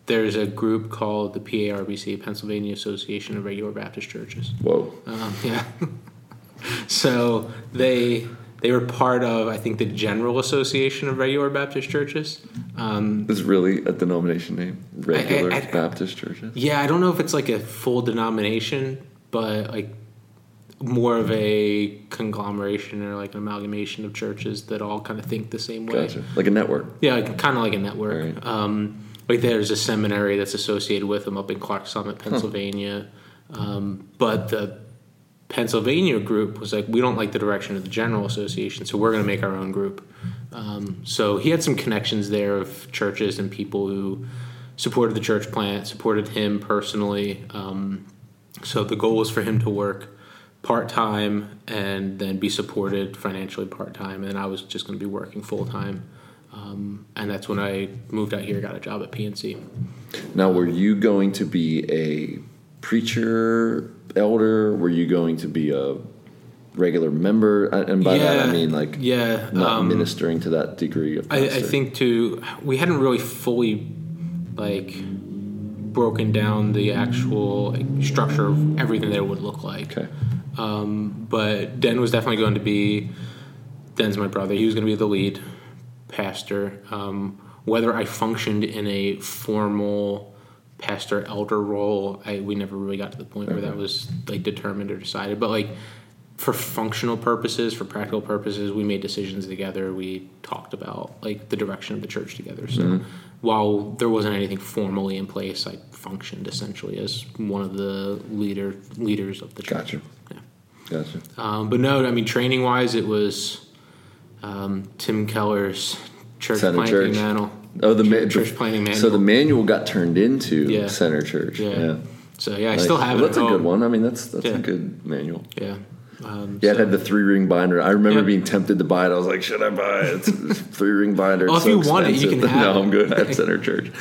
there's a group called the PARBC, Pennsylvania Association of Regular Baptist Churches. Whoa. Um, yeah. so they they were part of I think the General Association of Regular Baptist Churches. Um, This is really a denomination name. Regular I- I- Baptist churches. yeah, I don't know if it's like a full denomination, but like more of a conglomeration or like an amalgamation of churches that all kind of think the same way. Gotcha. Like a network. Yeah, like, kind of like a network. Right. Um, like there's a seminary that's associated with them up in Clarks Summit, Pennsylvania. Um, but the Pennsylvania group was like, we don't like the direction of the General Association, so we're going to make our own group. Um, so he had some connections there of churches and people who supported the church plant, supported him personally. Um, so the goal was for him to work part time and then be supported financially part time, and I was just going to be working full time. Um, and that's when I moved out here, got a job at PNC. Now, were you going to be a preacher, elder? Were you going to be a regular member? And by that I mean like yeah, not um, ministering to that degree of I, I think too, we hadn't really fully like broken down the actual like, structure of everything that it would look like. Okay. Um, but Den was definitely going to be Den's my brother. He was going to be the lead pastor. Um, whether I functioned in a formal pastor elder role, I, we never really got to the point where that was like determined or decided. But like for functional purposes, for practical purposes, we made decisions together. We talked about like the direction of the church together. So while there wasn't anything formally in place, I functioned essentially as one of the leader leaders of the church. Gotcha. Yeah. Gotcha. Um, but no, I mean, training wise, it was um, Tim Keller's church Center planting Church. manual. Oh, the, ma- church planning manual. So the manual got turned into Yeah. Center Church. yeah. Yeah. So yeah, I Nice. still have Well, it. That's at a good one. I mean, that's that's Yeah. a good manual. Yeah. Um, Yeah, so- it had the three ring binder. I remember Yeah. being tempted to buy it. I was like, should I buy it? It's three ring binder. Well, if so you want it, you can have no, it. I'm good. I have Center Church.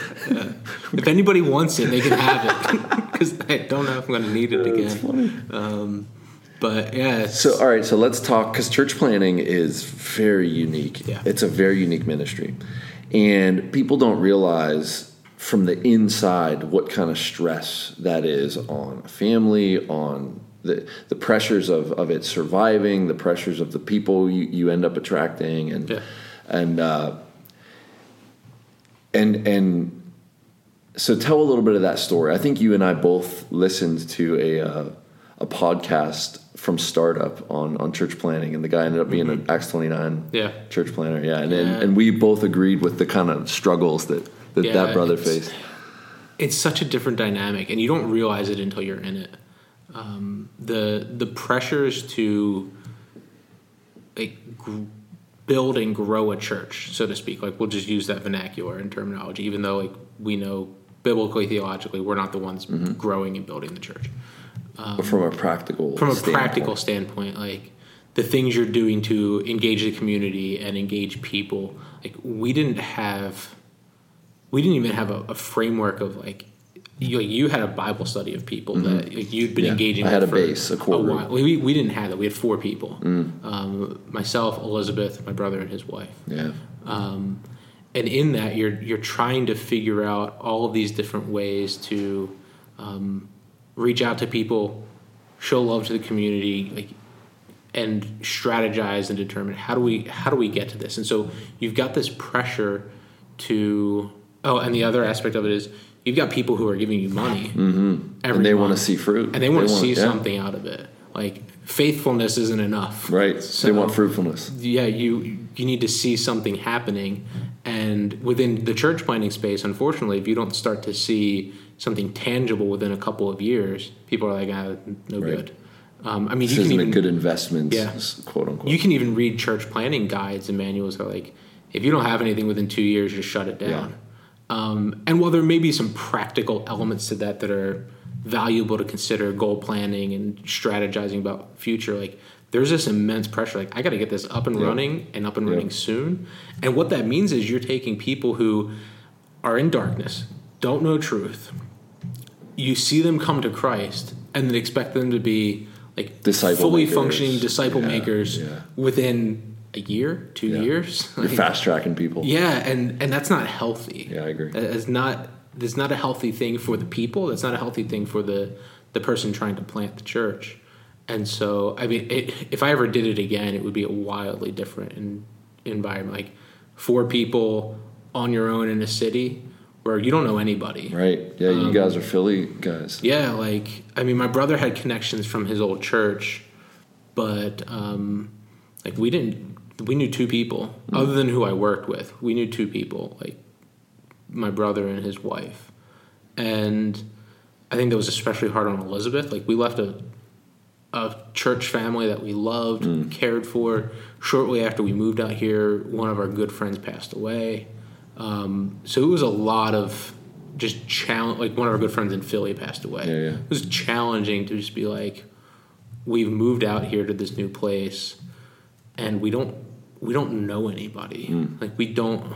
if anybody wants it, they can have it because I don't know if I'm going to need it again. Um, but yeah, So, all right, so let's talk because church planning is very unique. Yeah. It's a very unique ministry. And people don't realize from the inside what kind of stress that is on a family, on the, the pressures of, of it surviving, the pressures of the people you, you end up attracting, and Yeah. and uh, and and so tell a little bit of that story. I think you and I both listened to a uh, a podcast from startup on on church planning, and the guy ended up being an Acts twenty nine Mm-hmm. Yeah. church planner. Yeah, and, Yeah. and and we both agreed with the kind of struggles that that, Yeah, that brother it's- faced. it's such a different dynamic, and you don't realize it until you're in it. Um, the the pressures to like gr- build and grow a church, so to speak. Like we'll just use that vernacular and terminology, even though like we know biblically, theologically, we're not the ones growing and building the church. But from a practical From a standpoint. practical standpoint, like the things you're doing to engage the community and engage people, like we didn't have, we didn't even have a, a framework of like. You, you had a Bible study of people that you'd been Mm-hmm. Yeah. engaging. I had with a base, a core group. We, we didn't have that. We had four people: Mm. um, myself, Elizabeth, my brother, and his wife. Yeah. Um, and in that, you're you're trying to figure out all of these different ways to um, reach out to people, show love to the community, like, and strategize and determine how do we how do we get to this. And so you've got this pressure to. Oh, and the other aspect of it is you've got people who are giving you money, mm-hmm. And they want to see fruit. and they want to see yeah. something out of it. Like faithfulness isn't enough, Right. So- they want fruitfulness. yeah you you need to see something happening and within the church planting space unfortunately if you don't start to see something tangible within a couple of years people are like ah, no Right. good um, i mean This you can even a good investment, Yeah. quote unquote. you can even read church planning guides and manuals that are like if you don't have anything within two years just shut it down um, and while there may be some practical elements to that that are valuable to consider goal planning and strategizing about future like there's this immense pressure like i got to get this up and Yeah. running and up and Yeah. running soon and what that means is you're taking people who are in darkness don't know truth you see them come to christ and then expect them to be like Disciple fully makers. functioning disciple Yeah, makers within a year two Yeah. years You're Like, fast tracking people. yeah, and and that's not healthy. Yeah, I agree. Is not that's not a healthy thing for the people. That's not a healthy thing for the the person trying to plant the church. And so, I mean, it, if I ever did it again, it would be a wildly different in, environment. Like four people on your own in a city where you don't know anybody. Right. Yeah, Um, you guys are Philly guys. Yeah, like I mean, my brother had connections from his old church, but um, like we didn't. We knew two people other than who I worked with. We knew two people, like my brother and his wife, and I think that was especially hard on Elizabeth. Like we left a a church family that we loved, Mm. cared for. Shortly after we moved out here, one of our good friends passed away. Um, so it was a lot of just challenge. Like one of our good friends in Philly passed away. Yeah, yeah. It was challenging to just be like, we've moved out here to this new place, and we don't we don't know anybody. Hmm. Like we don't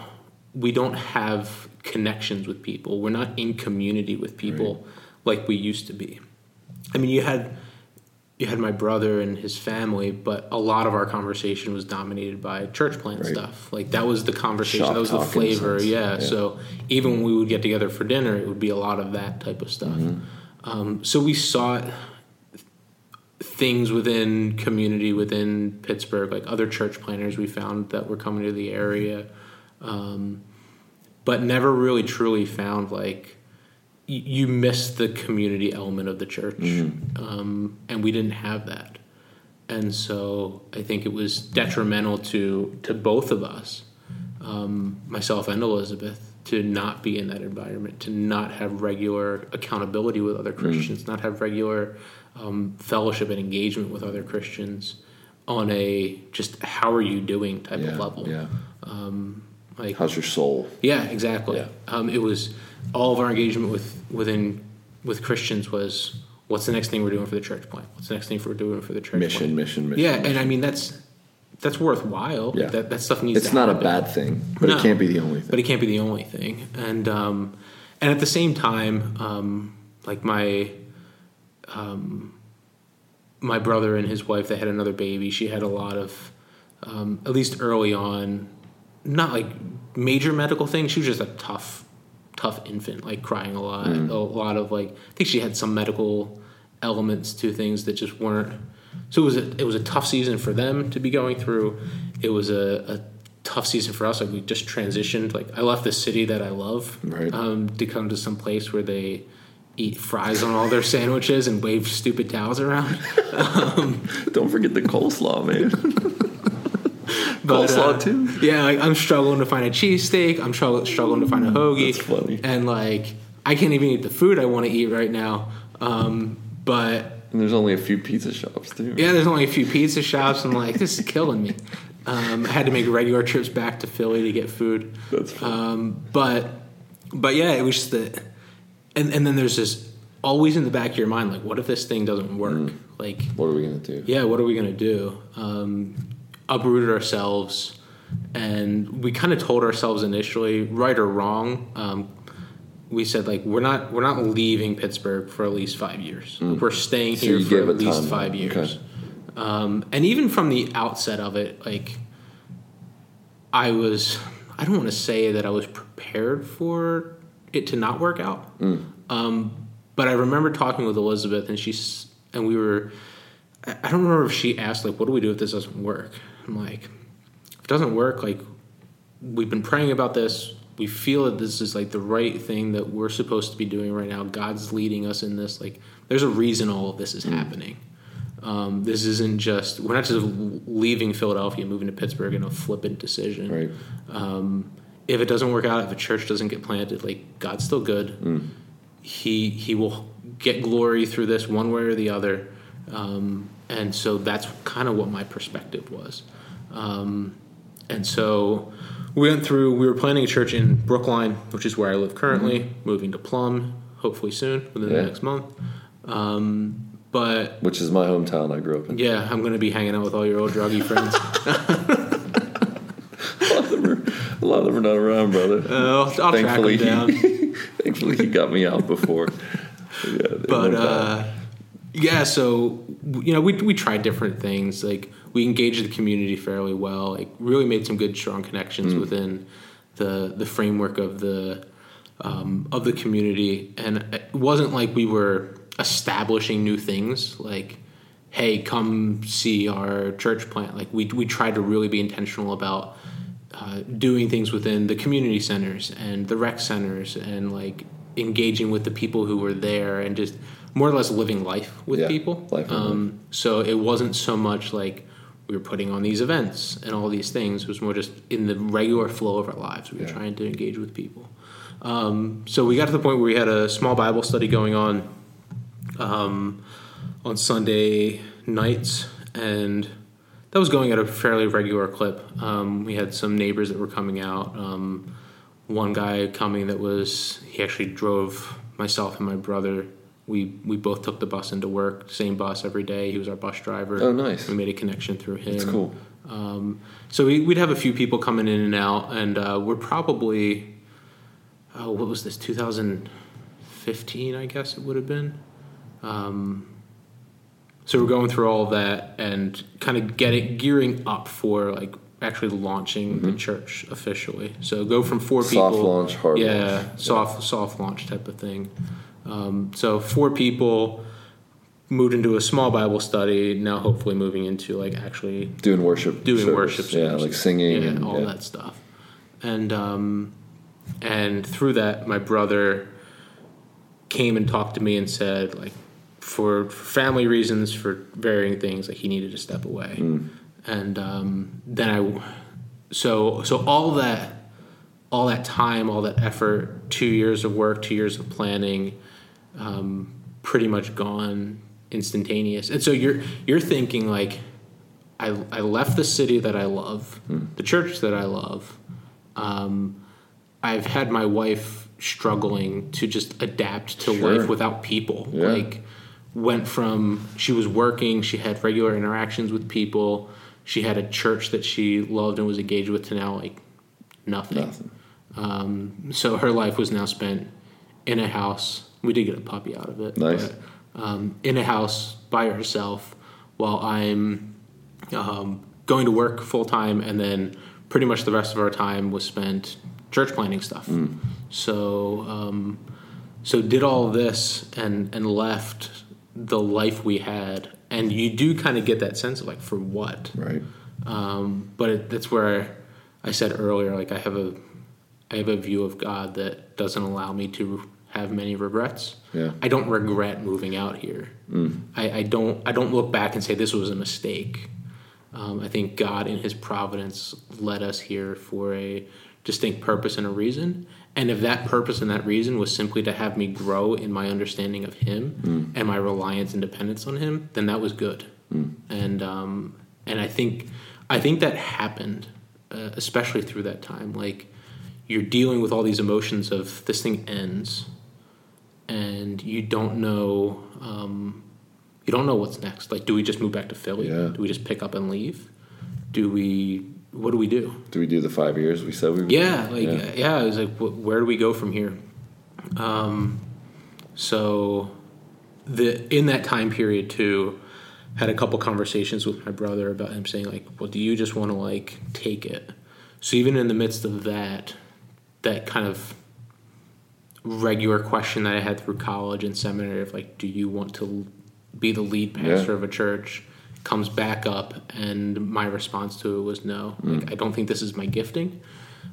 we don't have connections with people. We're not in community with people like we used to be. I mean, you had you had my brother and his family, but a lot of our conversation was dominated by church plant Right. stuff. Like that was the conversation, Shop that was the talk in a flavor. Yeah. Yeah. So even when we would get together for dinner, it would be a lot of that type of stuff. Mm-hmm. Um, so we sought things within community within Pittsburgh, like other church planners we found that were coming to the area, um, but never really truly found like y- you missed the community element of the church, um, and we didn't have that, and so I think it was detrimental to to both of us, um, myself and Elizabeth, to not be in that environment, to not have regular accountability with other Christians, not have regular um, fellowship and engagement with other Christians on a just how are you doing type Yeah. of level. Yeah. Like How's your soul? yeah, exactly. Yeah. Um, it was all of our engagement with within with Christians was what's the next thing we're doing for the church plant? What's the next thing we're doing for the church Mission, plant? mission, mission. Yeah, mission. and I mean that's that's worthwhile. Yeah. That that stuff needs. it's not a bad thing, but No. it can't be the only thing. But it can't be the only thing. And um, and at the same time, um, like my um, my brother and his wife, they had another baby. She had a lot of, um, at least early on, not like major medical things. She was just a tough, tough infant, like crying a lot. Mm. A lot of like, I think she had some medical elements to things that just weren't. So it was a it was a tough season for them to be going through. It was a, a tough season for us. Like we just transitioned. Like I left the city that I love Right. um, to come to some place where they eat fries on all their sandwiches and wave stupid towels around. Don't forget the coleslaw, man. But, coleslaw uh, too. Yeah, like I'm struggling to find a cheesesteak. I'm struggling struggling to find a hoagie. That's funny. And like I can't even eat the food I want to eat right now. Um, but And there's only a few pizza shops too. Yeah, there's only a few pizza shops. I'm like, this is killing me. Um, I had to make regular trips back to Philly to get food. That's fun. Um, but but yeah, it was just the and and then there's this always in the back of your mind like, what if this thing doesn't work? Like, What are we gonna do? yeah, what are we gonna do? Um, uprooted ourselves, and we kind of told ourselves initially, right or wrong. Um, we said like we're not we're not leaving Pittsburgh for at least five years. We're staying Mm. So here for at least timeline. five years. Okay. Um, and even from the outset of it, like I was, I don't want to say that I was prepared for it to not work out. Mm. Um, but I remember talking with Elizabeth, and she's, and we were, I don't remember if she asked like, "What do we do if this doesn't work?" I'm like, "If it doesn't work, like, we've been praying about this. We feel that this is like the right thing that we're supposed to be doing right now. God's leading us in this. Like, there's a reason all of this is happening. Um, this isn't just we're not just leaving Philadelphia, and moving to Pittsburgh in a flippant decision. Right. Um, if it doesn't work out, if a church doesn't get planted, like God's still good. He he will get glory through this one way or the other, um, and so that's kind of what my perspective was. Um, and so we went through. We were planning a church in Brookline, which is where I live currently. Moving to Plum, hopefully soon, within Yeah. the next month. Um, but Which is my hometown. I grew up in. yeah, I'm going to be hanging out with all your old druggy friends. A lot of them are, a lot of them are not around, brother. Uh, I'll, I'll track thankfully, them down. he, thankfully he got me out before. Yeah, but uh, yeah, so you know, we we tried different things. Like we engaged the community fairly well. Like really made some good, strong connections Mm. within the the framework of the um, of the community, and it wasn't like we were establishing new things. Like, hey, come see our church plant. Like we we tried to really be intentional about. Uh, doing things within the community centers and the rec centers and like engaging with the people who were there and just more or less living life with Yeah, people. life um, so it wasn't so much like we were putting on these events and all these things. It was more just in the regular flow of our lives. We were Yeah. trying to engage with people. Um, so we got to the point where we had a small Bible study going on um, on Sunday nights, and that was going at a fairly regular clip. Um, we had some neighbors that were coming out. Um, one guy coming that was he actually drove myself and my brother. We we both took the bus into work, same bus every day. He was our bus driver. Oh, nice. We made a connection through him. That's cool. Um, so we, we'd have a few people coming in and out, and uh, we're probably, oh, what was this, 2015, I guess it would have been. Um, so we're going through all of that and kind of getting gearing up for like actually launching the church officially. So go from four Mm-hmm. Soft people, launch, hard yeah, launch. soft soft launch type of thing. Um, so four people moved into a small Bible study. Now hopefully moving into like actually doing worship, doing service. worship, yeah, like singing yeah, and all yeah. that stuff. And um, and through that, my brother came and talked to me and said like for, family reasons, for varying things, like he needed to step away. Mm. And um, then I, so so all that all that time, all that effort, two years of work, two years of planning, um, pretty much gone instantaneous. And so you're you're thinking like, I I left the city that I love, the church that I love. Um, I've had my wife struggling to just adapt to Sure. life without people. Yeah. Like went from she was working, she had regular interactions with people, she had a church that she loved and was engaged with to now like nothing. Nothing. Um, so her life was now spent in a house. We did get a puppy out of it. Nice. But, um, in a house by herself while I'm um, going to work full time, and then pretty much the rest of our time was spent church planning stuff. So, um, so did all this and and left the life we had, and you do kind of get that sense of like for what. Right. Um, but it, that's where I said earlier, like I have a, I have a view of God that doesn't allow me to have many regrets. Yeah. I don't regret moving out here. I, I don't. I don't look back and say this was a mistake. Um, I think God, in His providence, led us here for a distinct purpose and a reason. And if that purpose and that reason was simply to have me grow in my understanding of Him and my reliance and dependence on Him, then that was good. And um, and I think I think that happened, uh, especially through that time. Like you're dealing with all these emotions of this thing ends, and you don't know um, you don't know what's next. Like, do we just move back to Philly? Yeah. Do we just pick up and leave? Do we? What do we do? Do we do the five years we said we would? Yeah, like Yeah. yeah, it was like wh- where do we go from here? Um, so the in that time period too, had a couple conversations with my brother about him saying like, well, do you just want to like take it? So even in the midst of that, that kind of regular question that I had through college and seminary of like, do you want to be the lead pastor Yeah. of a church? Comes back up, and my response to it was no. Like, hmm. I don't think this is my gifting.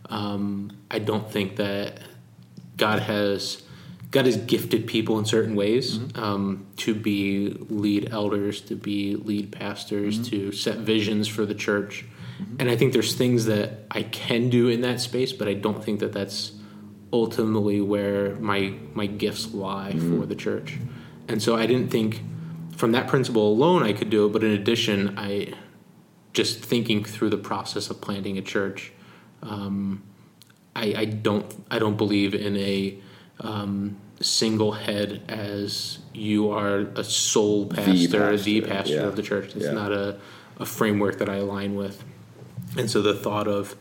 Um, I don't think that God has God has gifted people in certain ways hmm. um, to be lead elders, to be lead pastors, hmm. to set visions for the church. And I think there's things that I can do in that space, but I don't think that that's ultimately where my my gifts lie for the church. And so I didn't think from that principle alone I could do it, but in addition, I just thinking through the process of planting a church. Um, I, I don't I don't believe in a um, single head as you are a sole pastor, the pastor, pastor, yeah. of the church. It's Yeah. not a, a framework that I align with. And so the thought of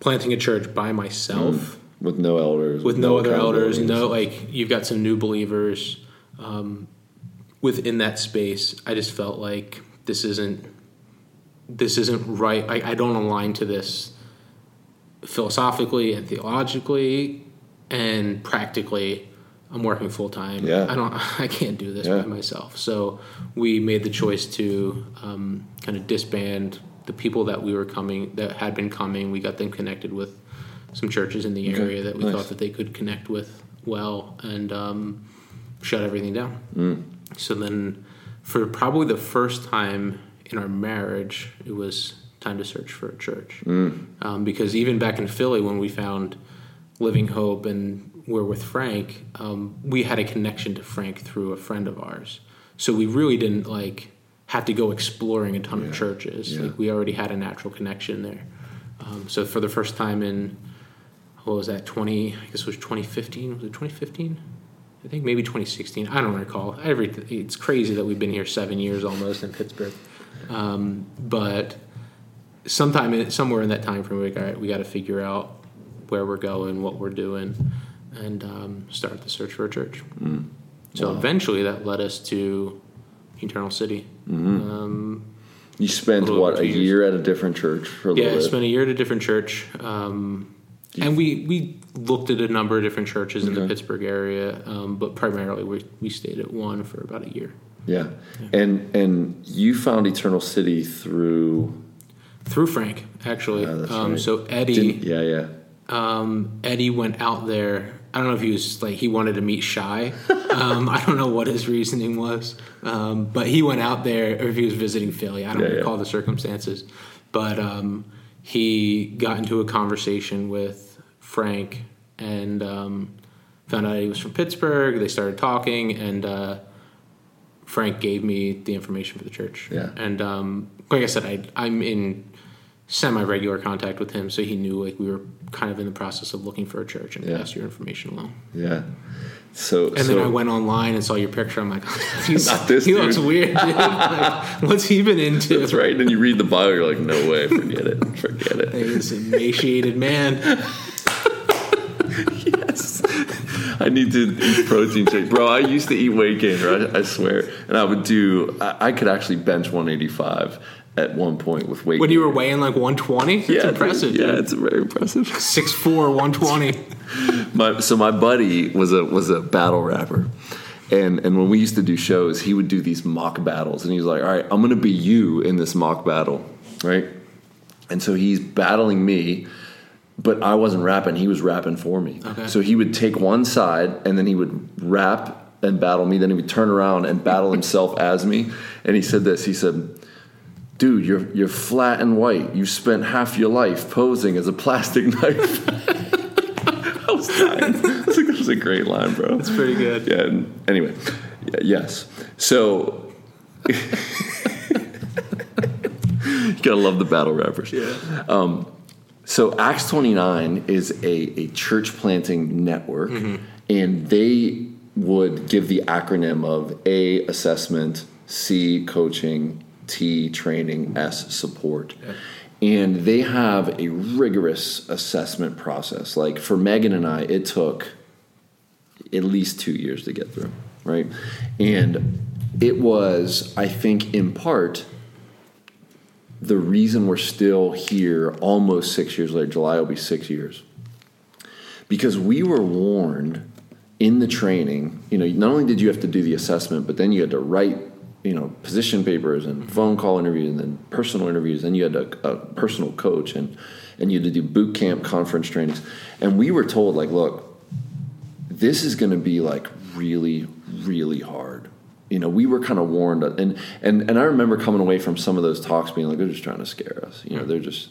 planting a church by myself With no elders. with no, other elders, no like you've got some new believers um, within that space. I just felt like this isn't this isn't right. I, I don't align to this philosophically and theologically and practically. I'm working full time. Yeah. I don't. I can't do this Yeah. by myself. So we made the choice to um, kind of disband the people that we were coming that had been coming. We got them connected with some churches in the Okay. area that we Nice. thought that they could connect with well, and um, shut everything down. Mm. So then, for probably the first time in our marriage, it was time to search for a church. Mm. Um, because even back in Philly, when we found Living Hope and we're with Frank, um, we had a connection to Frank through a friend of ours. So we really didn't like have to go exploring a ton Yeah. of churches. Yeah. Like we already had a natural connection there. Um, so for the first time in what was that 20 i guess it was 2015 was it 2015 i think maybe 2016 i don't recall. Every, it's crazy that we've been here seven years almost in pittsburgh. Um, but sometime in, somewhere in that time frame we got we got to figure out where we're going what we're doing and um, start the search for a church. So eventually that led us to eternal city. Um, You spent A what a year at a different church for a yeah, I spent a year at a different church, um, and we we looked at a number of different churches in the Pittsburgh area, um, but primarily we we stayed at one for about a year yeah, and and you found Eternal City through. through Frank actually. Yeah, that's um, right. So Eddie Didn't- yeah, yeah. um, Eddie went out there. I don't know if he was like he wanted to meet Shai. Um, I don't know what his reasoning was, um, but he went out there, or if he was visiting Philly. I don't Yeah, yeah. recall the circumstances, but um, he got into a conversation with Frank and um, found out he was from Pittsburgh. They started talking, and uh, Frank gave me the information for the church. Yeah. and um, like I said, I, I'm in semi-regular contact with him, so he knew like we were kind of in the process of looking for a church and Yeah. passed your information along. Yeah. So And so, then I went online and saw your picture. I'm like, he's, Not this he dude. looks weird. Dude. Like, what's he been into? That's right. And then you read the bio, you're like, no way, forget it, forget it. He's an emaciated man. yes. I need to eat protein shake, bro. I used to eat weight gainer. I, I swear, and I would do. I, I could actually bench 185 at one point with weight. When you were weighing like 120, it's yeah, dude. impressive. Yeah, dude. it's very impressive. 6'4", 120. My, so my buddy was a was a battle rapper, and and when we used to do shows, he would do these mock battles, and he was like, "All right, I'm going to be you in this mock battle, right?" And so he's battling me, but I wasn't rapping; he was rapping for me. Okay. So he would take one side, and then he would rap and battle me. Then he would turn around and battle himself as me. And he said this: He said. Dude, you're you're flat and white. You spent half your life posing as a plastic knife. I was dying. I was like, that was a great line, bro. That's pretty good. Yeah. And anyway, yeah, yes. So you gotta love the battle rappers. Yeah. Um, so Acts 29 is a, a church planting network, and they would give the acronym of A, assessment, C, coaching, T, training, S, support. And they have a rigorous assessment process. Like for Megan and I, it took at least two years to get through, right? And it was, I think, in part, the reason we're still here almost six years later, July will be six years, because we were warned in the training. You know, not only did you have to do the assessment, but then you had to write, you know, position papers and mm-hmm. phone call interviews and then personal interviews. Then you had a, a personal coach and and you had to do boot camp conference trainings. And we were told, like, look, this is going to be like really, really hard. You know, we were kind of warned, and and and I remember coming away from some of those talks being like, they're just trying to scare us. You know, they're just.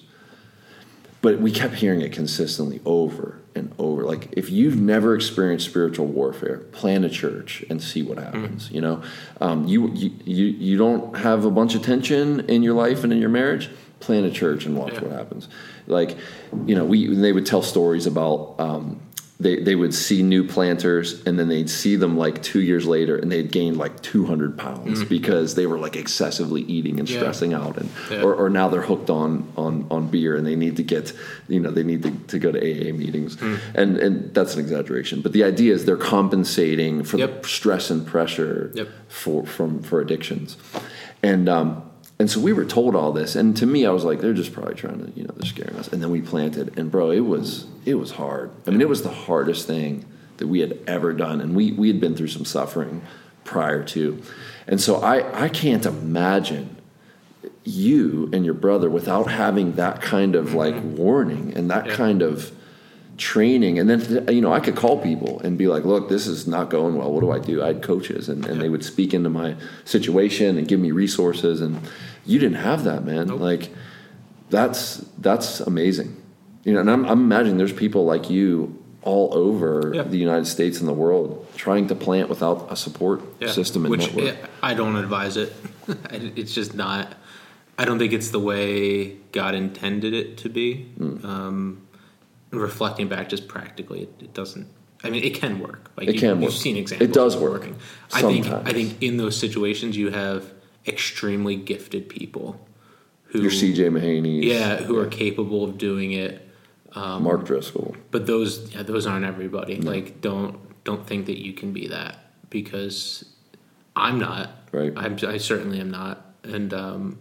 But we kept hearing it consistently over and over. Like, if you've never experienced spiritual warfare, plan a church and see what happens. You know, um, you, you you you don't have a bunch of tension in your life and in your marriage. Plan a church and watch Yeah. what happens. Like, you know, we they would tell stories about. Um, they, they would see new planters and then they'd see them like two years later and they'd gained like 200 pounds because they were like excessively eating and Yeah. stressing out and Yeah. or, or now they're hooked on, on on beer and they need to get you know they need to, to go to AA meetings and and that's an exaggeration but the idea is they're compensating for Yep. the stress and pressure Yep. for from for addictions and um and so we were told all this and to me I was like they're just probably trying to you know they're scaring us. And then we planted and bro it was it was hard. I mean it was the hardest thing that we had ever done and we we had been through some suffering prior to. And so I I can't imagine you and your brother without having that kind of like mm-hmm. warning and that Yeah. kind of training and then you know i could call people and be like look this is not going well what do i do i had coaches and, and they would speak into my situation and give me resources and you didn't have that man Nope. like that's that's amazing you know and i'm, I'm imagining there's people like you all over Yeah. the united states and the world trying to plant without a support Yeah. system and Which network I don't advise it. it's just not. I don't think it's the way God intended it to be. Hmm. Um, reflecting back, just practically, it, it doesn't. I mean, it can work. Like It you, can You've seen examples. It does work. working. I think. I think in those situations, you have extremely gifted people who, your cj mahaney yeah, who are capable of doing it. mark driscoll But those, yeah, those aren't everybody. Like, don't don't think that you can be that because I'm not. Right. I'm, I certainly am not. And um,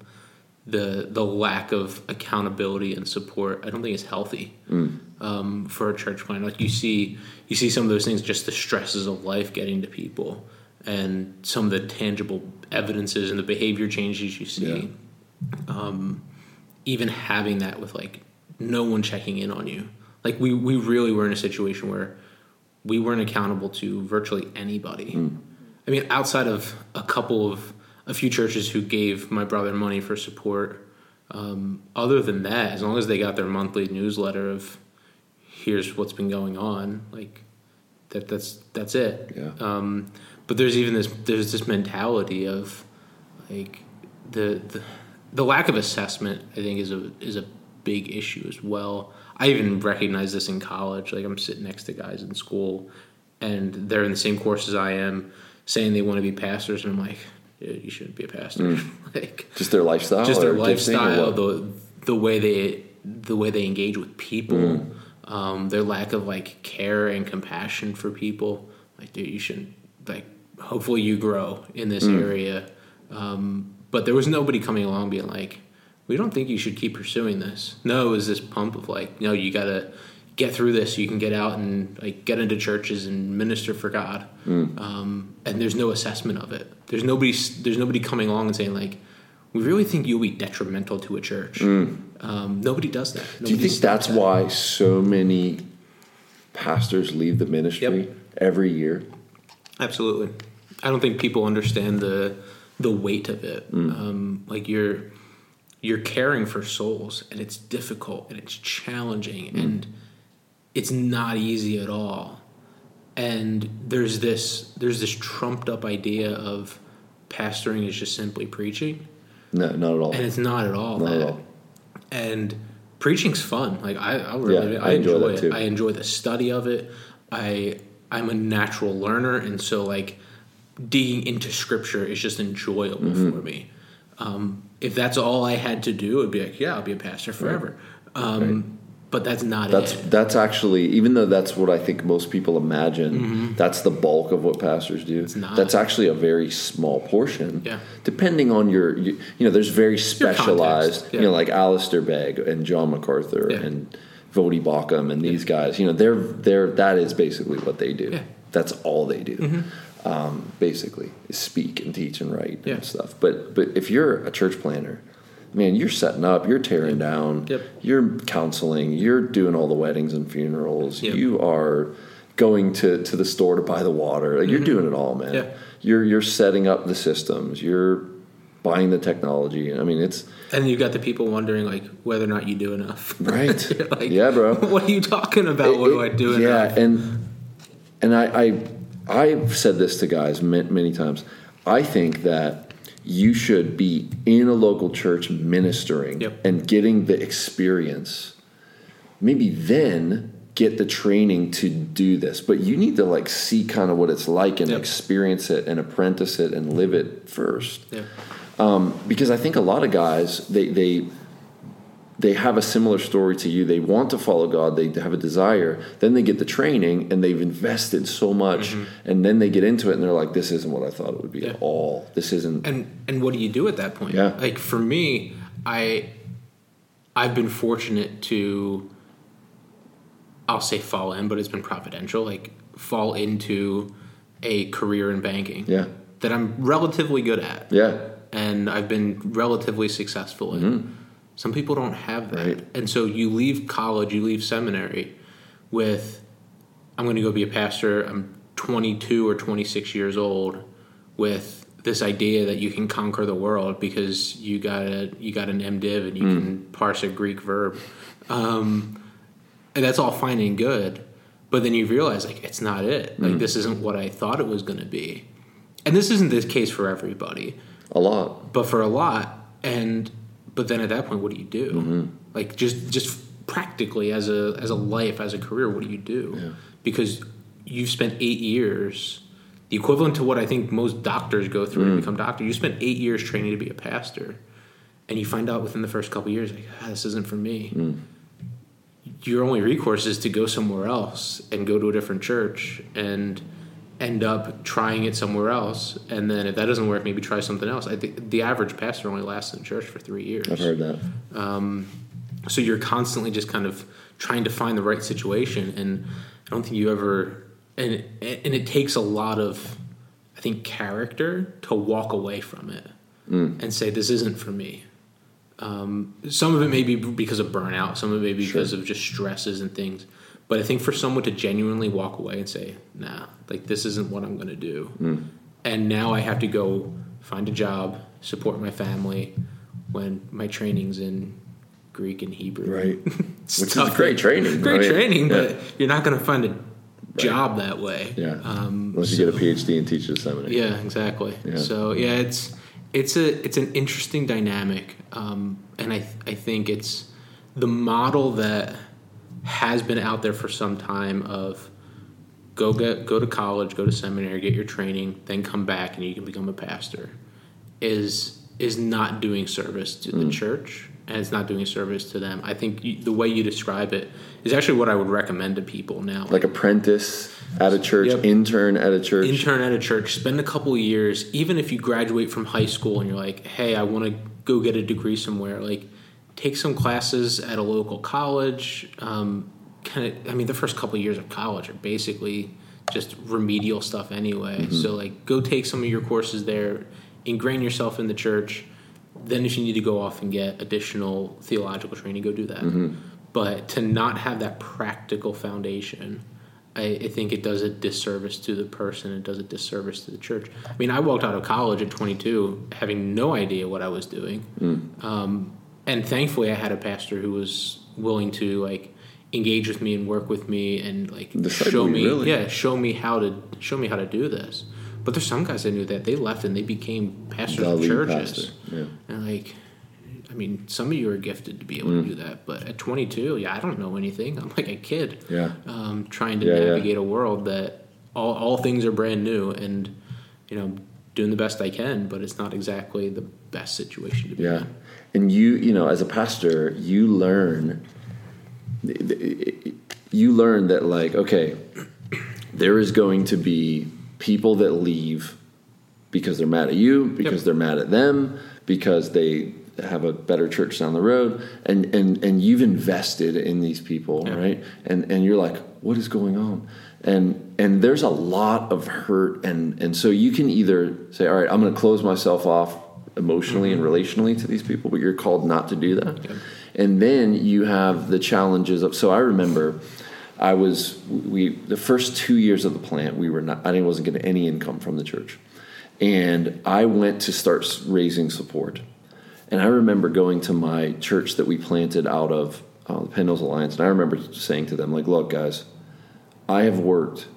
the the lack of accountability and support, I don't think is healthy um, for a church plan. Like you see, you see some of those things, just the stresses of life getting to people, and some of the tangible evidences and the behavior changes you see. Um, even having that with like no one checking in on you. Like we we really were in a situation where we weren't accountable to virtually anybody. I mean, outside of a couple of a few churches who gave my brother money for support. Um, other than that, as long as they got their monthly newsletter of here's what's been going on, like that that's that's it. Yeah. Um, but there's even this there's this mentality of like the, the the lack of assessment. I think is a is a big issue as well. I even recognize this in college. Like I'm sitting next to guys in school, and they're in the same course as I am, saying they want to be pastors, and I'm like, you shouldn't be a pastor. like just their lifestyle just their or gifting or lifestyle, the the way they the way they engage with people, Mm. Um, their lack of like care and compassion for people. Like, dude, you shouldn't like. Hopefully, you grow in this Mm. area. Um, but there was nobody coming along being like, "We don't think you should keep pursuing this." No, it was this pump of like, "No, you gotta." Get through this, so you can get out and like get into churches and minister for God. Mm. Um, and there's no assessment of it. There's nobody. There's nobody coming along and saying like, "We really think you'll be detrimental to a church." Um, nobody does that. Mm. Do you think that's why so many pastors leave the ministry Yep. every year? Absolutely. I don't think people understand the the weight of it. Mm. Um, like you're you're caring for souls and it's difficult and it's challenging and it's not easy at all and there's this there's this trumped up idea of pastoring is just simply preaching No, not at all. and it's not at all Not that at all. and preaching's fun. Like i, I really Yeah, I, I enjoy enjoy, it. too. i enjoy the study of it. I i'm a natural learner and so like digging into scripture is just enjoyable Mm-hmm. for me. Um, if that's all i had to do it'd be like yeah i'll be a pastor forever. Um, but that's not That's it that's actually even though that's what I think most people imagine. That's the bulk of what pastors do. Mm-hmm. That's actually a very small portion. Yeah. Depending on your, you, you know, there's very specialized. context, You know, like Alistair Begg and John MacArthur Yeah. and Voddie Baucham and these guys. You know, they're they're that is basically what they do. Yeah. Mm-hmm. That's all they do. Um, basically, is speak and teach and write Yeah. and stuff. But but if you're a church planner. Man, you're setting up, you're tearing down, Yep. you're counseling, you're doing all the weddings and funerals, Yep. you are going to, to the store to buy the water. Like, You're doing it all, man. Mm-hmm. Yeah. You're you're setting up the systems, you're buying the technology. I mean, it's and you got the people wondering like whether or not you do enough right. Like, yeah, bro. what are you talking about what do i do Yeah, enough? and and I, I I've said this to guys many, many times. I think that you should be in a local church ministering Yep. and getting the experience. Maybe then get the training to do this, but you need to like see kind of what it's like and Yep. experience it and apprentice it and live it first yeah um, because I think a lot of guys they they they have a similar story to you. They want to follow God. They have a desire. Then they get the training and they've invested so much, mm-hmm. and then they get into it and they're like, "This isn't what I thought it would be Yeah. at all. This isn't." and and what do you do at that point Yeah. like for me i i've been fortunate to i'll say fall in but it's been providential like fall into a career in banking yeah, that i'm relatively good at yeah, and i've been relatively successful in mm-hmm. Some people don't have that. Right. and so you leave college you leave seminary with i'm going to go be a pastor i'm 22 or 26 years old with this idea that you can conquer the world because you got a you got an MDiv and you Mm. can parse a Greek verb, um, and that's all fine and good. But then you realize like it's not it. Mm. Like this isn't what I thought it was going to be, and this isn't the case for everybody, a lot. but for a lot. And but then at that point, what do you do? Mm-hmm. Like just just practically as a as a life as a career, what do you do? Because you've spent eight years, the equivalent to what I think most doctors go through Mm. to become doctor. You spent eight years training to be a pastor, and you find out within the first couple of years, like ah, this isn't for me. Mm. Your only recourse is to go somewhere else and go to a different church and end up trying it somewhere else. And then if that doesn't work, maybe try something else. I think the average pastor only lasts in church for three years. I've heard that. So you're constantly just kind of trying to find the right situation, and I don't think you ever. And and it takes a lot of, I think, character to walk away from it and say this isn't for me. Um, some of it may be because of burnout, some of it may be because of just stresses and things. But I think for someone to genuinely walk away and say, "Nah, like this isn't what I'm going to do," and now I have to go find a job, support my family, when my training's in Greek and Hebrew, Right. Which is great training. Great mean, training, yeah. but you're not going to find a job that way. Yeah. Um, Unless you get a PhD and teach at a seminary. yeah, exactly. Yeah. So yeah, it's it's a it's an interesting dynamic, um, and I I think it's the model that has been out there for some time of go get go to college, go to seminary, get your training, then come back and you can become a pastor is is not doing service to Mm. the church and it's not doing service to them. I think you, the way you describe it is actually what I would recommend to people now. Like apprentice at a church, Yep. intern at a church. intern at a church, spend a couple of years, even if you graduate from high school and you're like, hey, I want to go get a degree somewhere, like take some classes at a local college. Um, kind of, I mean, the first couple of years of college are basically just remedial stuff anyway. So, like, go take some of your courses there, ingrain yourself in the church. Then, if you need to go off and get additional theological training, go do that. But to not have that practical foundation, I, I think it does a disservice to the person. It does a disservice to the church. I mean, I walked out of college at 22 having no idea what I was doing. Um, and thankfully, I had a pastor who was willing to like engage with me and work with me and like show me, really? yeah, show me how to show me how to do this. But there's some guys I knew that they left and they became pastors of churches. pastor, yeah. And like, I mean, some of you are gifted to be able Mm. to do that, but at 22, yeah, I don't know anything. I'm like a kid, Yeah. um, trying to Yeah, yeah. navigate a world that all all things are brand new, and you know, doing the best I can, but it's not exactly the best situation to be Yeah. in. And you, you know, as a pastor, you learn you learn that like, okay, there is going to be people that leave because they're mad at you, because Yep. they're mad at them, because they have a better church down the road and and and you've invested in these people, Yeah. right? And and you're like, what is going on? And and there's a lot of hurt and and so you can either say, all right, I'm going to close myself off emotionally and relationally to these people, but you're called not to do that. And then you have the challenges of so I remember I was we the first two years of the plant we were not I wasn't getting any income from the church, and I went to start raising support, and I remember going to my church that we planted out of uh, the Penn Hills Alliance, and I remember saying to them like, "Look, guys, I have worked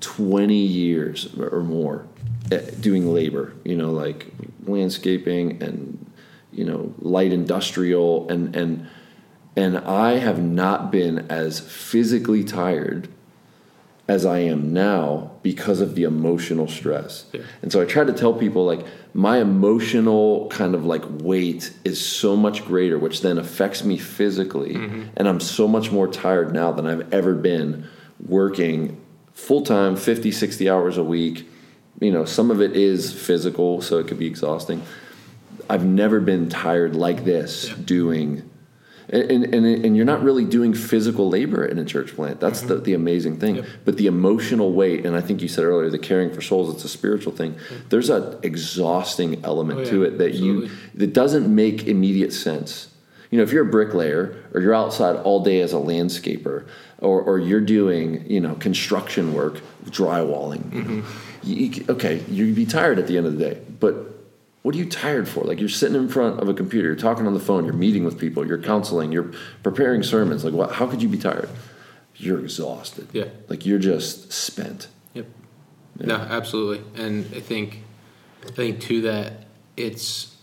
twenty years or more Eh, doing labor, you know, like landscaping and you know light industrial and and." and I have not been as physically tired as I am now because of the emotional stress. Yeah. And so I try to tell people like my emotional kind of like weight is so much greater which then affects me physically mm-hmm. and I'm so much more tired now than I've ever been working full time 50 60 hours a week. You know, some of it is physical so it could be exhausting. I've never been tired like this Yeah. doing and, and, and you're not really doing physical labor in a church plant. That's mm-hmm. the, the amazing thing. Yep. But the emotional weight, and I think you said earlier, the caring for souls, it's a spiritual thing. Mm-hmm. There's an exhausting element Oh, yeah. to it that you that doesn't make immediate sense. You know, if you're a bricklayer or you're outside all day as a landscaper or, or you're doing, you know, construction work, drywalling, you know, mm-hmm. You, okay, you'd be tired at the end of the day. But what are you tired for? Like you're sitting in front of a computer, you're talking on the phone, you're meeting with people, you're counseling, you're preparing sermons. Like what? How could you be tired? You're exhausted. Yeah. Like you're just spent. Yep. No, absolutely, and I think, I think too that it's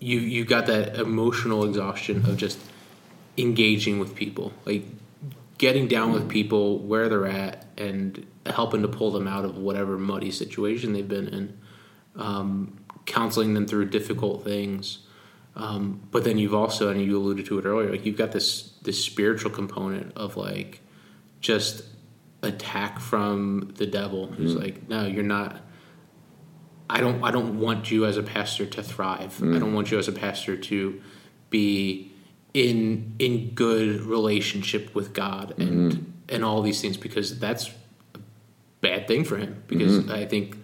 you you got that emotional exhaustion of just engaging with people, like getting down with people where they're at and helping to pull them out of whatever muddy situation they've been in, um, counseling them through difficult things. Um, but then you've also, and you alluded to it earlier, like you've got this this spiritual component of like just attack from the devil. Who's like no you're not i don't i don't want you as a pastor to thrive. I don't want you as a pastor to be in in good relationship with god and and all these things because that's a bad thing for him because i think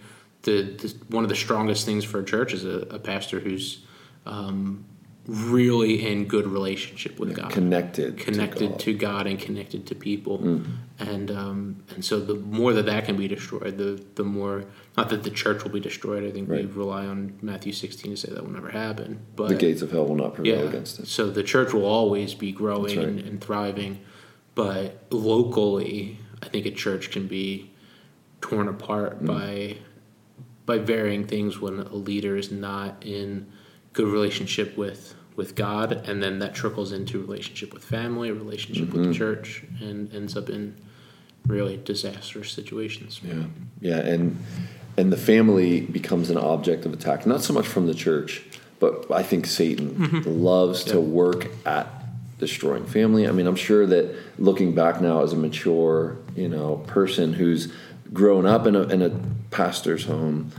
the, the one of the strongest things for a church is a, a pastor who's um, really in good relationship with god Connected. to connected God. to God and connected to people, and um, and so the more that that can be destroyed, the the more not that the church will be destroyed. I think we rely on Matthew sixteen to say that will never happen. But the gates of hell will not prevail yeah, against it. so the church will always be growing right. and, and thriving, but locally, I think a church can be torn apart by by varying things when a leader is not in good relationship with with God, and then that trickles into relationship with family, relationship with Mm-hmm. the church, and ends up in really disastrous situations. Yeah, yeah, and and the family becomes an object of attack, not so much from the church, but I think Satan loves to work at destroying family. I mean, I'm sure that looking back now as a mature, you know, person who's grown up in a in a pastor's home,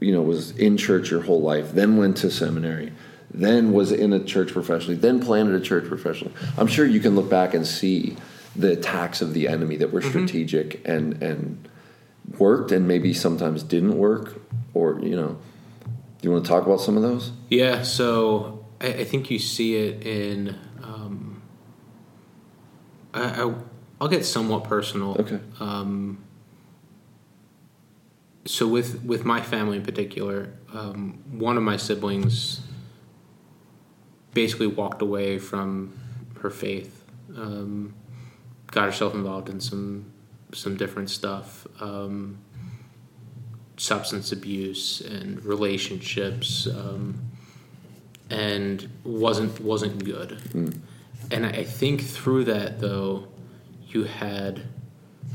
you know, was in church your whole life, then went to seminary, then was in a church professionally, then planted a church professionally. I'm sure you can look back and see the attacks of the enemy that were strategic and and worked and maybe sometimes didn't work or you know do you want to talk about some of those Yeah, so I, I think you see it in. Um, I, I, I'll get somewhat personal. okay Um, so with with my family in particular, um, one of my siblings basically walked away from her faith. Um, got herself involved in some some different stuff, um, substance abuse and relationships, um, and wasn't wasn't good. And I think through that though, you had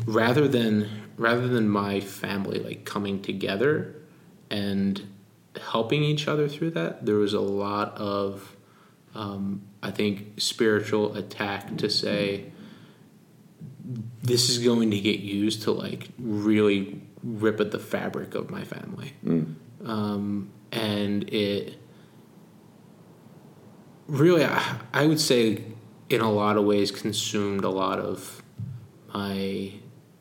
rather than rather than my family like coming together and helping each other through that, there was a lot of um, I think spiritual attack to say this is going to get used to like really rip at the fabric of my family, um, and it really I, I would say in a lot of ways consumed a lot of my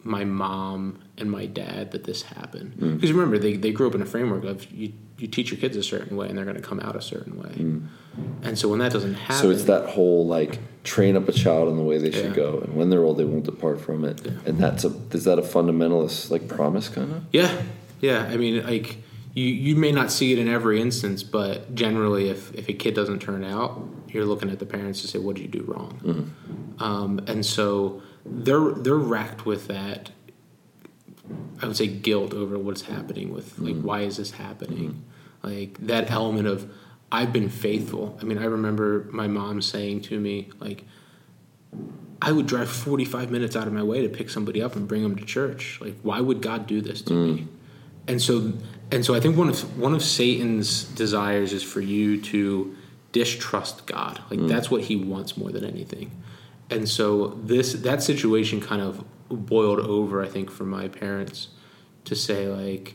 my mom and my dad that this happened hmm. because remember they, they grew up in a framework of you you teach your kids a certain way and they're going to come out a certain way hmm. and so when that doesn't happen So it's that whole like train up a child in the way they should Yeah. go, and when they're old, they won't depart from it. And that's a is that a fundamentalist like promise kind of? Yeah, yeah. I mean, like you, you may not see it in every instance, but generally, if if a kid doesn't turn out, you're looking at the parents to say, "What did you do wrong?" Hmm. Um, and so they're they're racked with that. I would say guilt over what's happening with like mm-hmm. why is this happening, like that element of I've been faithful. I mean, I remember my mom saying to me like. I would drive 45 minutes out of my way to pick somebody up and bring them to church. Like, why would God do this to me? Mm. And so, and so, I think one of one of Satan's desires is for you to distrust God. Like, mm. that's what he wants more than anything. And so, this that situation kind of boiled over. I think for my parents to say like,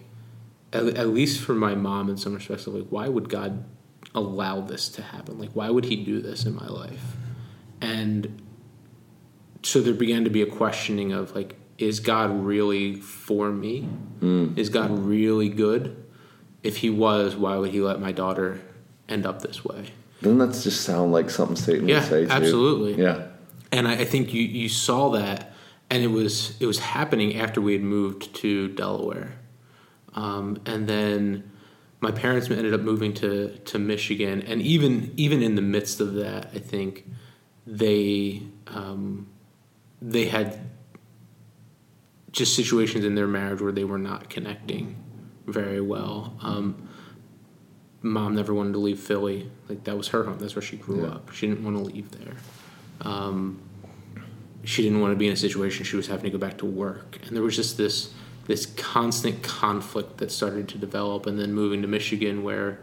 at, at least for my mom in some respects, of like, why would God allow this to happen? Like, why would He do this in my life? And so there began to be a questioning of like is god really for me hmm. is god really good if he was why would he let my daughter end up this way Doesn't that just sound like something Satan Yeah, would say? Too? Yeah absolutely. Yeah. And I, I think you, you saw that and it was it was happening after we had moved to delaware um, and then my parents ended up moving to, to michigan and even even in the midst of that i think they um, they had just situations in their marriage where they were not connecting very well. Um, mom never wanted to leave Philly; like that was her home. That's where she grew Yeah. up. She didn't want to leave there. Um, she didn't want to be in a situation she was having to go back to work, and there was just this this constant conflict that started to develop. And then moving to Michigan, where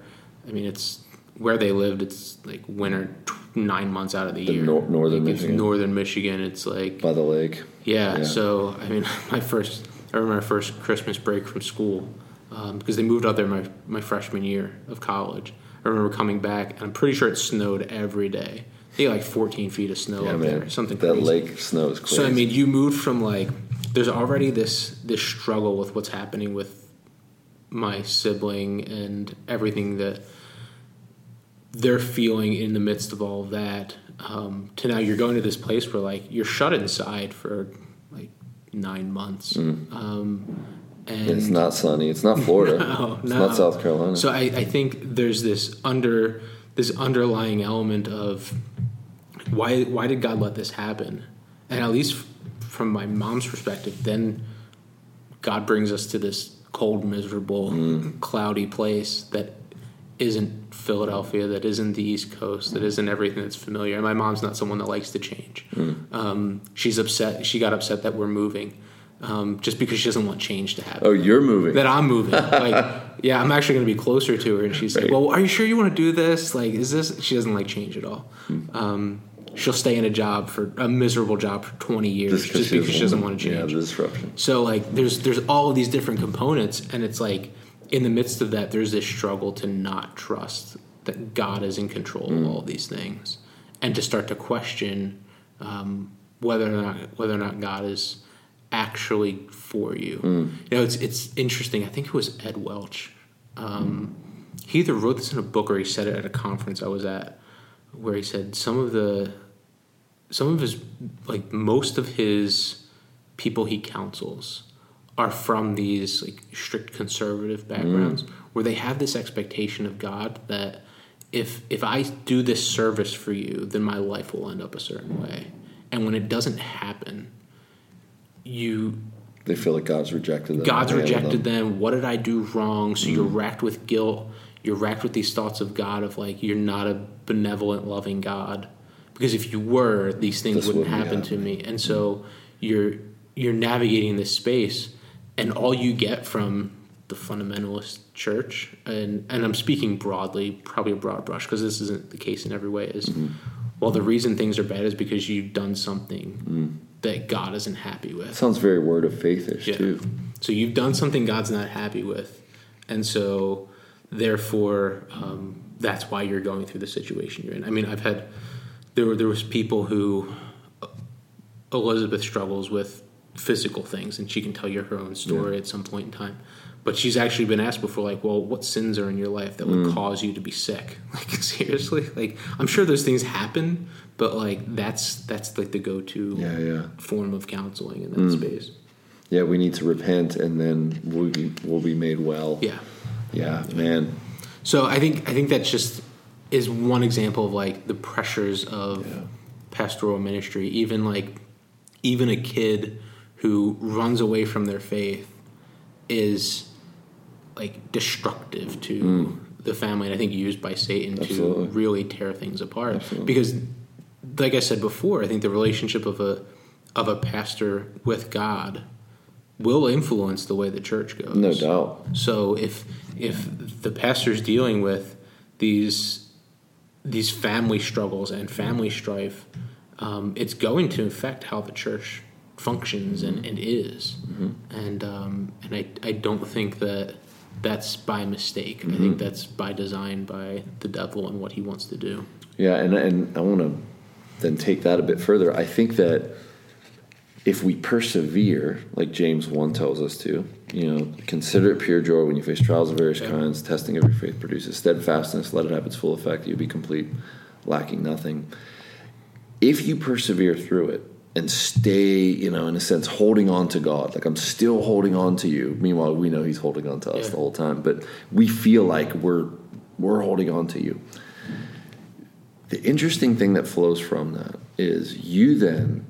I mean, it's where they lived. It's like winter t- nine months out of the, The year. nor- northern Like, it's Michigan. northern Michigan. It's like By the lake. yeah, Yeah. So I mean, my first I remember my first Christmas break from school um, because they moved out there my my freshman year of college. I remember coming back, and I'm pretty sure it snowed every day. They like 14 feet of snow Yeah, up man. there, something that crazy. lake snow is crazy. So I mean, you moved from like there's already this this struggle with what's happening with my sibling and everything that they're feeling in the midst of all of that. Um, to now you're going to this place where like you're shut inside for like nine months. Um, and it's not sunny. It's not Florida. no, it's no. not South Carolina. So I, I think there's this under this underlying element of why why did God let this happen? And at least from my mom's perspective, then God brings us to this cold, miserable, Mm. cloudy place that isn't Philadelphia, that isn't the East Coast, that isn't everything that's familiar. And my mom's not someone that likes to change. Mm. Um, she's upset. She got upset that we're moving. Um, just because she doesn't want change to happen oh, you're moving. that I'm moving. Like, yeah, I'm actually going to be closer to her. And she's like, "Well, are you sure you want to do this? Like, is this?" She doesn't like change at all. Hmm. Um, she'll stay in a job for a miserable job for 20 years just because she doesn't want to Yeah, change. the disruption. So like, there's there's all of these different components, and it's like in the midst of that, there's this struggle to not trust that God is in control Hmm. of all these things, and to start to question um, whether or not whether or not God is actually for you. Hmm. You know, it's it's interesting. I think it was Ed Welch. Um, he either wrote this in a book or he said it at a conference I was at, where he said some of the some of his like most of his people he counsels are from these like strict conservative backgrounds where they have this expectation of God that if if I do this service for you, then my life will end up a certain way. And when it doesn't happen, you They feel like God's rejected them. God's rejected them. them. What did I do wrong? So Mm. you're racked with guilt. You're racked with these thoughts of God of like you're not a benevolent, loving God. Because if you were, these things This wouldn't wouldn't happen to me. And so you're you're navigating this space, and all you get from the fundamentalist church, and and I'm speaking broadly, probably a broad brush, because this isn't the case in every way. Is Mm-hmm. well, the reason things are bad is because you've done something Mm. That God isn't happy with. Sounds very word of faithish Yeah. too. So you've done something God's not happy with, and so therefore um, that's why you're going through the situation you're in. I mean, I've had there were there was people who Elizabeth struggles with physical things, and she can tell you her own story at some point in time. But she's actually been asked before, like, well, what sins are in your life that would mm. cause you to be sick? Like, seriously? Like, I'm sure those things happen, but like, that's that's like the go-to Yeah, yeah. form of counseling in that mm. space. Yeah, we need to repent and then we'll be, we'll be made well. Yeah. Yeah, man. So I think I think that just is one example of like the pressures of Yeah. pastoral ministry. Even like even a kid who runs away from their faith is like destructive to the family, and I think used by Satan Mm. Absolutely. to really tear things apart. Absolutely. Because, like I said before, I think the relationship of a of a pastor with God will influence the way the church goes. No doubt. So if if the pastor's dealing with these these family struggles and family strife, um, it's going to affect how the church functions and, and is. And um, and I, I don't think that that's by mistake. I think mm-hmm. that's by design by the devil and what he wants to do. Yeah, and and I want to then take that a bit further. I think that if we persevere, like James one tells us to, you know, consider it pure joy when you face trials of various Yeah. kinds. Testing every faith produces steadfastness. Let it have its full effect. You'll be complete, lacking nothing. If you persevere through it and stay, you know, in a sense, holding on to God, like I'm still holding on to you. Meanwhile, we know He's holding on to us Yeah. the whole time, but we feel like we're we're holding on to you. The interesting thing that flows from that is you then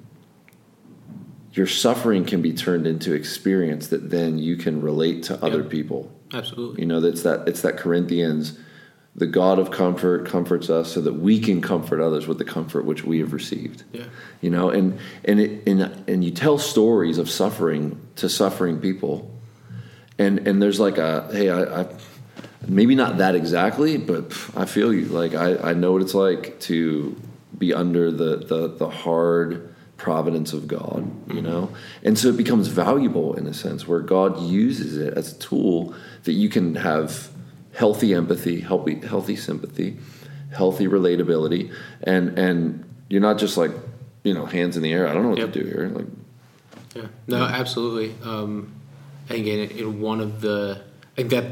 your suffering can be turned into experience that then you can relate to other Yep. people. Absolutely. You know, that's that it's that Corinthians, the God of comfort comforts us so that we can comfort others with the comfort which we have received. Yeah. You know, and and it and and you tell stories of suffering to suffering people. And and there's like a hey, I, I maybe not that exactly, but pff, I feel you. Like I, I know what it's like to be under the, the, the hard providence of God, you mm-hmm. know? And so it becomes valuable in a sense where God uses it as a tool that you can have healthy empathy, healthy healthy sympathy, healthy relatability, and and you're not just like, you know, hands in the air, I don't know what Yep. to do here. Like Yeah. No, absolutely. Um, and again, in, one of the, think that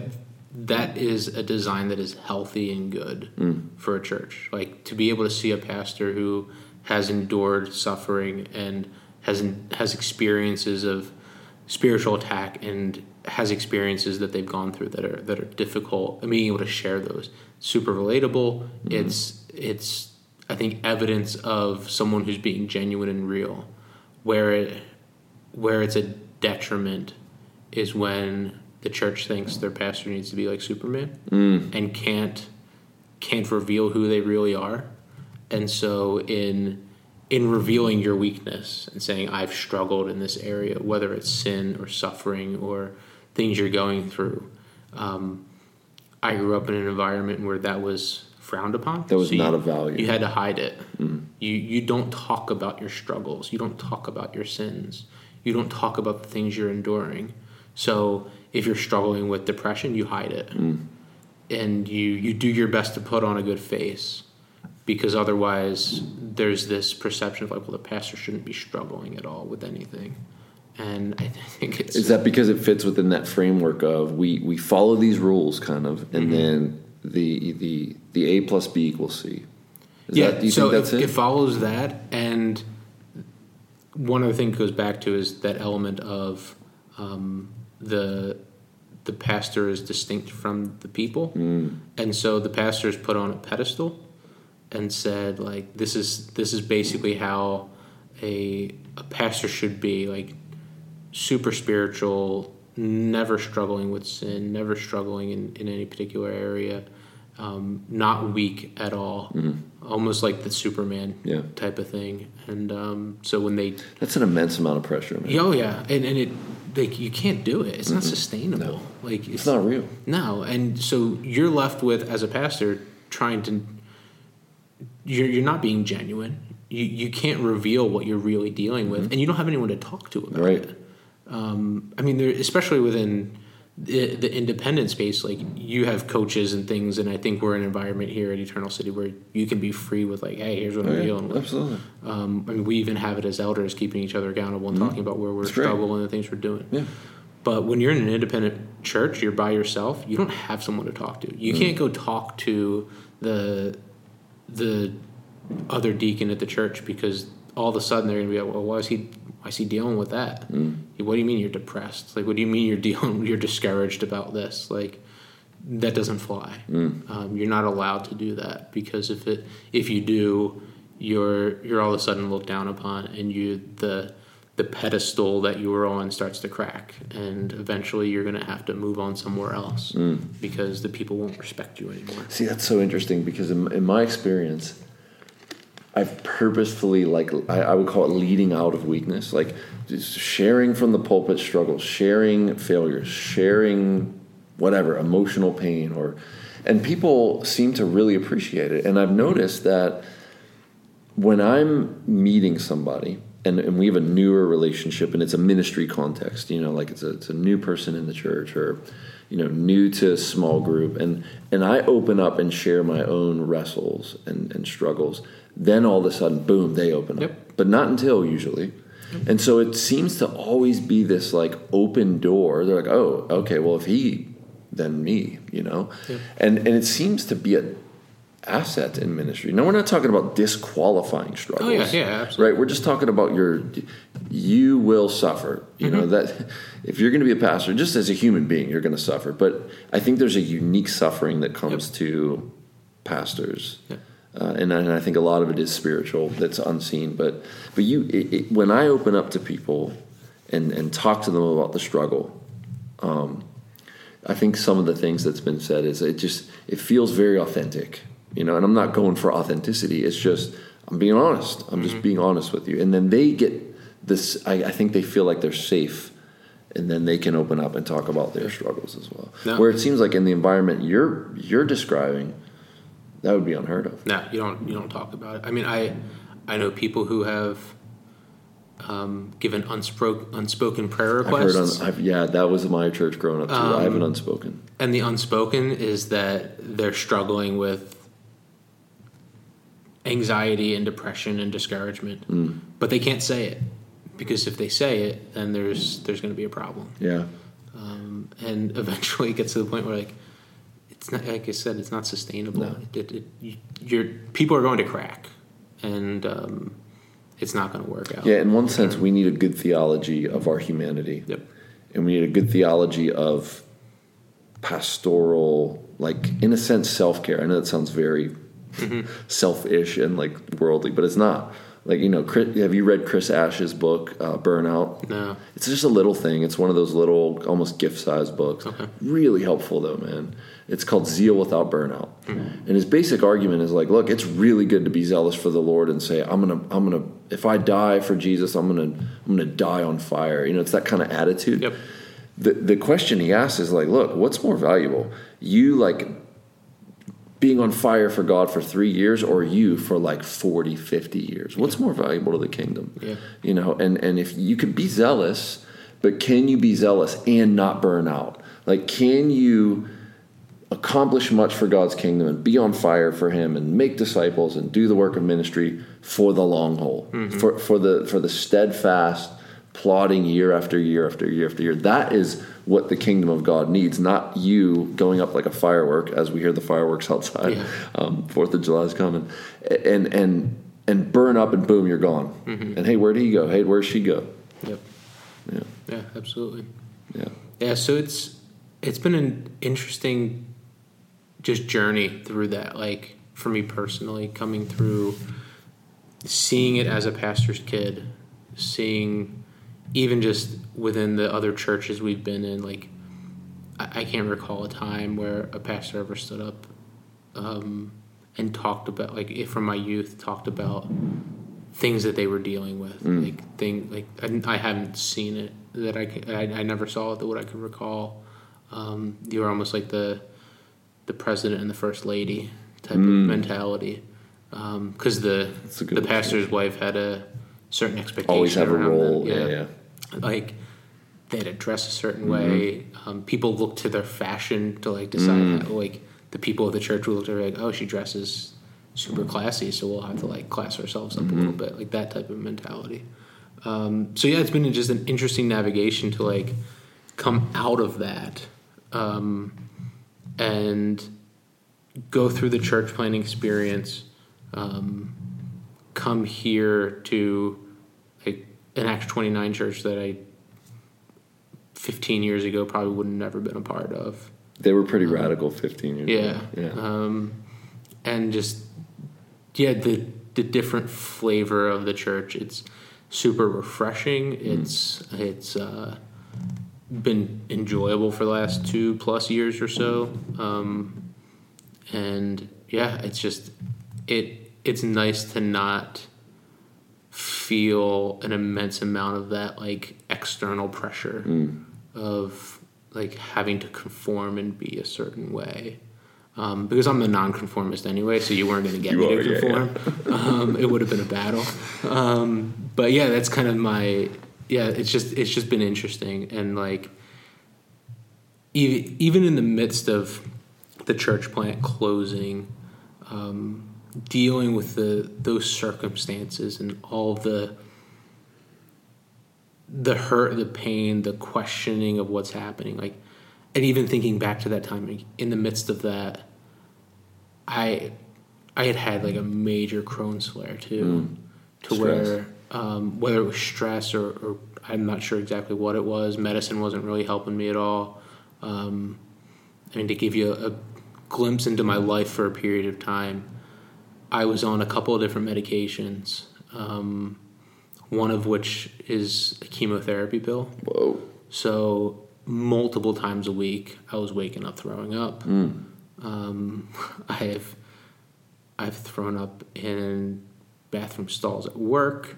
that is a design that is healthy and good for a church. Like to be able to see a pastor who has endured suffering and has has experiences of spiritual attack and has experiences that they've gone through that are that are difficult. And being able to share those super relatable. Mm-hmm. It's it's i think evidence of someone who's being genuine and real. Where it where it's a detriment is when the church thinks their pastor needs to be like superman mm. and can't can't reveal who they really are. And so in in revealing your weakness and saying I've struggled in this area, whether it's sin or suffering or things you're going through, um, I grew up in an environment where that was frowned upon. That was So not you- a value. You had to hide it. You you don't talk about your struggles. You don't talk about your sins. You don't talk about the things you're enduring. So if you're struggling with depression, you hide it, and you you do your best to put on a good face, because otherwise there's this perception of like, well, the pastor shouldn't be struggling at all with anything, and I think it's Is that because it fits within that framework of we we follow these rules kind of, and Mm-hmm. then the the the A plus B equals C? Is yeah. that, so think that's it, it? it follows that, and one other thing it goes back to is that element of um, the the pastor is distinct from the people, and so the pastor is put on a pedestal and said like this is this is basically how a a pastor should be like super spiritual, never struggling with sin, never struggling in, in any particular area, um, not weak at all, almost like the Superman Mm-hmm. Yeah. type of thing. And um, so when they, That's an immense amount of pressure, man. oh yeah, and, and it like you can't do it. It's not sustainable. Like It's not real. no, and so you're left with as a pastor trying to. You're you're not being genuine. You you can't reveal what you're really dealing with, and you don't have anyone to talk to about Mm-hmm. Right. it. Um, I mean, there, especially within the, the independent space, like you have coaches and things, and I think we're in an environment here at Eternal City where you can be free with like, hey, here's what I'm Oh, Yeah, dealing with. absolutely. Um, I mean, we even have it as elders, keeping each other accountable and talking about where we're That's great. struggling and the things we're doing. Yeah. But when you're in an independent church, you're by yourself. You don't have someone to talk to. Mm. You can't go talk to the the other deacon at the church because all of a sudden they're going to be like, well, why is he why is he dealing with that? Mm. What do you mean you're depressed? Like, what do you mean you're dealing you're discouraged about this? Like, that doesn't fly. Mm. Um, you're not allowed to do that because if it if you do, you're you're all of a sudden looked down upon, and you the the pedestal that you were on starts to crack, and eventually you're going to have to move on somewhere else Mm. because the people won't respect you anymore. See, that's so interesting because in, in my experience, I've purposefully like I, I would call it leading out of weakness, like sharing from the pulpit struggles, sharing failures, sharing whatever emotional pain, or and people seem to really appreciate it. And I've noticed that when I'm meeting somebody and, and we have a newer relationship and it's a ministry context, you know, like it's a, it's a new person in the church or, you know, new to a small group and, and I open up and share my own wrestles and, and struggles, then all of a sudden, boom, they open up. Yep. But not until usually. And so it seems to always be this like open door. They're like, oh, okay, well, if he, then me, you know? And, and it seems to be a asset in ministry. No, we're not talking about disqualifying struggles. Oh, yeah, yeah, absolutely. Right. We're just talking about your. You will suffer. You know Mm-hmm. that if you're going to be a pastor, just as a human being, you're going to suffer. But I think there's a unique suffering that comes to pastors. Yep. Uh, and, I- and I think a lot of it is spiritual, that's unseen. But but you, it, it, when I open up to people and and talk to them about the struggle, um, I think some of the things that's been said is it just it feels very authentic, you know. And I'm not going for authenticity. It's just I'm being honest. I'm just being honest with you. And then they get this. I, I think they feel like they're safe, and then they can open up and talk about their struggles as well. No. Where it seems like in the environment you're you're describing, that would be unheard of. No, you don't. You don't talk about it. I mean, I I know people who have um, given unspoken unspoken prayer I've heard requests. on, yeah, that was my church growing up too. I have an unspoken. And the unspoken is that they're struggling with anxiety and depression and discouragement, Mm. but they can't say it because if they say it, then there's there's going to be a problem, Yeah, um, and eventually it gets to the point where like it's not like I said, it's not sustainable. No. It, it, you, your people are going to crack, and um, it's not going to work out. yeah. In one sense, we need a good theology of our humanity. Yep. and we need a good theology of pastoral, like in a sense, self care. I know that sounds very selfish and like worldly, but it's not. Like you know, Chris, have you read Chris Ash's book uh, Burnout? No. It's just a little thing. It's one of those little, almost gift-sized books. Okay. Really helpful though, man. It's called Zeal Without Burnout, and his basic argument is like, look, it's really good to be zealous for the Lord and say, I'm gonna, I'm gonna, if I die for Jesus, I'm gonna, I'm gonna die on fire. You know, it's that kind of attitude. Yep. The the question he asks is like, look, what's more valuable? You like being on fire for God for three years or you for like 40, 50 years? What's more valuable to the kingdom? Yeah. You know, and, and if you could be zealous, but can you be zealous and not burn out? Like, can you accomplish much for God's kingdom and be on fire for Him and make disciples and do the work of ministry for the long haul, for, for the for the steadfast plodding year after year after year after year. That is what the kingdom of God needs, not you going up like a firework as we hear the fireworks outside. Yeah. Um, Fourth of July is coming, and and and burn up and boom, you're gone. And hey, where did he go? Hey, where'd she go? Yep. Yeah, Yeah. Absolutely. yeah, Yeah, so it's it's been an interesting just journey through that. Like for me personally, coming through, seeing it as a pastor's kid, seeing even just within the other churches we've been in, like I, I can't recall a time where a pastor ever stood up um, and talked about like if from my youth talked about things that they were dealing with Mm. like thing like I, I haven't seen it that I, I I never saw it that what I could recall um, you were almost like the the president and the first lady type of mentality because the Mm. A good the way. pastor's wife had a certain expectation Always have a role. them. Yeah, yeah. like they had to dress a certain Mm-hmm. way. Um, people look to their fashion to like decide. Mm. Like the people of the church will look to her like, oh, she dresses super classy, so we'll have to like class ourselves up a Mm-hmm. little bit, like that type of mentality. Um, so yeah, it's been just an interesting navigation to like come out of that um, and go through the church planting experience. Um, come here to like an Acts twenty nine church that I 15 years ago probably would have never been a part of. They were pretty radical 15 years Yeah. ago. Yeah. Um, and just, yeah, the, the different flavor of the church. It's super refreshing. It's, it's, uh, been enjoyable for the last two plus years or so. Um, and yeah, it's just, it, it's nice to not feel an immense amount of that like external pressure of like having to conform and be a certain way. Um, because I'm the nonconformist anyway, so you weren't going to get me to yeah, conform. um, it would have been a battle. Um, but yeah, that's kind of my yeah. It's just it's just been interesting and like even even in the midst of the church plant closing, um, dealing with the those circumstances and all the the hurt, the pain, the questioning of what's happening, like, and even thinking back to that time, in the midst of that, I, I had had like a major Crohn's flare too, to Stress. where um, whether it was stress or, or I'm not sure exactly what it was. Medicine wasn't really helping me at all. Um, I mean, to give you a, a glimpse into my life for a period of time, I was on a couple of different medications. Um, one of which is a chemotherapy pill. Whoa. So multiple times a week, I was waking up throwing up. Um, I have I've thrown up in bathroom stalls at work.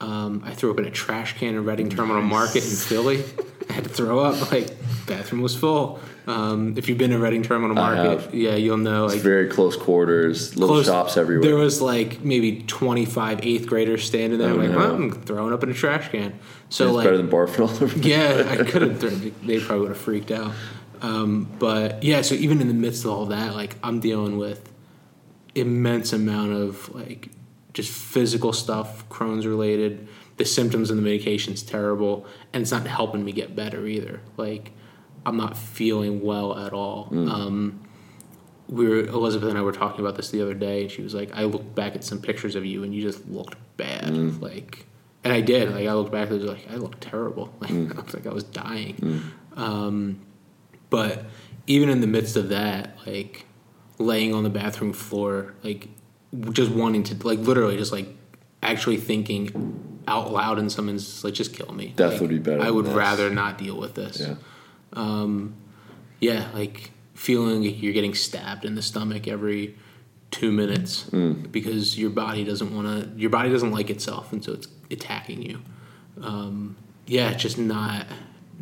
Um, I threw up in a trash can in Reading Terminal Market in Philly. I had to throw up. Like bathroom was full. Um, if you've been to Reading Terminal Market, yeah, you'll know. It's Like very close quarters, little close- shops everywhere. There was like maybe 25 eighth graders standing there, Oh, like, no. I'm throwing up in a trash can. So it's like, better than barfing all over. yeah, I could have. thrown- They probably would have freaked out. Um, but yeah, so even in the midst of all that, like I'm dealing with immense amount of like just physical stuff, Crohn's related. The symptoms and the medication's terrible, and it's not helping me get better either. Like I'm not feeling well at all. Um, we were Elizabeth and I were talking about this the other day, and she was like, "I looked back at some pictures of you, and you just looked bad." Like, and I did. Like, I looked back, and I was like, "I looked terrible." Like, I looked like I was dying. Um, but even in the midst of that, like laying on the bathroom floor, like just wanting to, like literally, just like actually thinking out loud in someone's like, "Just kill me." Death Like, would be better I would rather not deal with this Yeah. yeah, like feeling like you're getting stabbed in the stomach every two minutes because your body doesn't want to. Your body doesn't like itself, and so it's attacking you. Um, yeah, it's just not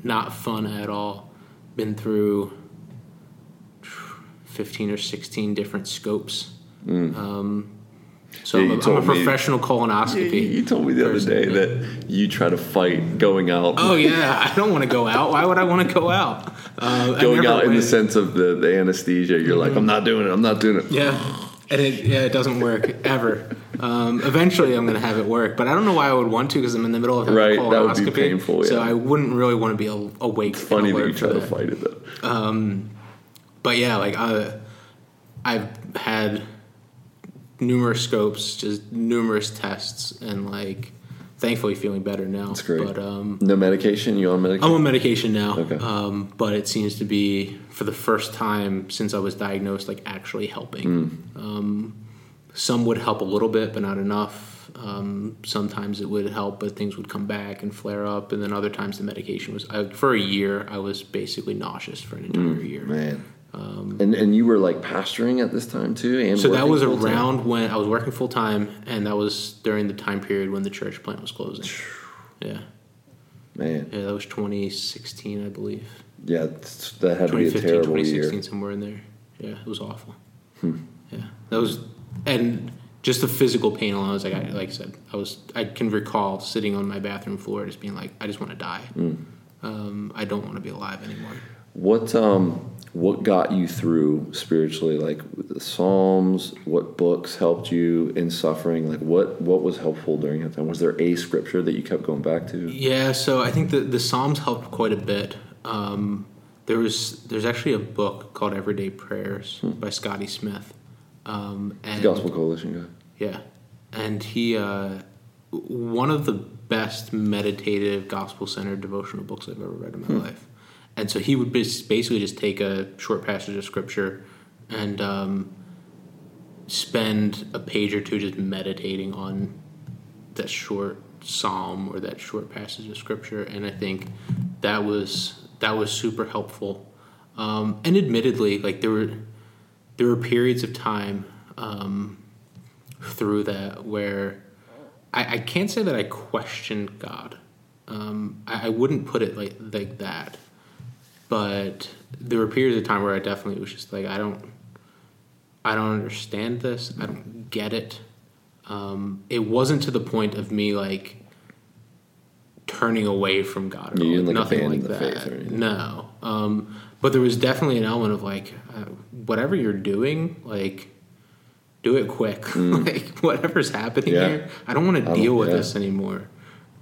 not fun at all. Been through fifteen or sixteen different scopes. Um, so Yeah, I'm, a, I'm a told me- professional Yeah, colonoscopy. you, told me the other day yeah. that you try to fight going out. Oh yeah, I don't want to go out. Why would I want to go out? Uh, going out in the sense of the, the anesthesia. You're like, I'm not doing it. I'm not doing it. Yeah, and it yeah it doesn't work ever. Um, eventually, I'm going to have it work, but I don't know why I would want to because I'm in the middle of having Right, a that would be colonoscopy. painful, So. I wouldn't really want to be a, awake. Funny and that you try to fight it though. But yeah, like I, I've had numerous scopes, just numerous tests, and like thankfully feeling better now. That's great. But um, No medication. You on medication? I'm on medication now. Okay. Um, but it seems to be for the first time since I was diagnosed, like actually helping. Um, some would help a little bit, but not enough. Um, sometimes it would help, but things would come back and flare up, and then other times the medication was. I, for a year, I was basically nauseous for an entire year. Man. And and you were like pastoring at this time too, and Um, So that was around when I was working full time, and that was during the time period when the church plant was closing. Yeah, Man, yeah, that was 2016, I believe. yeah, that had to be a 2015, terrible 2016, year. somewhere in there. Yeah, it was awful. Hmm. Yeah, that was, and just the physical pain alone. I was like, I, like I said, I was. I can recall sitting on my bathroom floor, just being like, I just want to die. Hmm. Um, I don't want to be alive anymore. What um what got you through spiritually? Like the Psalms, what books helped you in suffering? Like what what was helpful during that time? Was there a scripture that you kept going back to? Yeah, so I think the the Psalms helped quite a bit. Um, there was there's actually a book called Everyday Prayers by Scotty Smith. Um, and The Gospel Coalition guy. Yeah, and he uh, one of the best meditative gospel centered devotional books I've ever read in my life. And so he would basically just take a short passage of scripture and um, spend a page or two just meditating on that short psalm or that short passage of scripture. And I think that was that was super helpful. Um, and admittedly, like there were there were periods of time um, through that where I, I can't say that I questioned God. Um, I, I wouldn't put it like like that, but there were periods of time where I definitely was just like I don't, I don't understand this. I don't get it. Um, it wasn't to the point of me like turning away from God. Or You like, nothing like that. faith or anything. No, um, but there was definitely an element of like, uh, whatever you're doing, like, do it quick. like, whatever's happening Mm. Yeah. here, I don't want to deal with yeah. this anymore.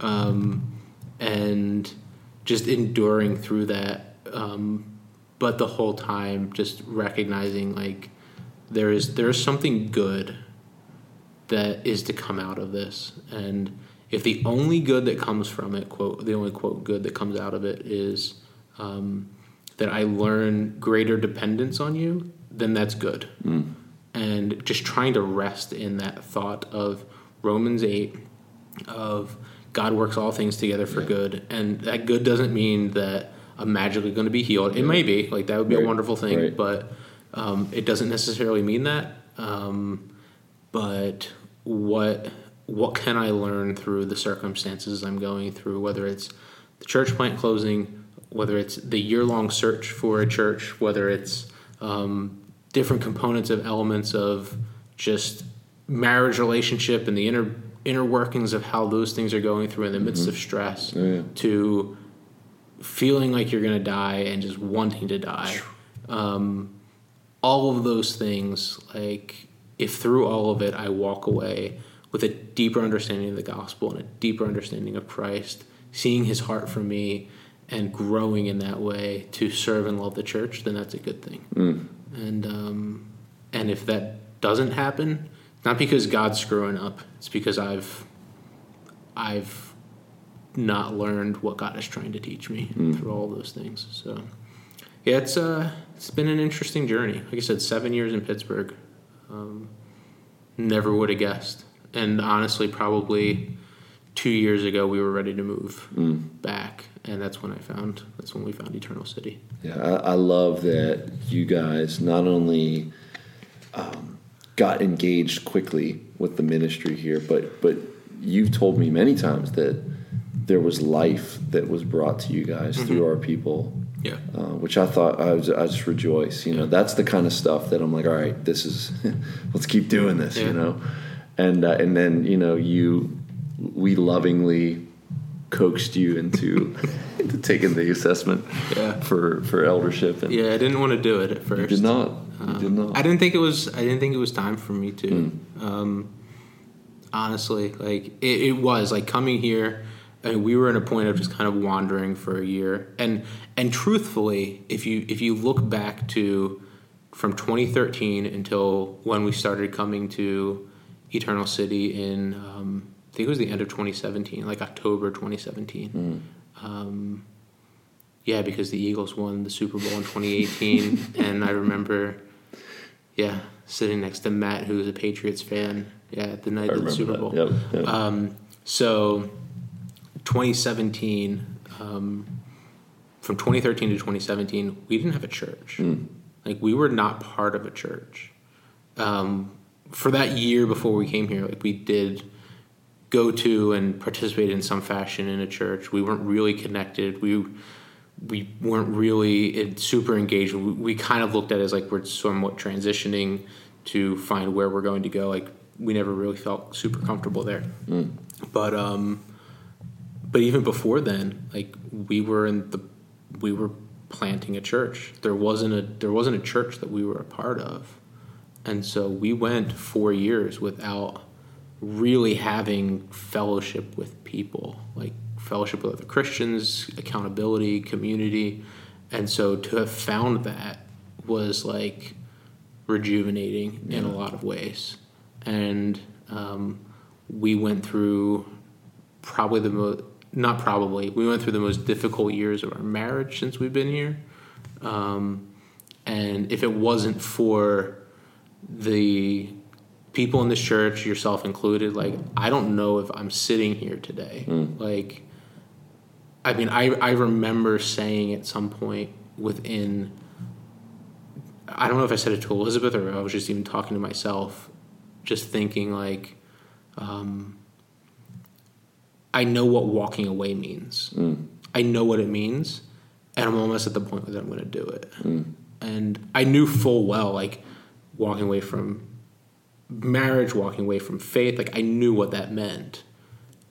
Um, and just enduring through that, um, but the whole time just recognizing like there is there is something good that is to come out of this. And if the only good that comes from it quote the only quote good that comes out of it is um, that i learn greater dependence on you then that's good. And just trying to rest in that thought of romans 8 of god works all things together for good. And that good doesn't mean that i'm magically going to be healed it may be like that would be Right. a wonderful thing Right. but um, it doesn't necessarily mean that um, but what what can I learn through the circumstances I'm going through, whether it's the church plant closing, whether it's the year long search for a church, whether it's um, different components of elements of just marriage relationship and the inner inner workings of how those things are going through in the midst of stress, Oh, yeah. to feeling like you're going to die and just wanting to die. Um, all of those things, like if through all of it I walk away with a deeper understanding of the gospel and a deeper understanding of Christ, seeing his heart for me and growing in that way to serve and love the church, then that's a good thing. And um, and if that doesn't happen, not because God's screwing up, it's because I've I've not learned what God is trying to teach me through all those things. So yeah, it's uh it's been an interesting journey. Like I said, seven years in Pittsburgh. Um, never would have guessed. And honestly, probably two years ago, we were ready to move back, and that's when I found that's when we found Eternal City. Yeah, I, I love that you guys not only um, got engaged quickly with the ministry here, but but you've told me many times that there was life that was brought to you guys through our people, Yeah, uh, which I thought I was I just rejoice. You know, that's the kind of stuff that I'm like, all right, this is let's keep doing this. Yeah. You know, and uh, and then you know you we lovingly coaxed you into into taking the assessment Yeah. for for eldership and yeah. I didn't want to do it at first. you did not you did not I didn't think it was. I didn't think it was time for me to. Um, honestly, like it, it was like coming here. Mean, we were in a point of just kind of wandering for a year, and and truthfully, if you if you look back to from 2013 until when we started coming to Eternal City in um, I think it was the end of 2017, like October 2017. Um, yeah, because the Eagles won the Super Bowl in 2018, and I remember, yeah, sitting next to Matt, who was a Patriots fan. Yeah, the night I of the Super that. Bowl. Yep, yep. Um, so, 2017, um, from 2013 to 2017, we didn't have a church. Like we were not part of a church. Um, for that year before we came here, like we did go to and participate in some fashion in a church. We weren't really connected. We we weren't really super engaged. We, we kind of looked at it as like we're somewhat transitioning to find where we're going to go. Like we never really felt super comfortable there. But um, but even before then, like we were in the we were planting a church. There wasn't a there wasn't a church that we were a part of, and so we went four years without really having fellowship with people, like fellowship with other Christians, accountability, community, and so to have found that was like rejuvenating in a lot of ways, and um, we went through probably the most not probably. We went through the most difficult years of our marriage since we've been here. Um, and if it wasn't for the people in this church yourself included like i don't know if i'm sitting here today. Like i mean I, I remember saying at some point within i don't know if i said it to elizabeth or i was just even talking to myself just thinking like um, I know what walking away means. I know what it means, and I'm almost at the point that I'm going to do it. And I knew full well, like walking away from marriage, walking away from faith. Like I knew what that meant,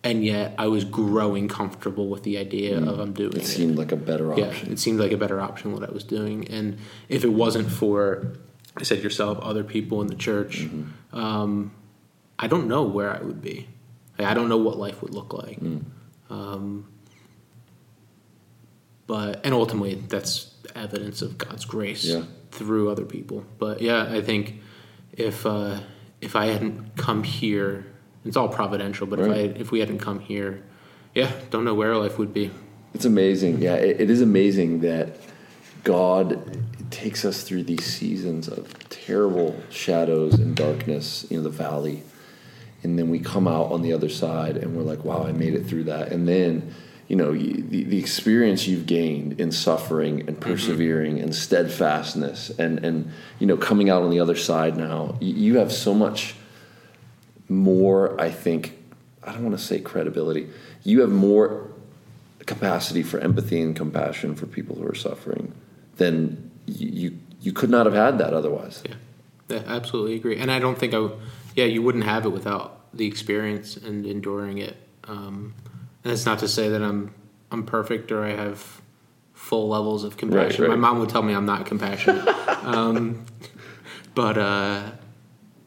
and yet I was growing comfortable with the idea of I'm doing It it. seemed like a better option. Yeah, it seemed like a better option what I was doing, and if it wasn't for, I said yourself, other people in the church, Mm-hmm. um, I don't know where I would be. Like, I don't know what life would look like. Mm. Um, but and ultimately, that's evidence of God's grace Yeah. through other people. But yeah, I think if uh, if I hadn't come here, it's all providential. But if I if we hadn't come here, yeah, don't know where life would be. It's amazing. Yeah, it, it is amazing that God takes us through these seasons of terrible shadows and darkness, you know, the valley. And then we come out on the other side and we're like, wow, I made it through that. And then, you know, the, the experience you've gained in suffering and mm-hmm. persevering and steadfastness and, and, you know, coming out on the other side now, you, you have so much more, I think, I don't want to say credibility. You have more capacity for empathy and compassion for people who are suffering then you you, you could not have had that otherwise. Yeah, yeah, absolutely agree. And I don't think I, yeah, you wouldn't have it without the experience and enduring it. Um, and it's not to say that I'm I'm perfect or I have full levels of compassion. right. My mom would tell me I'm not compassionate. um, but uh,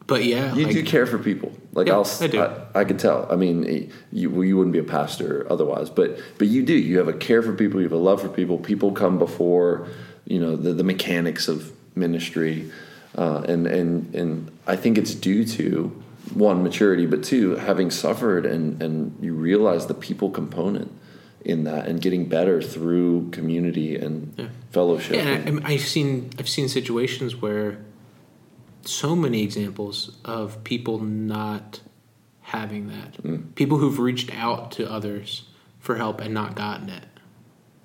but yeah, You like- do care for people. Like Yeah, I'll, I do. I, I could tell. I mean, you well, you wouldn't be a pastor otherwise, but but you do. You have a care for people. You have a love for people. People come before you know the, the mechanics of ministry, uh, and and and I think it's due to one maturity, but two having suffered and and you realize the people component in that and getting better through community and Yeah. fellowship. Yeah, and I, I've seen I've seen situations where so many examples of people not having that. People who've reached out to others for help and not gotten it,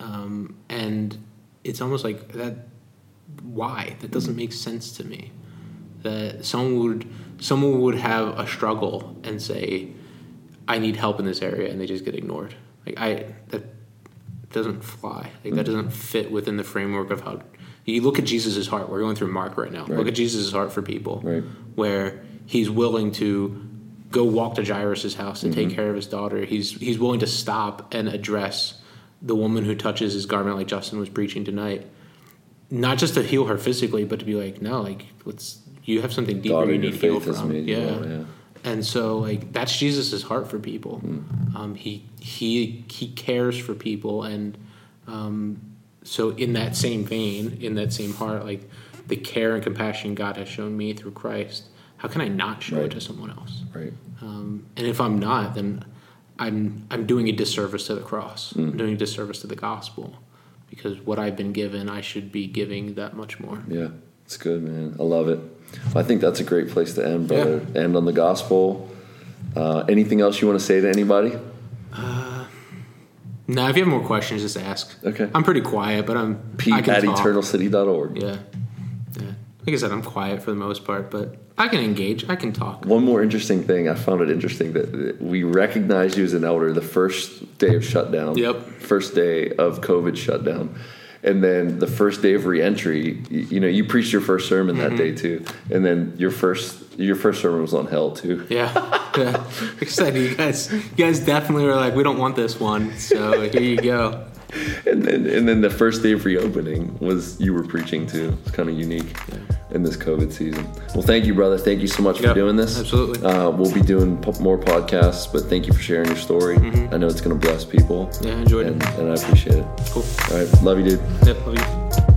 um, and it's almost like that. Why that doesn't make sense to me. That someone would someone would have a struggle and say, "I need help in this area," and they just get ignored. Like I that doesn't fly. Like that doesn't fit within the framework of how you look at Jesus' heart. We're going through Mark right now. Look at Jesus' heart for people, Right. where he's willing to go walk to Jairus' house and Mm-hmm. take care of his daughter. He's he's willing to stop and address the woman who touches his garment, like Justin was preaching tonight. Not just to heal her physically, but to be like, no, like let's you have something deeper Daughter, you need faith has from. yeah. well, yeah. And so like that's Jesus' heart for people. Um, he he he cares for people and um, so in that same vein, in that same heart, like the care and compassion God has shown me through Christ, how can I not show Right. it to someone else? right. Um, and if I'm not, then I'm I'm doing a disservice to the cross. Mm. I'm doing a disservice to the gospel because what I've been given, I should be giving that much more. Yeah, it's good, man. I love it. I think that's a great place to end, brother. End on the gospel. Uh, anything else you want to say to anybody? No, if you have more questions, just ask. Okay. I'm pretty quiet, but I'm Pete at talk. eternalcity.org. Yeah, yeah. Like I said, I'm quiet for the most part, but I can engage. I can talk. One more interesting thing, I found it interesting that we recognized you as an elder the first day of shutdown. Yep. First day of COVID shutdown. And then the first day of reentry, you, know, you preached your first sermon Mm-hmm. that day too. And then your first your first sermon was on hell too. Yeah, yeah. Said, you guys, you guys definitely were like, we don't want this one. So here you go. And then and then the first day of reopening was you were preaching too. It's kind of unique in this COVID season. Well, thank you, brother. Thank you so much for doing this. absolutely. Uh, we'll be doing po- more podcasts, but thank you for sharing your story. I know it's going to bless people. Mm-hmm. Yeah, I enjoyed and, it. and I appreciate it. Cool. All right, love you, dude. Yep, love you.